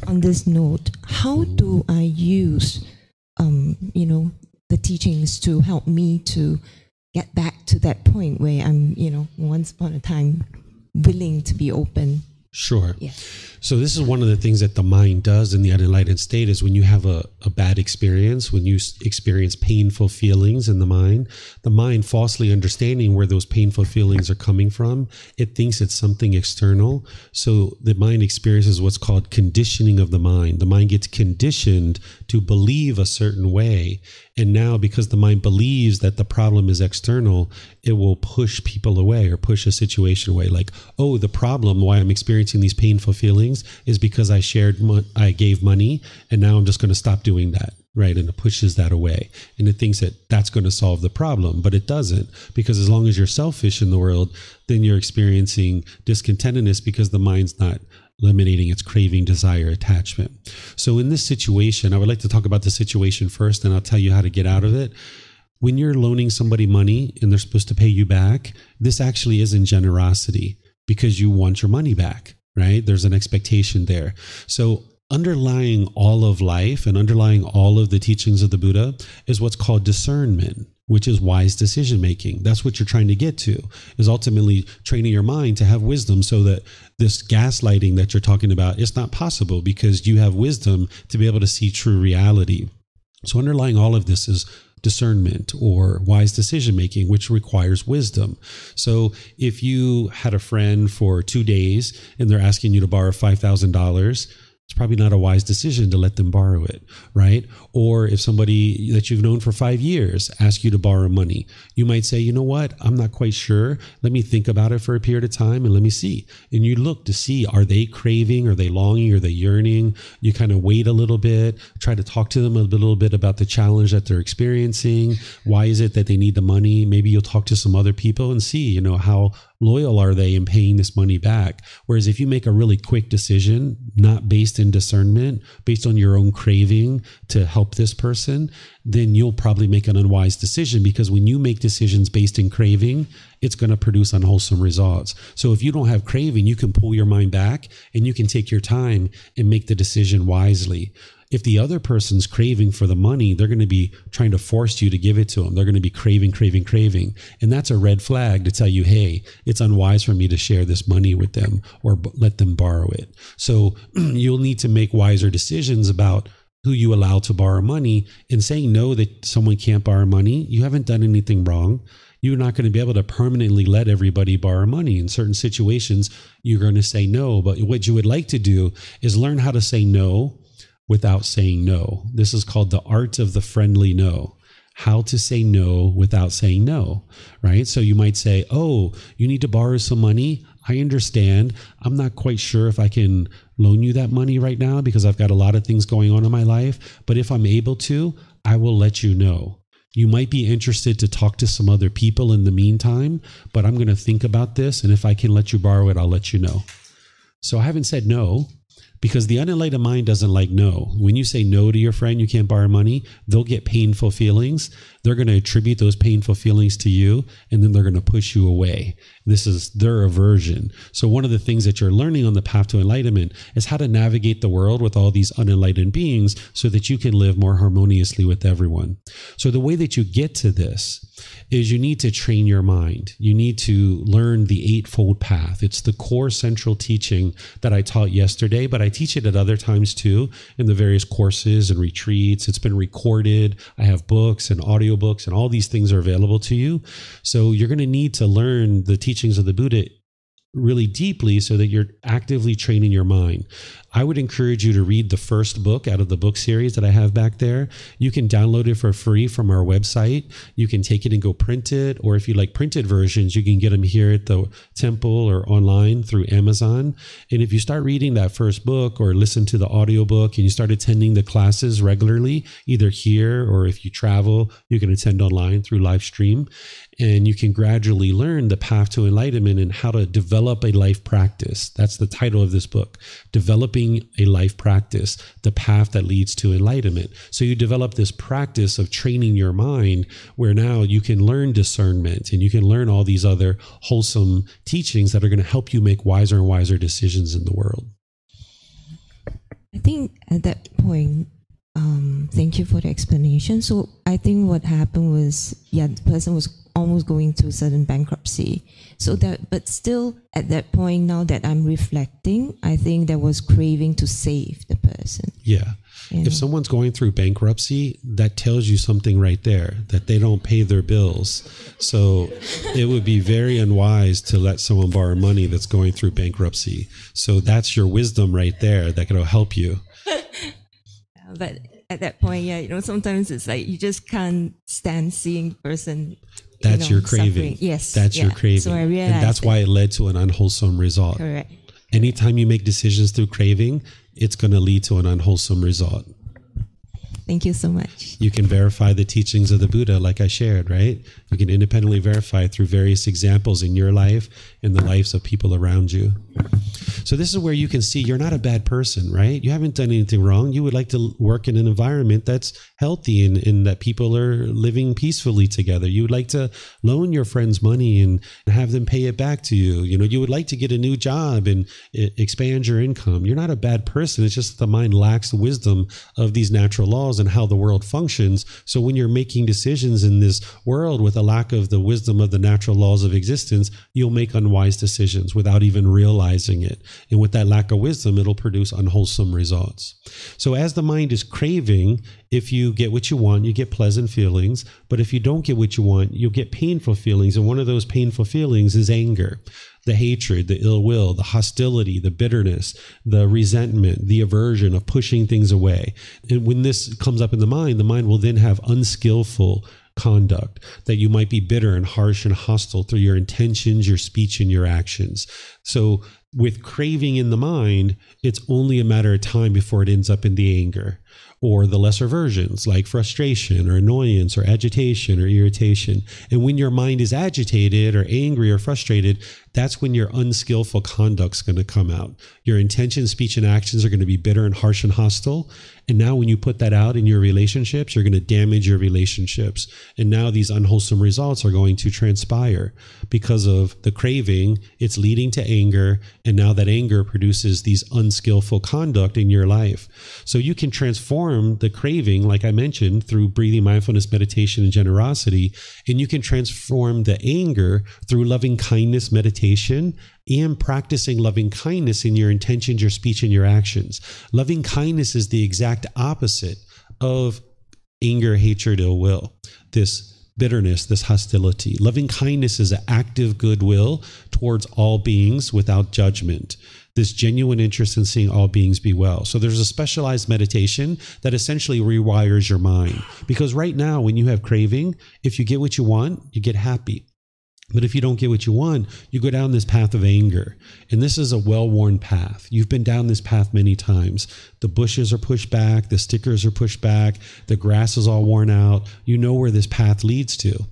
on this note, how do I use, um, you know, the teachings to help me to get back to that point where I'm, you know, once upon a time willing to be open. Sure. Yeah. So this is one of the things that the mind does in the unenlightened state is when you have a, a bad experience, when you experience painful feelings in the mind, the mind falsely understanding where those painful feelings are coming from, it thinks it's something external. So the mind experiences what's called conditioning of the mind. The mind gets conditioned to believe a certain way. And now because the mind believes that the problem is external, it will push people away or push a situation away. Like, oh, the problem why I'm experiencing these painful feelings is because I shared, mon- I gave money, and now I'm just going to stop doing that. Right. And it pushes that away. And it thinks that that's going to solve the problem, but it doesn't. Because as long as you're selfish in the world, then you're experiencing discontentedness because the mind's not eliminating its craving, desire, attachment. So in this situation, I would like to talk about the situation first, and I'll tell you how to get out of it when you're loaning somebody money and they're supposed to pay you back, this actually isn't generosity because you want your money back, right? There's an expectation there. So, underlying all of life and underlying all of the teachings of the Buddha is what's called discernment. Which is wise decision making. That's what you're trying to get to, is ultimately training your mind to have wisdom so that this gaslighting that you're talking about is not possible because you have wisdom to be able to see true reality. So, underlying all of this is discernment or wise decision making, which requires wisdom. So, if you had a friend for two days and they're asking you to borrow $5,000, it's probably not a wise decision to let them borrow it, right? Or if somebody that you've known for five years asks you to borrow money, you might say, you know what, I'm not quite sure. Let me think about it for a period of time and let me see. And you look to see are they craving, are they longing, are they yearning? You kind of wait a little bit, try to talk to them a little bit about the challenge that they're experiencing. Why is it that they need the money? Maybe you'll talk to some other people and see, you know, how loyal are they in paying this money back? Whereas if you make a really quick decision, not based in discernment, based on your own craving to help this person, then you'll probably make an unwise decision because when you make decisions based in craving, it's going to produce unwholesome results. So if you don't have craving, you can pull your mind back and you can take your time and make the decision wisely if the other person's craving for the money, they're going to be trying to force you to give it to them. They're going to be craving, craving, craving. And that's a red flag to tell you, hey, it's unwise for me to share this money with them or let them borrow it. So <clears throat> you'll need to make wiser decisions about who you allow to borrow money and saying no that someone can't borrow money. You haven't done anything wrong you're not going to be able to permanently let everybody borrow money. In certain situations, you're going to say no. But what you would like to do is learn how to say no without saying no. This is called the art of the friendly no. How to say no without saying no, right? So you might say, Oh, you need to borrow some money. I understand. I'm not quite sure if I can loan you that money right now because I've got a lot of things going on in my life. But if I'm able to, I will let you know. You might be interested to talk to some other people in the meantime, but I'm going to think about this. And if I can let you borrow it, I'll let you know. So I haven't said no, because the unenlightened mind doesn't like no. When you say no to your friend, you can't borrow money, they'll get painful feelings. They're going to attribute those painful feelings to you, and then they're going to push you away. This is their aversion. So, one of the things that you're learning on the path to enlightenment is how to navigate the world with all these unenlightened beings so that you can live more harmoniously with everyone. So, the way that you get to this is you need to train your mind. You need to learn the Eightfold Path. It's the core central teaching that I taught yesterday, but I teach it at other times too in the various courses and retreats. It's been recorded. I have books and audiobooks, and all these things are available to you. So you're going to need to learn the teachings of the Buddha really deeply so that you're actively training your mind. I would encourage you to read the first book out of the book series that I have back there. You can download it for free from our website. You can take it and go print it, or if you like printed versions, you can get them here at the temple or online through Amazon. And if you start reading that first book or listen to the audiobook and you start attending the classes regularly, either here or if you travel, you can attend online through live stream and you can gradually learn the path to enlightenment and how to develop a life practice. That's the title of this book Developing a Life Practice, the path that leads to enlightenment. So you develop this practice of training your mind where now you can learn discernment and you can learn all these other wholesome teachings that are going to help you make wiser and wiser decisions in the world. I think at that point, um, thank you for the explanation. So I think what happened was, yeah, the person was almost going through sudden bankruptcy. So that, but still at that point, now that I'm reflecting, I think there was craving to save the person. Yeah. If someone's going through bankruptcy, that tells you something right there that they don't pay their bills. So it would be very unwise to let someone borrow money that's going through bankruptcy. So that's your wisdom right there that can help you. <laughs> but at that point, yeah, you know, sometimes it's like you just can't stand seeing the person. That's you know, your craving. suffering. Yes, That's your craving. So I and that's why it led to an unwholesome result. Correct. Anytime you make decisions through craving, it's going to lead to an unwholesome result. Thank you so much. You can verify the teachings of the Buddha, like I shared, right? You can independently verify through various examples in your life and the lives of people around you. So, this is where you can see you're not a bad person, right? You haven't done anything wrong. You would like to work in an environment that's healthy and, and that people are living peacefully together. You would like to loan your friends money and have them pay it back to you. You know, you would like to get a new job and e- expand your income. You're not a bad person. It's just that the mind lacks the wisdom of these natural laws and how the world functions. So when you're making decisions in this world with a lack of the wisdom of the natural laws of existence, you'll make unwise decisions without even realizing it. And with that lack of wisdom, it'll produce unwholesome results. So as the mind is craving, if you get what you want, you get pleasant feelings. But if you don't get what you want, you'll get painful feelings. And one of those painful feelings is anger the hatred, the ill will, the hostility, the bitterness, the resentment, the aversion of pushing things away. And when this comes up in the mind, the mind will then have unskillful conduct that you might be bitter and harsh and hostile through your intentions, your speech, and your actions. So, with craving in the mind, it's only a matter of time before it ends up in the anger or the lesser versions like frustration or annoyance or agitation or irritation. And when your mind is agitated or angry or frustrated, that's when your unskillful conduct's going to come out. Your intention, speech, and actions are going to be bitter and harsh and hostile. And now, when you put that out in your relationships, you're going to damage your relationships. And now, these unwholesome results are going to transpire because of the craving. It's leading to anger. And now, that anger produces these unskillful conduct in your life. So, you can transform the craving, like I mentioned, through breathing, mindfulness, meditation, and generosity. And you can transform the anger through loving kindness, meditation and practicing loving kindness in your intentions, your speech, and your actions. Loving kindness is the exact opposite of anger, hatred, ill will. This bitterness, this hostility. Loving kindness is an active goodwill towards all beings without judgment. This genuine interest in seeing all beings be well. So there's a specialized meditation that essentially rewires your mind. Because right now, when you have craving, if you get what you want, you get happy. But if you don't get what you want, you go down this path of anger. And this is a well worn path. You've been down this path many times. The bushes are pushed back, the stickers are pushed back, the grass is all worn out. You know where this path leads to.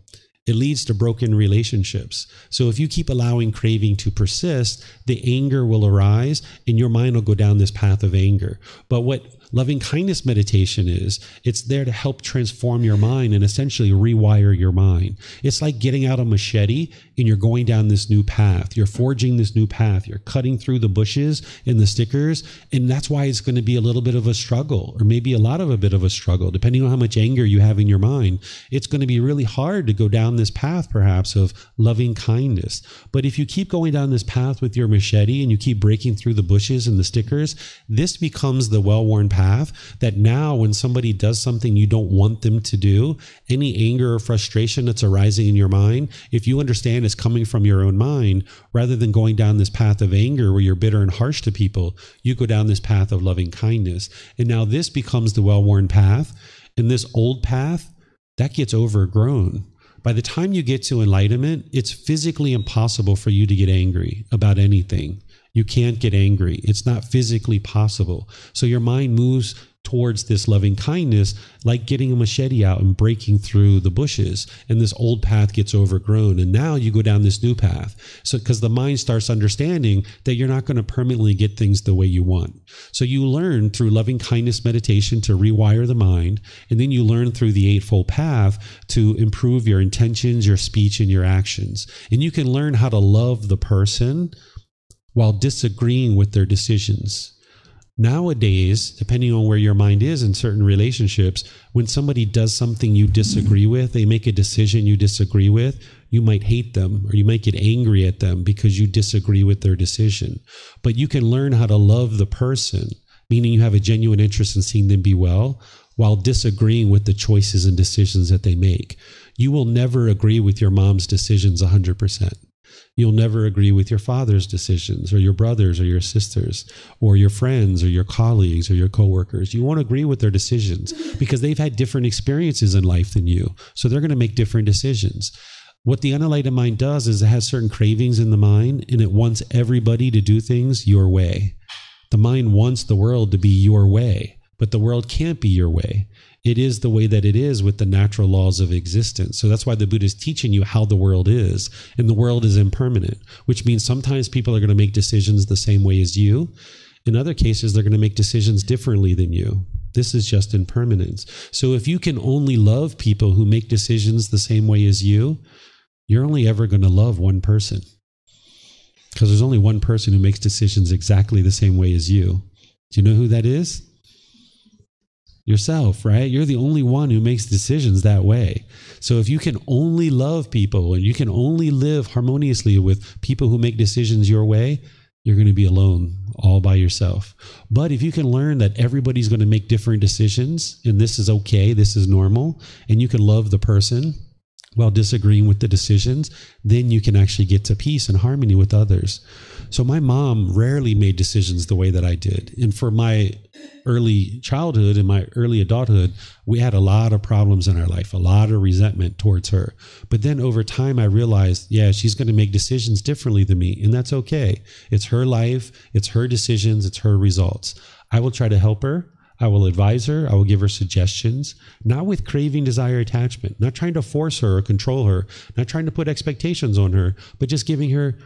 it leads to broken relationships. So if you keep allowing craving to persist, the anger will arise and your mind will go down this path of anger. But what loving kindness meditation is it's there to help transform your mind and essentially rewire your mind. It's like getting out a machete and you're going down this new path. You're forging this new path. You're cutting through the bushes and the stickers. And that's why it's going to be a little bit of a struggle, or maybe a lot of a bit of a struggle, depending on how much anger you have in your mind. It's going to be really hard to go down this path, perhaps, of loving kindness. But if you keep going down this path with your machete and you keep breaking through the bushes and the stickers, this becomes the well worn path that now, when somebody does something you don't want them to do, any anger or frustration that's arising in your mind, if you understand it's coming from your own mind, rather than going down this path of anger where you're bitter and harsh to people, you go down this path of loving kindness. And now this becomes the well worn path. And this old path, that gets overgrown. By the time you get to enlightenment, it's physically impossible for you to get angry about anything. You can't get angry. It's not physically possible. So your mind moves towards this loving kindness, like getting a machete out and breaking through the bushes. And this old path gets overgrown. And now you go down this new path. So, because the mind starts understanding that you're not going to permanently get things the way you want. So, you learn through loving kindness meditation to rewire the mind. And then you learn through the Eightfold Path to improve your intentions, your speech, and your actions. And you can learn how to love the person while disagreeing with their decisions. Nowadays, depending on where your mind is in certain relationships, when somebody does something you disagree with, they make a decision you disagree with, you might hate them or you might get angry at them because you disagree with their decision. But you can learn how to love the person, meaning you have a genuine interest in seeing them be well, while disagreeing with the choices and decisions that they make. You will never agree with your mom's decisions 100%. You'll never agree with your father's decisions or your brothers or your sisters or your friends or your colleagues or your coworkers. You won't agree with their decisions because they've had different experiences in life than you. So they're going to make different decisions. What the unenlightened mind does is it has certain cravings in the mind and it wants everybody to do things your way. The mind wants the world to be your way, but the world can't be your way it is the way that it is with the natural laws of existence. So that's why the Buddha is teaching you how the world is. And the world is impermanent, which means sometimes people are going to make decisions the same way as you. In other cases, they're going to make decisions differently than you. This is just impermanence. So if you can only love people who make decisions the same way as you, you're only ever going to love one person. Because there's only one person who makes decisions exactly the same way as you. Do you know who that is? Yourself, right? You're the only one who makes decisions that way. So if you can only love people and you can only live harmoniously with people who make decisions your way, you're going to be alone all by yourself. But if you can learn that everybody's going to make different decisions and this is okay, this is normal, and you can love the person while disagreeing with the decisions, then you can actually get to peace and harmony with others. So my mom rarely made decisions the way that I did. And for my early childhood and my early adulthood, we had a lot of problems in our life, a lot of resentment towards her. But then over time, I realized, yeah, she's going to make decisions differently than me. And that's okay. It's her life, it's her decisions, it's her results. I will try to help her. I will advise her. I will give her suggestions, not with craving, desire, attachment, not trying to force her or control her, not trying to put expectations on her, but just giving her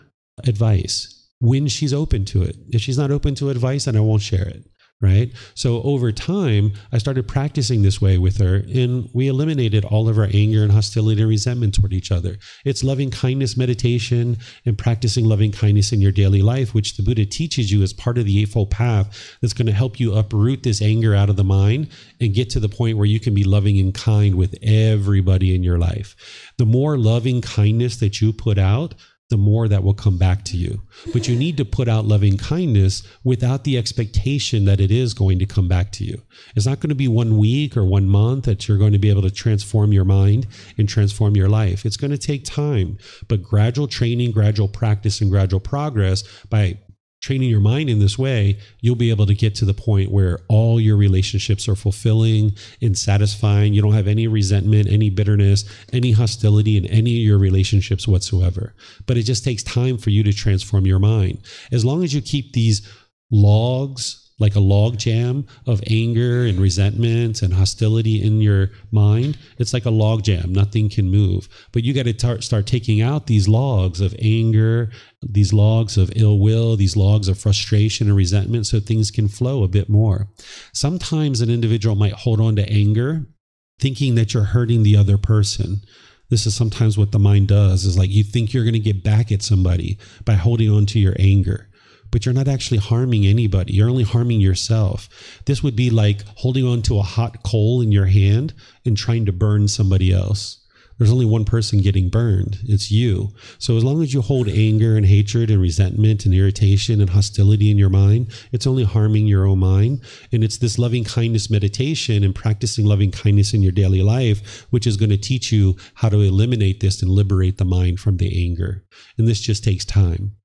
advice when she's open to it. If she's not open to advice, then I won't share it right? So over time, I started practicing this way with her, and we eliminated all of our anger and hostility and resentment toward each other. It's loving kindness meditation and practicing loving kindness in your daily life, which the Buddha teaches you as part of the Eightfold Path that's going to help you uproot this anger out of the mind and get to the point where you can be loving and kind with everybody in your life. The more loving kindness that you put out, the more that will come back to you. But you need to put out loving kindness without the expectation that it is going to come back to you. It's not going to be one week or one month that you're going to be able to transform your mind and transform your life. It's going to take time, but gradual training, gradual practice, and gradual progress by training your mind in this way, you'll be able to get to the point where all your relationships are fulfilling and satisfying. You don't have any resentment, any bitterness, any hostility in any of your relationships whatsoever. But it just takes time for you to transform your mind. As long as you keep these logs, like a log jam of anger and resentment and hostility in your mind. It's like a log jam. Nothing can move. But you got to tar- start taking out these logs of anger, these logs of ill will, these logs of frustration and resentment so things can flow a bit more. Sometimes an individual might hold on to anger thinking that you're hurting the other person this is sometimes what the mind does is like you think you're going to get back at somebody by holding on to your anger but you're not actually harming anybody. You're only harming yourself. This would be like holding on to a hot coal in your hand and trying to burn somebody else. There's only one person getting burned. It's you. So as long as you hold anger and hatred and resentment and irritation and hostility in your mind it's only harming your own mind. And it's this loving kindness meditation and practicing loving kindness in your daily life which is going to teach you how to eliminate this and liberate the mind from the anger. And this just takes time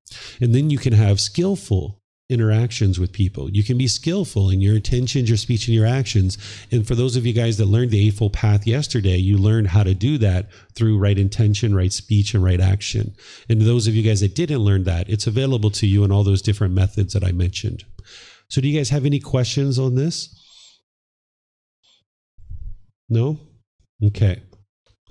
and then you can have skillful interactions with people. You can be skillful in your intentions, your speech, and your actions. And for those of you guys that learned the Eightfold Path yesterday, you learned how to do that through right intention, right speech, and right action. And those of you guys that didn't learn that, it's available to you in all those different methods that I mentioned. So, do you guys have any questions on this? No? Okay.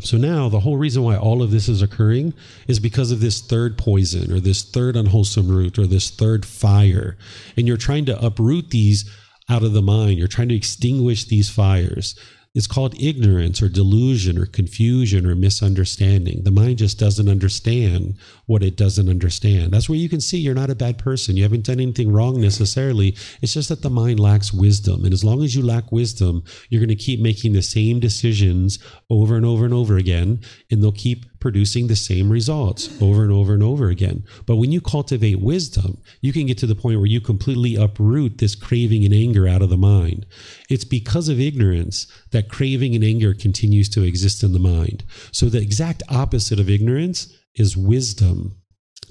So now the whole reason why all of this is occurring is because of this third poison or this third unwholesome root or this third fire. And you're trying to uproot these out of the mind. You're trying to extinguish these fires. It's called ignorance or delusion or confusion or misunderstanding. The mind just doesn't understand what it doesn't understand. That's where you can see you're not a bad person. You haven't done anything wrong necessarily. It's just that the mind lacks wisdom. And as long as you lack wisdom, you're going to keep making the same decisions over and over and over again, and they'll keep producing the same results over and over and over again. But when you cultivate wisdom, you can get to the point where you completely uproot this craving and anger out of the mind. It's because of ignorance that craving and anger continues to exist in the mind. So the exact opposite of ignorance is wisdom.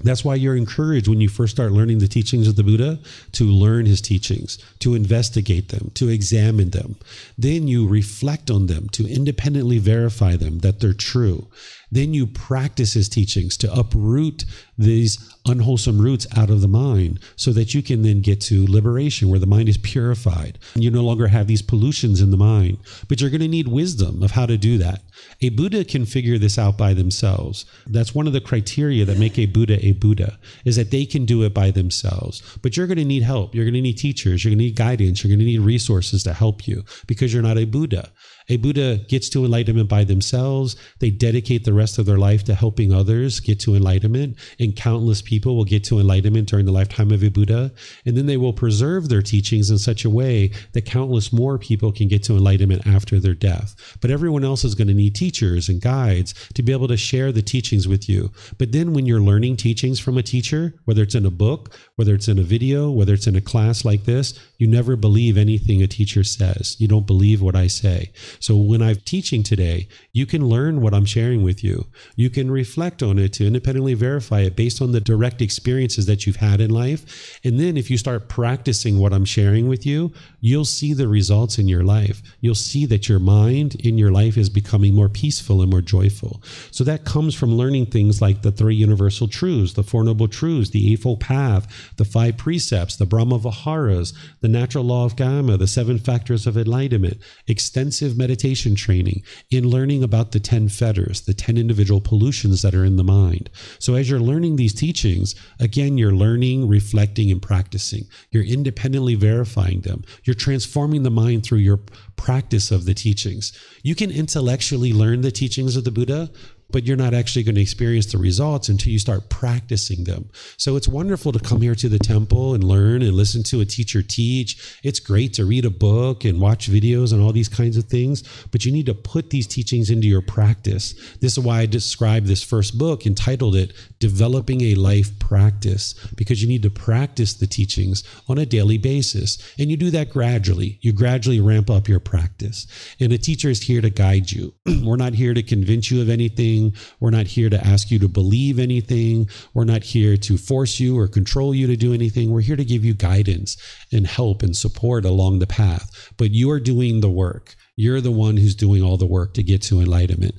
That's why you're encouraged when you first start learning the teachings of the Buddha to learn his teachings, to investigate them, to examine them. Then you reflect on them, to independently verify them that they're true. Then you practice his teachings to uproot these unwholesome roots out of the mind so that you can then get to liberation where the mind is purified. and You no longer have these pollutions in the mind, but you're going to need wisdom of how to do that. A Buddha can figure this out by themselves. That's one of the criteria that make a Buddha a Buddha is that they can do it by themselves. But you're going to need help. You're going to need teachers. You're going to need guidance. You're going to need resources to help you because you're not a Buddha. A Buddha gets to enlightenment by themselves. They dedicate the rest of their life to helping others get to enlightenment, and countless people will get to enlightenment during the lifetime of a Buddha. And then they will preserve their teachings in such a way that countless more people can get to enlightenment after their death. But everyone else is going to need teachers and guides to be able to share the teachings with you. But then when you're learning teachings from a teacher, whether it's in a book, whether it's in a video, whether it's in a class like this, you never believe anything a teacher says. You don't believe what I say. So when I'm teaching today, you can learn what I'm sharing with you. You can reflect on it to independently verify it based on the direct experiences that you've had in life. And then if you start practicing what I'm sharing with you, you'll see the results in your life. You'll see that your mind in your life is becoming more peaceful and more joyful. So that comes from learning things like the three universal truths, the Four Noble Truths, the Eightfold Path, the five precepts, the Brahma Viharas, the natural law of kamma, the seven factors of enlightenment, extensive meditation training, in learning about the 10 fetters, the 10 individual pollutions that are in the mind. So as you're learning these teachings, again, you're learning, reflecting, and practicing. You're independently verifying them. You're transforming the mind through your practice of the teachings. You can intellectually learn the teachings of the Buddha, but you're not actually going to experience the results until you start practicing them. So it's wonderful to come here to the temple and learn and listen to a teacher teach. It's great to read a book and watch videos and all these kinds of things, but you need to put these teachings into your practice. This is why I described this first book, entitled it Developing a Life Practice, because you need to practice the teachings on a daily basis. And you do that gradually. You gradually ramp up your practice. And a teacher is here to guide you. <clears throat> We're not here to convince you of anything anything. We're not here to ask you to believe anything. We're not here to force you or control you to do anything. We're here to give you guidance and help and support along the path. But you are doing the work. You're the one who's doing all the work to get to enlightenment.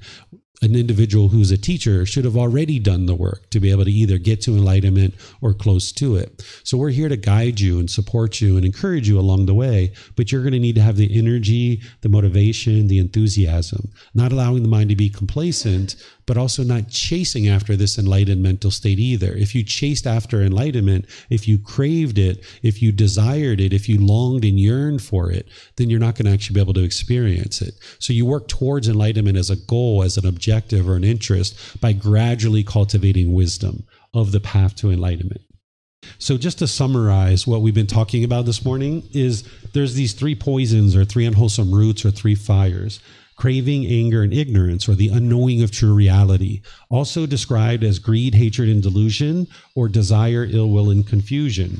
An individual who's a teacher should have already done the work to be able to either get to enlightenment or close to it. So we're here to guide you and support you and encourage you along the way, but you're going to need to have the energy, the motivation, the enthusiasm, not allowing the mind to be complacent, but also not chasing after this enlightened mental state either. If you chased after enlightenment, if you craved it, if you desired it, if you longed and yearned for it, then you're not going to actually be able to experience it. So you work towards enlightenment as a goal, as an objective or an interest by gradually cultivating wisdom of the path to enlightenment. So just to summarize what we've been talking about this morning is there's these three poisons or three unwholesome roots or three fires craving, anger, and ignorance, or the unknowing of true reality, also described as greed, hatred, and delusion, or desire, ill will, and confusion.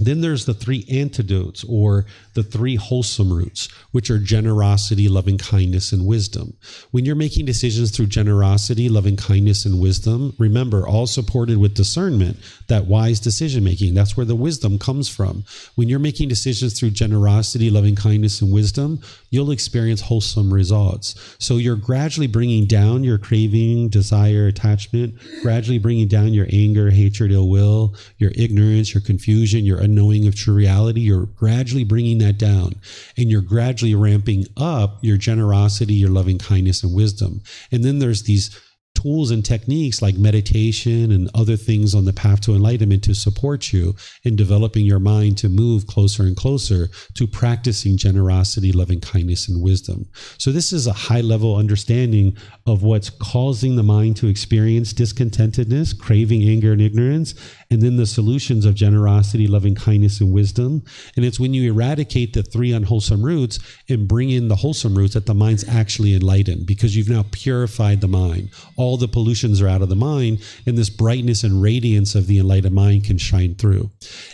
Then there's the three antidotes or the three wholesome roots, which are generosity, loving kindness, and wisdom. When you're making decisions through generosity, loving kindness, and wisdom, remember, all supported with discernment, that wise decision making. That's where the wisdom comes from. When you're making decisions through generosity, loving kindness, and wisdom, you'll experience wholesome results. So you're gradually bringing down your craving, desire, attachment, gradually bringing down your anger, hatred, ill will, your ignorance, your confusion, your unknowing of true reality, you're gradually bringing that down and you're gradually ramping up your generosity, your loving kindness, and wisdom. And then there's these tools and techniques like meditation and other things on the path to enlightenment to support you in developing your mind to move closer and closer to practicing generosity, loving kindness, and wisdom. So, this is a high level understanding of what's causing the mind to experience discontentedness, craving, anger, and ignorance, and then the solutions of generosity, loving kindness, and wisdom. And it's when you eradicate the three unwholesome roots and bring in the wholesome roots that the mind's actually enlightened because you've now purified the mind. All the pollutions are out of the mind, and this brightness and radiance of the enlightened mind can shine through.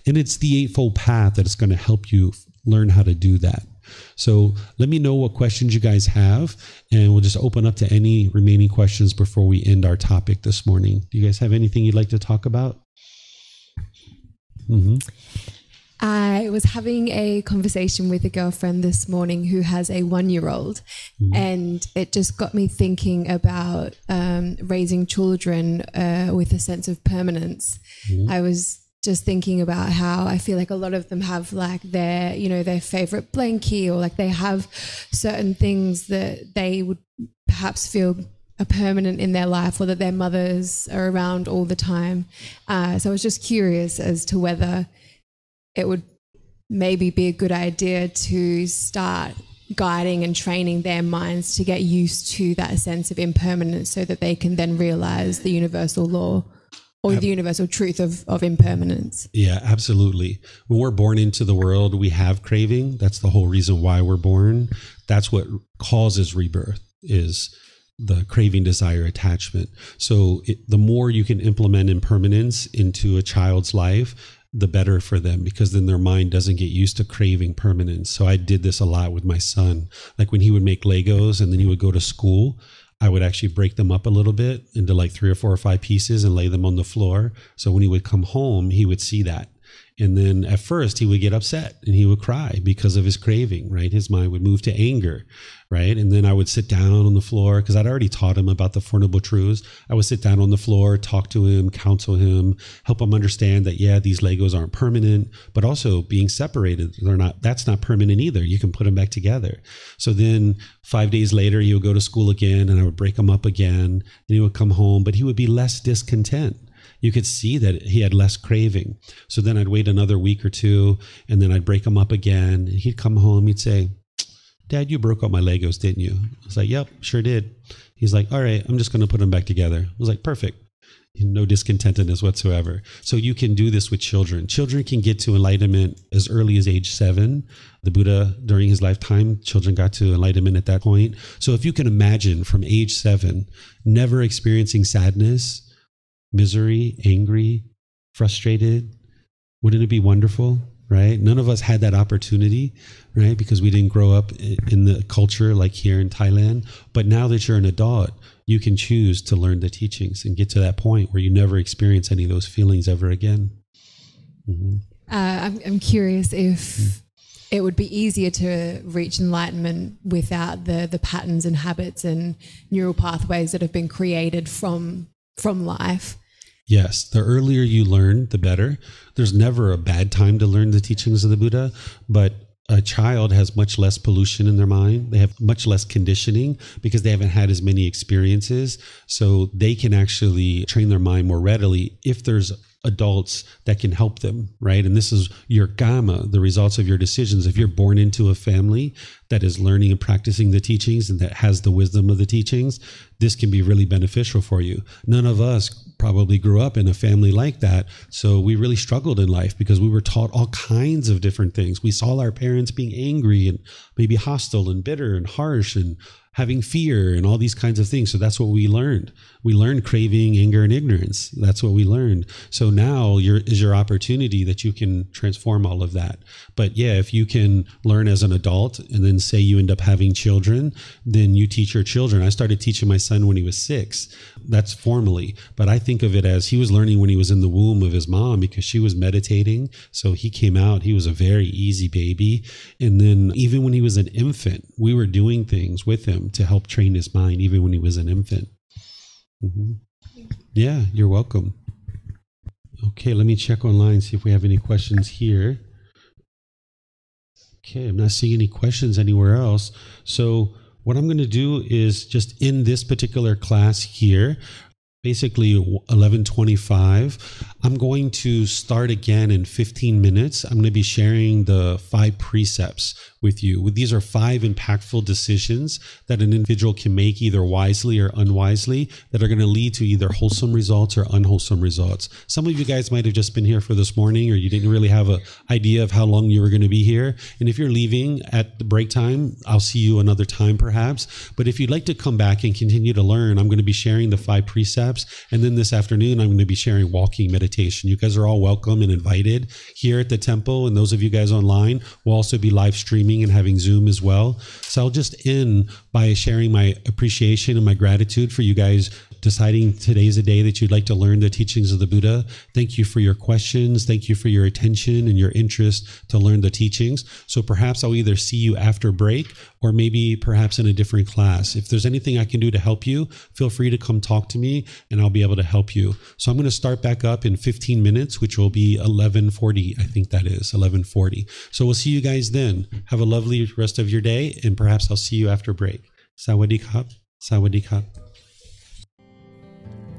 And it's the Eightfold Path that is going to help you learn how to do that. So let me know what questions you guys have, and we'll just open up to any remaining questions before we end our topic this morning. Do you guys have anything you'd like to talk about? Mm-hmm. I was having a conversation with a girlfriend this morning who has a one year old, mm-hmm. and it just got me thinking about um, raising children uh, with a sense of permanence. Mm-hmm. I was just thinking about how I feel like a lot of them have like their, you know, their favorite blankie or like they have certain things that they would perhaps feel are permanent in their life or that their mothers are around all the time. Uh, so I was just curious as to whether it would maybe be a good idea to start guiding and training their minds to get used to that sense of impermanence so that they can then realize the universal law or the universal truth of, of impermanence. Yeah, absolutely. When we're born into the world, we have craving. That's the whole reason why we're born. That's what causes rebirth is the craving, desire, attachment. So it, the more you can implement impermanence into a child's life, the better for them because then their mind doesn't get used to craving permanence. So I did this a lot with my son. Like when he would make Legos and then he would go to school, I would actually break them up a little bit into like three or four or five pieces and lay them on the floor. So when he would come home, he would see that. And then at first he would get upset and he would cry because of his craving, right? His mind would move to anger, right? And then I would sit down on the floor because I'd already taught him about the Four Noble Truths. I would sit down on the floor, talk to him, counsel him, help him understand that, yeah, these Legos aren't permanent, but also being separated, they're not, that's not permanent either. You can put them back together. So then five days later, he would go to school again and I would break them up again and he would come home, but he would be less discontent you could see that he had less craving. So then I'd wait another week or two and then I'd break him up again. He'd come home, he'd say, Dad, you broke up my Legos, didn't you? I was like, Yep, sure did. He's like, All right, I'm just going to put them back together. I was like, Perfect. No discontentedness whatsoever. So you can do this with children. Children can get to enlightenment as early as age seven. The Buddha, during his lifetime, children got to enlightenment at that point. So if you can imagine from age seven, never experiencing sadness, misery, angry, frustrated. Wouldn't it be wonderful? Right? None of us had that opportunity, right? Because we didn't grow up in the culture like here in Thailand. But now that you're an adult, you can choose to learn the teachings and get to that point where you never experience any of those feelings ever again. Mm-hmm. Uh, I'm, I'm curious if. Mm-hmm it would be easier to reach enlightenment without the the patterns and habits and neural pathways that have been created from from life. Yes, the earlier you learn, the better. There's never a bad time to learn the teachings of the Buddha, but a child has much less pollution in their mind. They have much less conditioning because they haven't had as many experiences. So they can actually train their mind more readily if there's adults that can help them, right? And this is your kamma, the results of your decisions. If you're born into a family that is learning and practicing the teachings and that has the wisdom of the teachings, this can be really beneficial for you. None of us probably grew up in a family like that. So we really struggled in life because we were taught all kinds of different things. We saw our parents being angry and maybe hostile and bitter and harsh and having fear and all these kinds of things. So that's what we learned. We learned craving, anger, and ignorance. That's what we learned. So now your is your opportunity that you can transform all of that. But yeah, if you can learn as an adult and then say you end up having children, then you teach your children. I started teaching my son when he was six. That's formally, but I think of it as he was learning when he was in the womb of his mom because she was meditating. So he came out. He was a very easy baby, and then even when he was an infant, we were doing things with him to help train his mind, even when he was an infant. Mm-hmm. Yeah, you're welcome. Okay, let me check online, see if we have any questions here. Okay, I'm not seeing any questions anywhere else. So, what I'm going to do is just in this particular class here, basically 1125 i'm going to start again in 15 minutes. I'm going to be sharing the five precepts with you. These are five impactful decisions that an individual can make either wisely or unwisely that are going to lead to either wholesome results or unwholesome results. Some of you guys might have just been here for this morning or you didn't really have an idea of how long you were going to be here. And if you're leaving at the break time i'll see you another time perhaps. But if you'd like to come back and continue to learn i'm going to be sharing the five precepts. And then this afternoon, I'm going to be sharing walking meditation. You guys are all welcome and invited here at the temple. And those of you guys online will also be live streaming and having Zoom as well. So I'll just end by sharing my appreciation and my gratitude for you guys deciding today is a day that you'd like to learn the teachings of the Buddha. Thank you for your questions. Thank you for your attention and your interest to learn the teachings. So perhaps I'll either see you after break or maybe perhaps in a different class. If there's anything I can do to help you, feel free to come talk to me and I'll be able to help you. So I'm going to start back up in 15 minutes, which will be 1140. I think that is 1140. So we'll see you guys then. Have a lovely rest of your day and perhaps I'll see you after break. Sawadee kap. Sawadee kap.